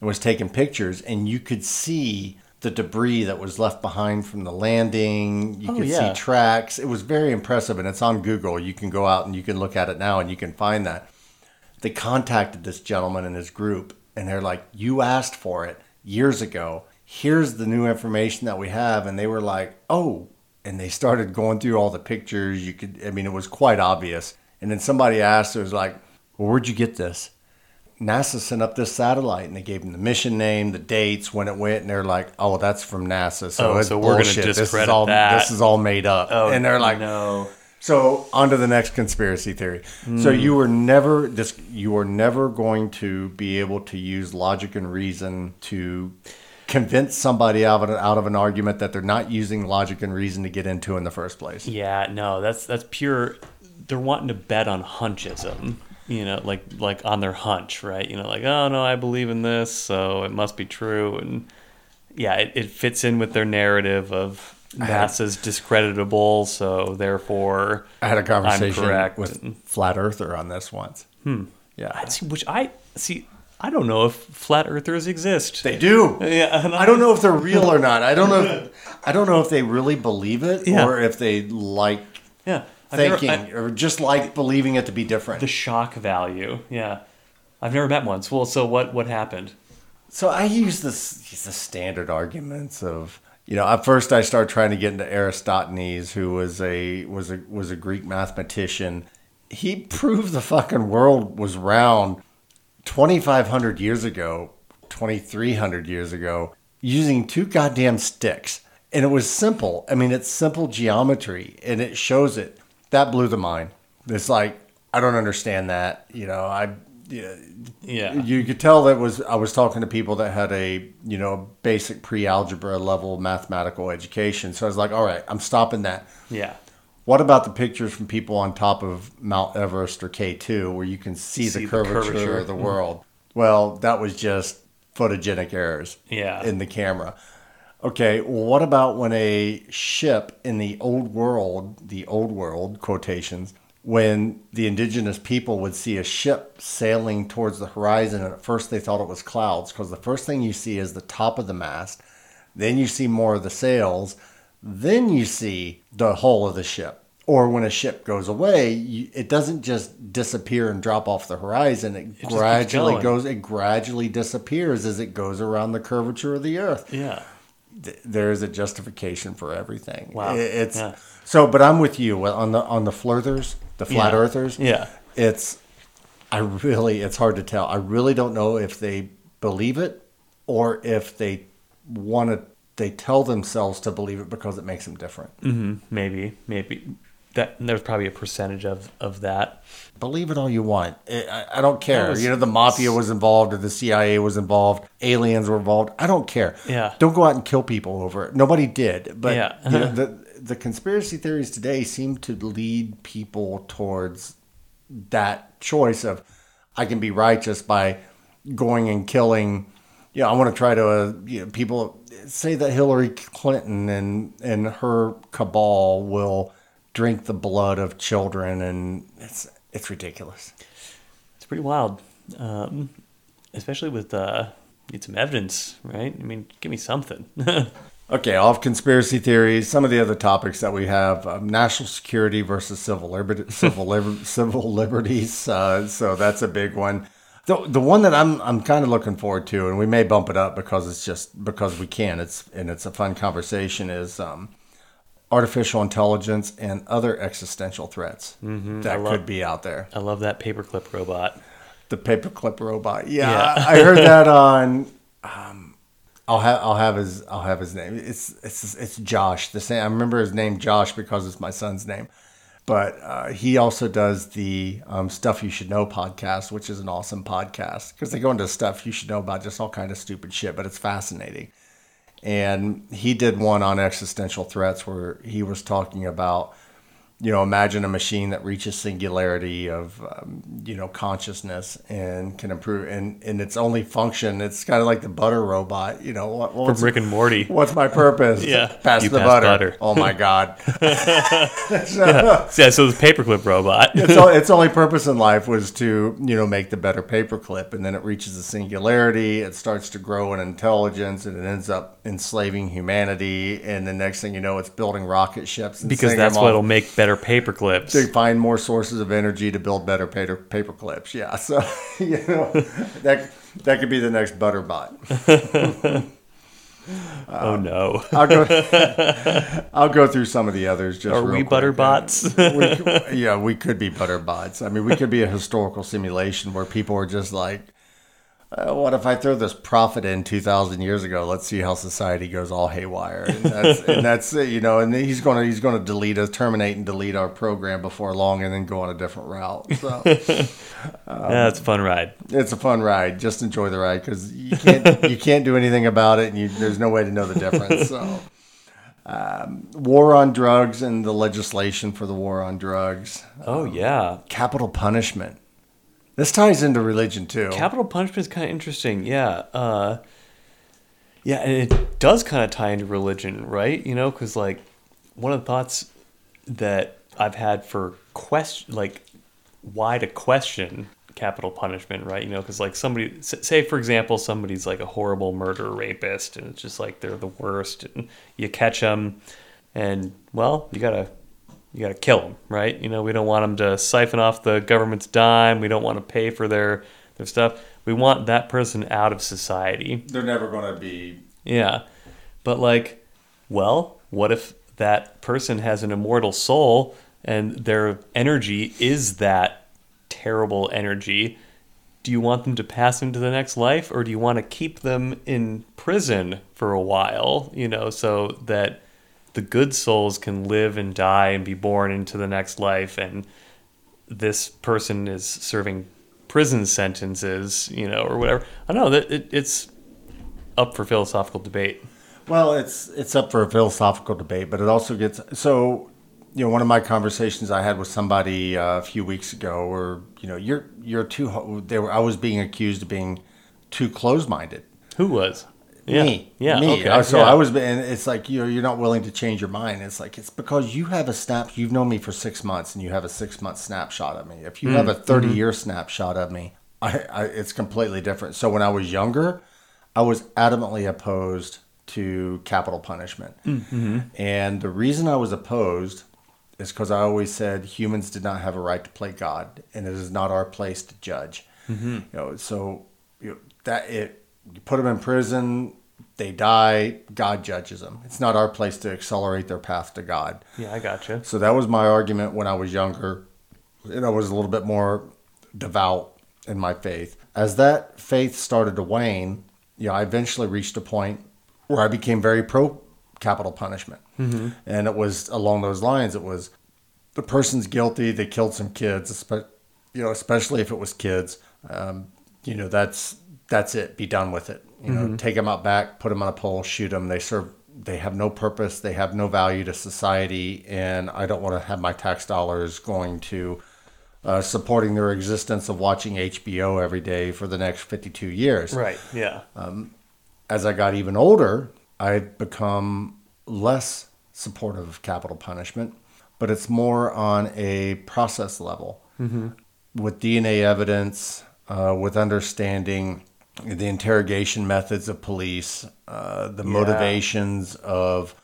and was taking pictures, and you could see the debris that was left behind from the landing. You Oh, could yeah. see tracks. It was very impressive, and it's on Google. You can go out and you can look at it now, and you can find that they contacted this gentleman and his group and they're like you asked for it years ago here's the new information that we have and they were like oh and they started going through all the pictures you could i mean it was quite obvious and then somebody asked it was like well where'd you get this nasa sent up this satellite and they gave them the mission name the dates when it went and they're like oh that's from nasa so Oh, so we're gonna bullshit. this is discredit all that. this is all made up oh, and they're like no. so on to the next conspiracy theory. So hmm. you were never this you were never going to be able to use logic and reason to convince somebody out of an, out of an argument that they're not using logic and reason to get into in the first place. Yeah, no, that's that's pure. They're wanting to bet on hunchism, you know, like like on their hunch, right? You know, like oh no, I believe in this, so it must be true, and yeah, it, it fits in with their narrative of NASA's discreditable, so therefore I had a conversation with flat earther on this once. Hmm. Yeah. I see, which I see. I don't know if flat earthers exist. They do. yeah, and I don't know if they're real or not. I don't know. If, I don't know if they really believe it Yeah. or if they like Yeah, I've never- thinking I- or just like believing it to be different. the shock value. Yeah, I've never met one. So, well, so what? What happened? So I use this the standard arguments of you know at first I started trying to get into Aristophanes who was a was a was a Greek mathematician. He proved the fucking world was round 2500 years ago, 2300 years ago using two goddamn sticks. And it was simple. I mean it's simple geometry and it shows it. That blew the mind. It's like I don't understand that, you know, I yeah, Yeah, you could tell that was I was talking to people that had a you know basic pre-algebra level mathematical education. So I was like, all right, I'm stopping that. yeah. What about the pictures from people on top of Mount Everest or K2 where you can see, See the, the curvature curvature. of the mm-hmm. world? Well, that was just photogenic errors Yeah. in the camera. Okay, well, what about when a ship in the old world, the old world quotations, when the indigenous people would see a ship sailing towards the horizon, and at first they thought it was clouds, because the first thing you see is the top of the mast, then you see more of the sails, then you see the hull of the ship. Or when a ship goes away, you, it doesn't just disappear and drop off the horizon. It, keeps gradually goes. It gradually disappears as it goes around the curvature of the Earth Yeah. Th- there is a justification for everything. Wow. It's Yeah. so, but I'm with you on the on the flirters, the flat Yeah. earthers. Yeah. It's I really, it's hard to tell. I really don't know if they believe it or if they want to, they tell themselves to believe it because it makes them different. hmm Maybe, maybe that there's probably a percentage of of that. Believe it all you want. I, I- don't care. was- you know, the mafia was involved or the CIA was involved, aliens were involved. I don't care. Yeah. Don't go out and kill people over it. Nobody did. But Yeah. you know, the, the conspiracy theories today seem to lead people towards that choice of I can be righteous by going and killing. You know, I want to try to, uh, you know, people say that Hillary Clinton and, and her cabal will drink the blood of children, and it's it's ridiculous. It's pretty wild, um, especially with uh, need some evidence, right? I mean, give me something. Okay, off conspiracy theories. Some of the other topics that we have: um, national security versus civil liberty, civil liber- civil liberties. Uh, so that's a big one. The, the one that I'm I'm kind of looking forward to, and we may bump it up because it's just because we can. It's and it's a fun conversation. Is um, artificial intelligence and other existential threats that love- could be out there. I love that paperclip robot. The paperclip robot. Yeah, Yeah. I heard that on. Um, I'll have I'll have his I'll have his name. It's it's it's Josh. The same. I remember his name Josh because it's my son's name. But uh, he also does the um, stuff you should know podcast, which is an awesome podcast because they go into stuff you should know about just all kind of stupid shit, but it's fascinating. And he did one on existential threats where he was talking about you know, imagine a machine that reaches singularity of, um, you know, consciousness and can improve. And, and its only function, it's kind of like the butter robot. You know, what, From Rick and Morty. what's my purpose? Yeah. pass You the butter. butter. Oh my god, Yeah, so the paperclip robot. its, its only purpose in life was to, you know, make the better paperclip. And then it reaches a singularity. It starts to grow in intelligence, and it ends up enslaving humanity. And the next thing you know, it's building rocket ships and because that's what'll make better paperclips. to find more sources of energy to build better paper paper clips. Yeah, so you know that that could be the next Butterbot. Uh, oh no. I'll go. I'll go through some of the others. Just Are we quick. butterbots? We yeah, we could be Butterbots. I mean, we could be a historical simulation where people are just like, uh, "What if I throw this prophet in two thousand years ago? Let's see how society goes all haywire." And that's, and that's it, you know. And he's gonna he's gonna delete us, terminate and delete our program before long, and then go on a different route. So. yeah, it's a fun ride. it's a fun ride. Just enjoy the ride because you can't you can't do anything about it, and you, there's no way to know the difference. So, um, war on drugs and the legislation for the war on drugs, Oh yeah. capital punishment. This ties into religion too. Capital punishment is kind of interesting. Yeah. Uh, yeah, and it does kind of tie into religion, right? You know, because like one of the thoughts that I've had for question, like why to question capital punishment, right? You know, because like somebody, say for example, somebody's like a horrible murder rapist, and it's just like they're the worst, and you catch them, and well, you gotta you got to kill them, right? You know, we don't want them to siphon off the government's dime. We don't want to pay for their their stuff. We want that person out of society. They're never going to be. Yeah. But like, well, what if that person has an immortal soul and their energy is that terrible energy? Do you want them to pass into the next life or do you want to keep them in prison for a while, you know, so that the good souls can live and die and be born into the next life and this person is serving prison sentences, you know, or whatever. I don't know that it, it's up for philosophical debate. Well, it's it's up for a philosophical debate, but it also gets so. You know, one of my conversations I had with somebody uh, a few weeks ago, where you know you're you're too. They were I was being accused of being too close-minded. Who was? Yeah. Me, Yeah. me. Okay. So yeah. I was, and it's like you're you're not willing to change your mind. It's like it's because you have a snap. You've known me for six months, and you have a six month snapshot of me. If you Mm, have a 30 mm-hmm. year snapshot of me, I, I it's completely different. So when I was younger, I was adamantly opposed to capital punishment, Mm-hmm. and the reason I was opposed is because I always said humans did not have a right to play God, and it is not our place to judge. Mm-hmm. You know, so you know, that it you put them in prison, they die, God judges them. It's not our place to accelerate their path to God. Yeah, I gotcha. So that was my argument when I was younger, and I was a little bit more devout. in my faith. As that faith started to wane, you know, I eventually reached a point where I became very pro capital punishment. Mm-hmm. And it was along those lines. It was the person's guilty. They killed some kids, you know, especially if it was kids. Um, you know, that's that's it. Be done with it. You know, mm-hmm. take them out back, put them on a pole, shoot them. They serve. They have no purpose. They have no value to society, and I don't want to have my tax dollars going to uh, supporting their existence of watching HBO every day for the next 52 years. Right. Yeah. Um, as I got even older, I've become less supportive of capital punishment, but it's more on a process level. Mm-hmm. With DNA evidence, uh, with understanding the interrogation methods of police, uh, the yeah. motivations of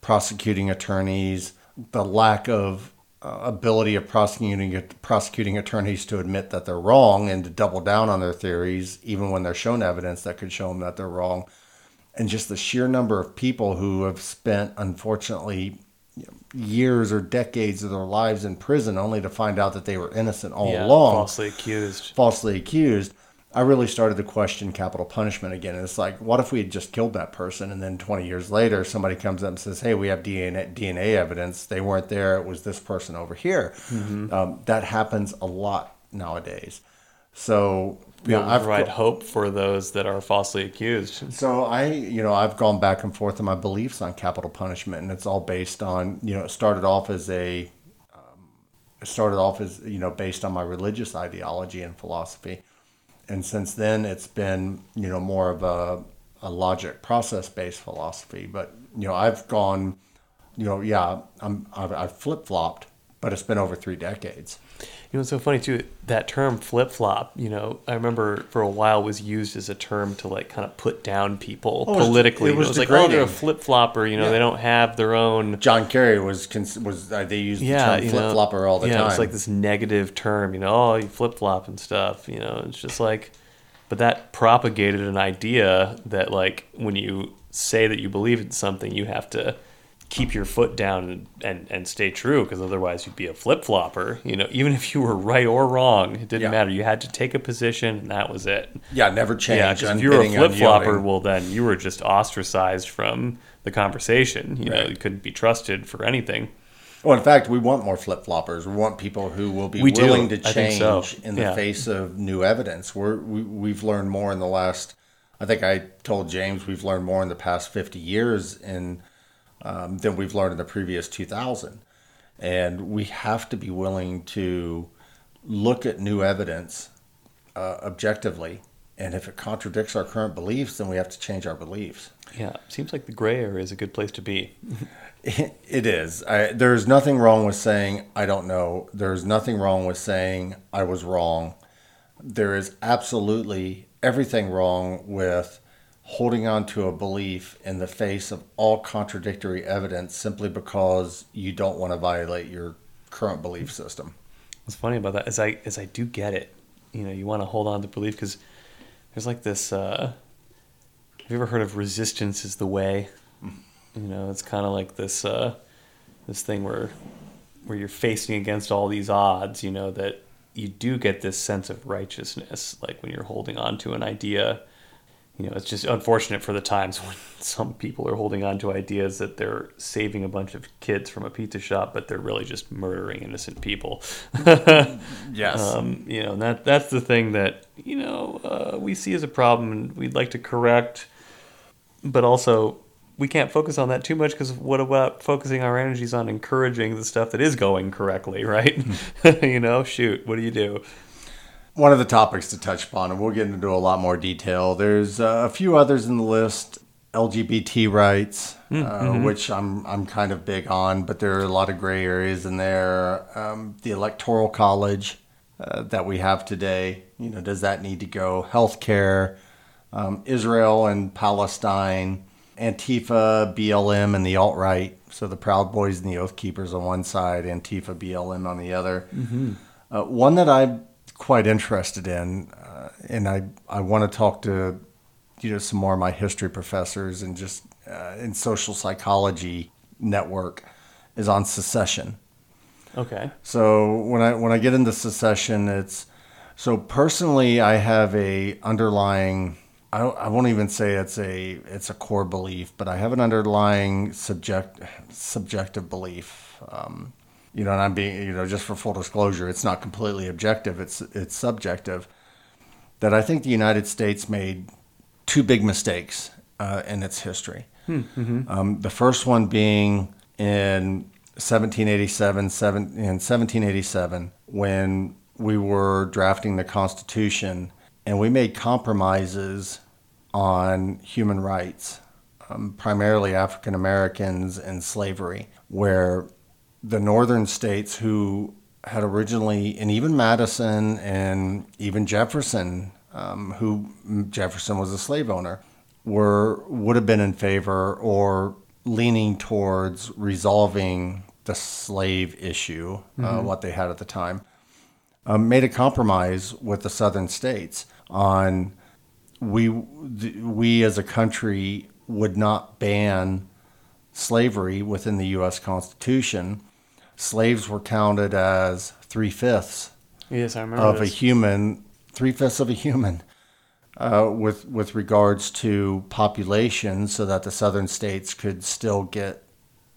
prosecuting attorneys, the lack of uh, ability of prosecuting prosecuting attorneys to admit that they're wrong and to double down on their theories, even when they're shown evidence that could show them that they're wrong, and just the sheer number of people who have spent, unfortunately, years or decades of their lives in prison only to find out that they were innocent all yeah, along, falsely accused, falsely accused I really started to question capital punishment again. And it's like, what if we had just killed that person and then 20 years later somebody comes up and says, hey, we have DNA, DNA evidence. They weren't there. It was this person over here. Mm-hmm. Um, that happens a lot nowadays. So, you know, I've provide hope for those that are falsely accused. So I, you know, I've gone back and forth in my beliefs on capital punishment, and it's all based on, you know, it started off as a, um, started off as, you know, based on my religious ideology and philosophy and since then it's been you know more of a, a logic process based philosophy. But you know i've gone you know yeah i'm i've, I've flip flopped but it's been over three decades you know, it's so funny too. That term flip flop, you know, I remember for a while was used as a term to like kind of put down people oh, politically. It was, it was, like, oh, they're a flip flopper. You know, yeah. they don't have their own. John Kerry was was uh, they used yeah, the term flip flopper all the yeah, time. it's like this negative term. You know, oh, you flip flop and stuff. You know, it's just like, but that propagated an idea that like when you say that you believe in something, you have to keep your foot down and, and, stay true because otherwise you'd be a flip flopper. You know, even if you were right or wrong, it didn't yeah. matter. You had to take a position and that was it. Yeah, never change. Yeah, because if you were a flip flopper, well, then you were just ostracized from the conversation. You right. know, you couldn't be trusted for anything. Well, in fact, we want more flip floppers. We want people who will be we willing do. to change so. in the yeah. face of new evidence. We're, we, we've learned more in the last. I think I told James we've learned more in the past fifty years in um, than we've learned in the previous 2000. And we have to be willing to look at new evidence uh, objectively. And if it contradicts our current beliefs, then we have to change our beliefs. Yeah, seems like the gray area is a good place to be. it is. I, there's nothing wrong with saying, I don't know. There's nothing wrong with saying, I was wrong. There is absolutely everything wrong with holding on to a belief in the face of all contradictory evidence simply because you don't want to violate your current belief system. What's funny about that is I is I do get it. You know, you want to hold on to belief because there's like this. Uh, have you ever heard of resistance is the way? You know, it's kind of like this uh, this thing where where you're facing against all these odds. You know that you do get this sense of righteousness, like when you're holding on to an idea you know, it's just unfortunate for the times when some people are holding on to ideas that they're saving a bunch of kids from a pizza shop, but they're really just murdering innocent people. yes. Um, you know, that that's the thing that you know uh, we see as a problem, and we'd like to correct, but also we can't focus on that too much because what about focusing our energies on encouraging the stuff that is going correctly, right? You know, shoot, what do you do? One of the topics to touch upon, and we'll get into a lot more detail. There's uh, a few others in the list. LGBT rights, uh, mm-hmm. uh, which I'm I'm kind of big on, but there are a lot of gray areas in there. Um, the electoral college uh, that we have today, you know, does that need to go? Healthcare, um, Israel and Palestine, Antifa, BLM, and the alt right. So the Proud Boys and the Oath Keepers on one side, Antifa, BLM on the other. Mm-hmm. Uh, one that I quite interested in, uh, and I I want to talk to you know some more of my history professors and just uh, in social psychology network is on secession. Okay. So when I when I get into secession, it's So personally, I have a underlying. I, I won't even say it's a it's a core belief, but I have an underlying subject subjective belief. Um, you know, and I'm being you know just for full disclosure, it's not completely objective. It's it's subjective. That I think the United States made two big mistakes uh, in its history. Mm-hmm. Um, the first one being in 1787, seven, in 1787, when we were drafting the Constitution, and we made compromises on human rights, um, primarily African Americans and slavery, where the northern states who had originally, and even Madison and even Jefferson, um, who Jefferson was a slave owner, were would have been in favor or leaning towards resolving the slave issue, uh, mm-hmm. uh, what they had at the time, um, made a compromise with the southern states on we we as a country would not ban slavery within the U.S. Constitution. Slaves were counted as three fifths yes, I remember of this. a human, three fifths of a human. Uh, with with regards to population, so that the southern states could still get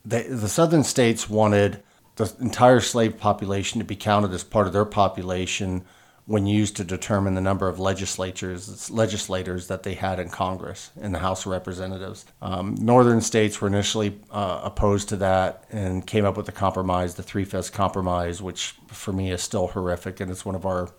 the, the southern states wanted the entire slave population to be counted as part of their population when used to determine the number of legislatures legislators that they had in Congress in the House of Representatives. Um, northern states were initially uh, opposed to that and came up with the compromise, the Three Fifths Compromise, which for me is still horrific and it's one of our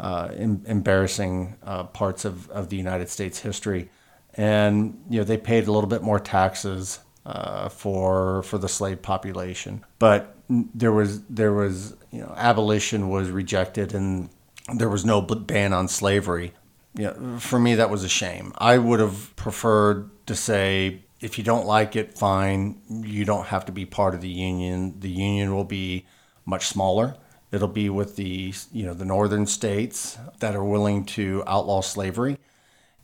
uh, em- embarrassing uh, parts of, of the United States history. And you know they paid a little bit more taxes uh, for for the slave population, but there was there was you know abolition was rejected and there was no ban on slavery. Know, for me that was a shame. I would have preferred to say if you don't like it, fine. You don't have to be part of the union. The union will be much smaller. It'll be with the you know the northern states that are willing to outlaw slavery,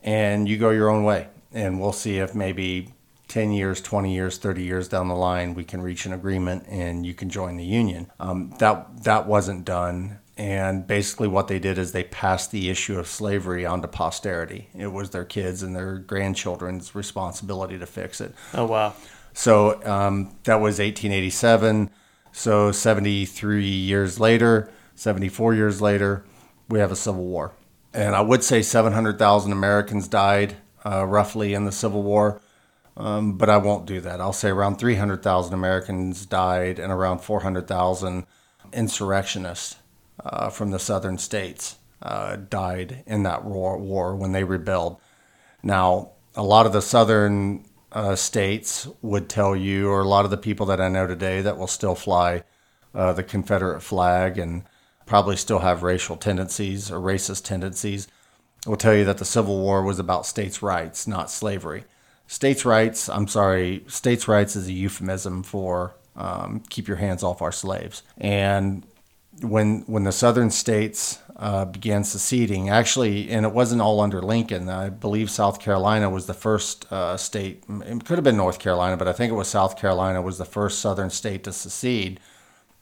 and you go your own way. And we'll see if maybe 10 years, 20 years, 30 years down the line, we can reach an agreement and you can join the union. Um, that, that wasn't done. And basically, what they did is they passed the issue of slavery onto posterity. It was their kids and their grandchildren's responsibility to fix it. Oh, wow. So um, that was 1887. So 73 years later, 74 years later, we have a civil war. And I would say 700,000 Americans died uh, roughly in the Civil War. Um, but I won't do that. I'll say around 300,000 Americans died and around 400,000 insurrectionists uh, from the southern states uh, died in that war, war when they rebelled. Now, a lot of the southern uh, states would tell you, or a lot of the people that I know today that will still fly uh, the Confederate flag and probably still have racial tendencies or racist tendencies, will tell you that the Civil War was about states' rights, not slavery states' rights, I'm sorry, states' rights is a euphemism for um, keep your hands off our slaves. And when when the southern states uh, began seceding, actually, and it wasn't all under Lincoln. I believe South Carolina was the first uh, state. It could have been North Carolina, but I think it was South Carolina was the first southern state to secede.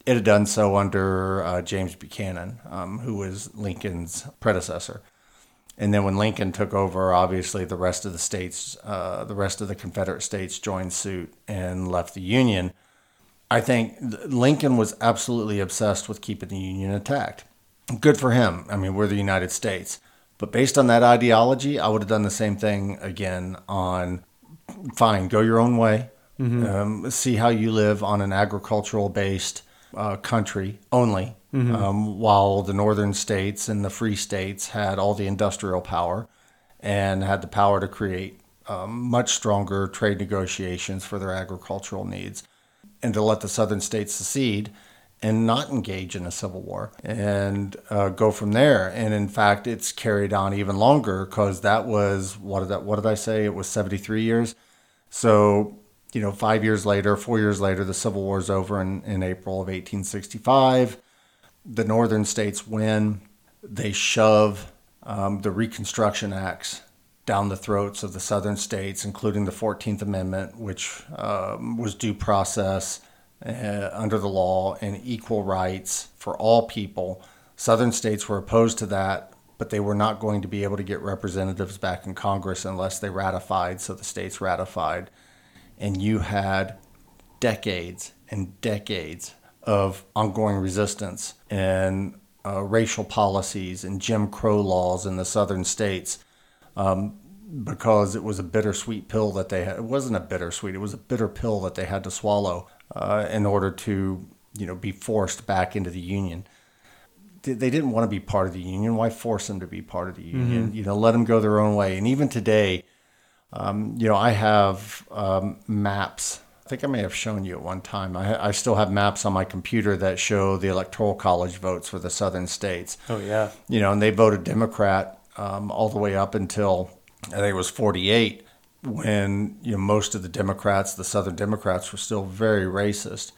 It had done so under uh, James Buchanan, um, who was Lincoln's predecessor. And then when Lincoln took over, obviously the rest of the states, uh, the rest of the Confederate states joined suit and left the Union. I think Lincoln was absolutely obsessed with keeping the Union intact. Good for him. I mean, we're the United States. But based on that ideology, I would have done the same thing again on fine, go your own way. Mm-hmm. Um, see how you live on an agricultural based uh, country only mm-hmm. um, while the northern states and the free states had all the industrial power and had the power to create um, much stronger trade negotiations for their agricultural needs, and to let the southern states secede and not engage in a civil war and uh, go from there. And in fact, it's carried on even longer because that was what did that what did I say? It was 73 years. So you know, five years later, four years later, the Civil War is over in, in April of 1865 the northern states win, they shove um, the Reconstruction Acts down the throats of the southern states, including the 14th Amendment, which um, was due process uh, under the law and equal rights for all people Southern states were opposed to that, but they were not going to be able to get representatives back in Congress unless they ratified. So the states ratified. And you had decades and decades of ongoing resistance and uh, racial policies and Jim Crow laws in the southern states um, because it was a bittersweet pill that they had. It wasn't a bittersweet, it was a bitter pill that they had to swallow uh, in order to you know, be forced back into the union. They didn't want to be part of the union. Why force them to be part of the union? Mm-hmm. You know, let them go their own way. And even today, um, you know, I have um, maps. I think I may have shown you at one time. I, I, still have maps on my computer that show the electoral college votes for the southern states. Oh yeah. You know, and they voted Democrat um, all the way up until I think it was 48, when you know most of the Democrats, the Southern Democrats, were still very racist.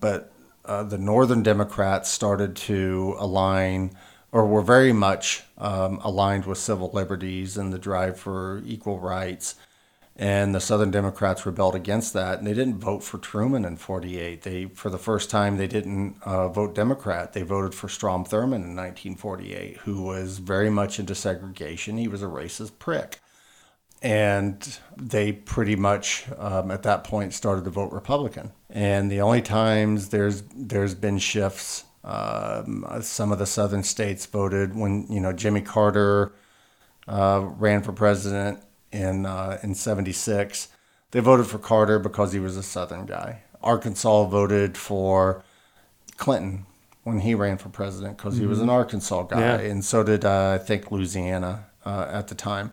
But uh, the Northern Democrats started to align, or were very much um, aligned with civil liberties and the drive for equal rights. And the Southern Democrats rebelled against that, and they didn't vote for Truman in '48. They, for the first time, they didn't uh, vote Democrat. They voted for Strom Thurmond in 1948, who was very much into segregation. He was a racist prick and they pretty much um, at that point started to vote Republican. And the only times there's there's been shifts, um, some of the southern states voted when you know Jimmy Carter uh, ran for president in uh, in '76. They voted for Carter because he was a southern guy. Arkansas voted for Clinton when he ran for president because mm-hmm. he was an mm-hmm. Arkansas guy, yeah. and so did uh, I think Louisiana uh, at the time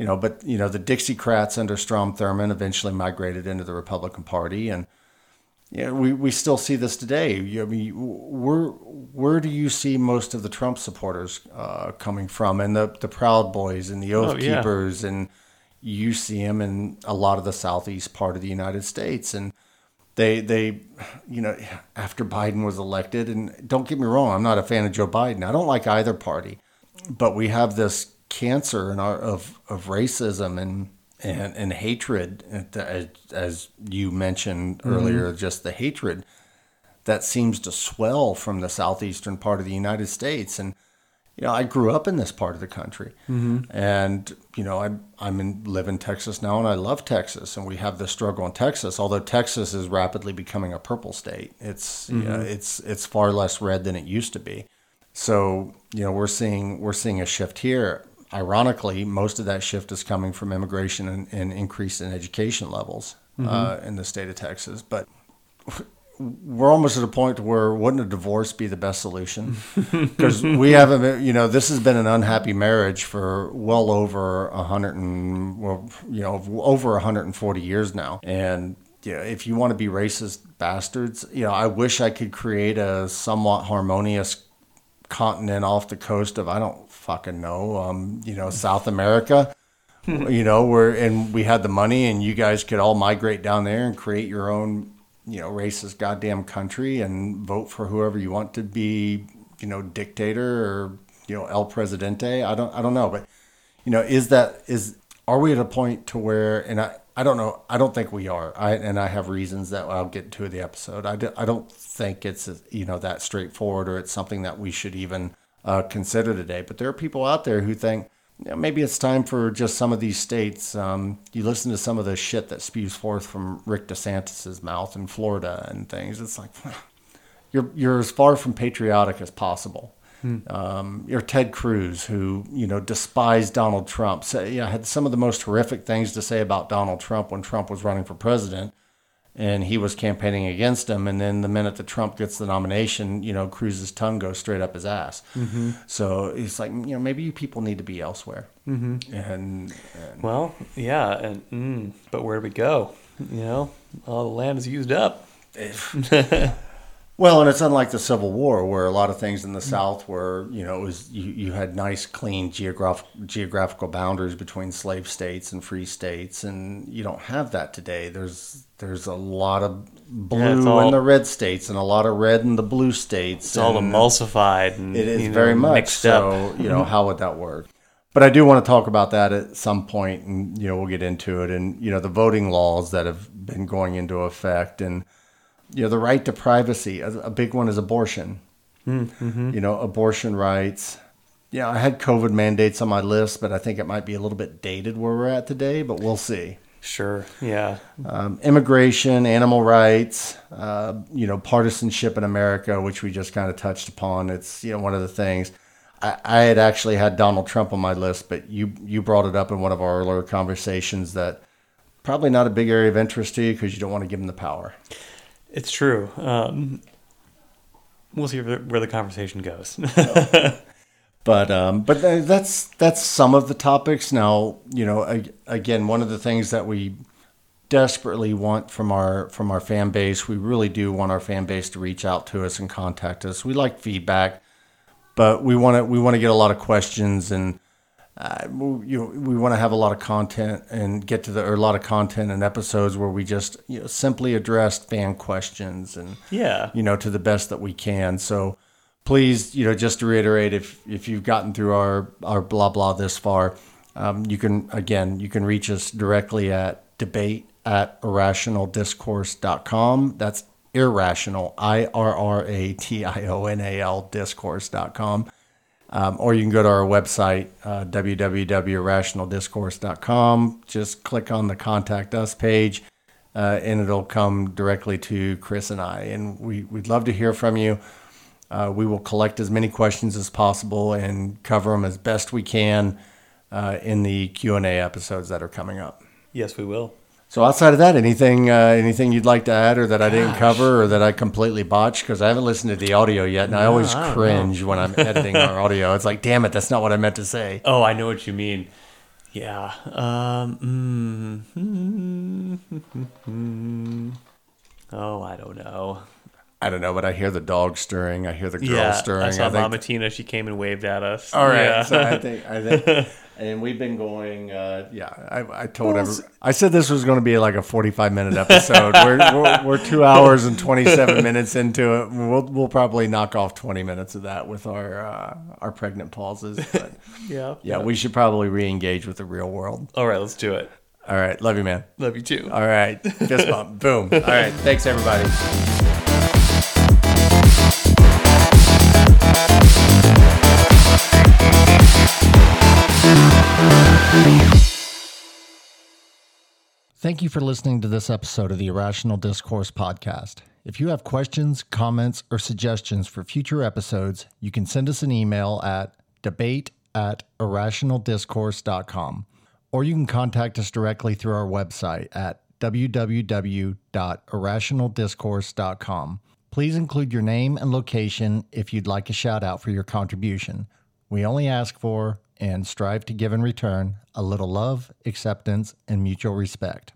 you know, but you know, the Dixiecrats under Strom Thurmond eventually migrated into the Republican Party, and know, we, we still see this today. I mean, where where do you see most of the Trump supporters uh, coming from, and the the Proud Boys and the Oath oh, Keepers, yeah. and you see them in a lot of the southeast part of the United States, and they they you know after Biden was elected, and don't get me wrong, I'm not a fan of Joe Biden. I don't like either party, but we have this cancer in our, of of racism and and, and hatred, as, as you mentioned mm-hmm. earlier, just the hatred that seems to swell from the southeastern part of the United States. And you know, I grew up in this part of the country, mm-hmm. and you know, I'm I'm in live in Texas now, and I love Texas, and we have this struggle in Texas. Although Texas is rapidly becoming a purple state, it's mm-hmm. you know, it's it's far less red than it used to be. So you know, we're seeing we're seeing a shift here ironically, most of that shift is coming from immigration and, and increase in education levels mm-hmm. uh, in the state of Texas. But we're almost at a point where wouldn't a divorce be the best solution? Because we haven't, you know, this has been an unhappy marriage for well over a hundred and, well, you know, over 140 years now. And you know, if you want to be racist bastards, you know, I wish I could create a somewhat harmonious continent off the coast of I don't fucking know, um, you know, South America. you know, where and we had the money and you guys could all migrate down there and create your own, you know, racist goddamn country and vote for whoever you want to be, you know, dictator or, you know, El Presidente. I don't I don't know, but you know, is that is are we at a point to where and I I don't know. I don't think we are. I and I have reasons that I'll get to the episode. I, do, I don't think it's you know that straightforward or it's something that we should even uh, consider today. But there are people out there who think you know, maybe it's time for just some of these states. Um, you listen to some of the shit that spews forth from Rick DeSantis's mouth in Florida and things. It's like you're you're as far from patriotic as possible. Hmm. Um, you're Ted Cruz, who you know despised Donald Trump. So, yeah, had some of the most horrific things to say about Donald Trump when Trump was running for president and he was campaigning against him. And then the minute that Trump gets the nomination, you know, Cruz's tongue goes straight up his ass. Mm-hmm. So it's like, you know, maybe you people need to be elsewhere. Mm-hmm. And, and, well, yeah, and mm, but where do we go? You know, all the land is used up. Well, and it's unlike the Civil War, where a lot of things in the South were, you know, it was you, you had nice, clean geograph, geographical boundaries between slave states and free states, and you don't have that today. There's there's a lot of blue yeah, all, in the red states and a lot of red in the blue states. It's all emulsified. And, it is very know, much so. Up. You know, mm-hmm. how would that work? But I do want to talk about that at some point, and you know, we'll get into it. And you know, the voting laws that have been going into effect and you know, the right to privacy. A, a big one is abortion. Mm-hmm. You know, abortion rights. Yeah, I had COVID mandates on my list, but I think it might be a little bit dated where we're at today, but we'll see. Sure. Yeah. Um, immigration, animal rights, uh, you know, partisanship in America, which we just kind of touched upon. It's you know one of the things. I, I had actually had Donald Trump on my list, but you you brought it up in one of our earlier conversations that probably not a big area of interest to you because you don't want to give him the power. It's true. Um, we'll see where, the conversation goes. but um, but that's that's some of the topics. Now, you know, again, one of the things that we desperately want from our from our fan base, we really do want our fan base to reach out to us and contact us. We like feedback, but we want to we want to get a lot of questions and. Uh, we, you know, we want to have a lot of content and get to the or a lot of content and episodes where we just you know simply address fan questions and yeah you know to the best that we can. So please, you know, just to reiterate, if if you've gotten through our our blah blah this far, um, you can again you can reach us directly at debate at irrationaldiscourse.com. That's irrational, I R R A T I O N A L discourse.com. Um, or you can go to our website, uh, www.irrationaldiscourse.com. Just click on the contact us page, uh, and it'll come directly to Chris and I. And we, we'd love to hear from you. Uh, we will collect as many questions as possible and cover them as best we can uh, in the Q and A episodes that are coming up. Yes, we will. So outside of that, anything uh, anything you'd like to add, or that I didn't cover, or that I completely botched? Because I haven't listened to the audio yet, and no, I always I cringe know. when I'm editing our audio. It's like, damn it, that's not what I meant to say. Oh, I know what you mean. Yeah. Um, mm, mm, mm, oh, I don't know. I don't know, but I hear the dog stirring. I hear the girl yeah, stirring. I saw I think... Mama Tina. She came and waved at us. All right. Yeah. So I think I think, and we've been going. Uh, yeah, I, I told well, every, I said this was going to be like a forty-five minute episode. we're, we're, we're two hours and twenty-seven minutes into it. We'll we'll probably knock off twenty minutes of that with our uh, our pregnant pauses. But yeah, yeah, we should probably re-engage with the real world. All right, let's do it. All right, love you, man. Love you too. All right, fist bump, boom. All right, thanks everybody. Thank you for listening to this episode of the Irrational Discourse Podcast. If you have questions, comments, or suggestions for future episodes, you can send us an email at debate at irrationaldiscourse.com, or you can contact us directly through our website at www.irrationaldiscourse.com. Please include your name and location if you'd like a shout out for your contribution. We only ask for and strive to give in return a little love, acceptance, and mutual respect.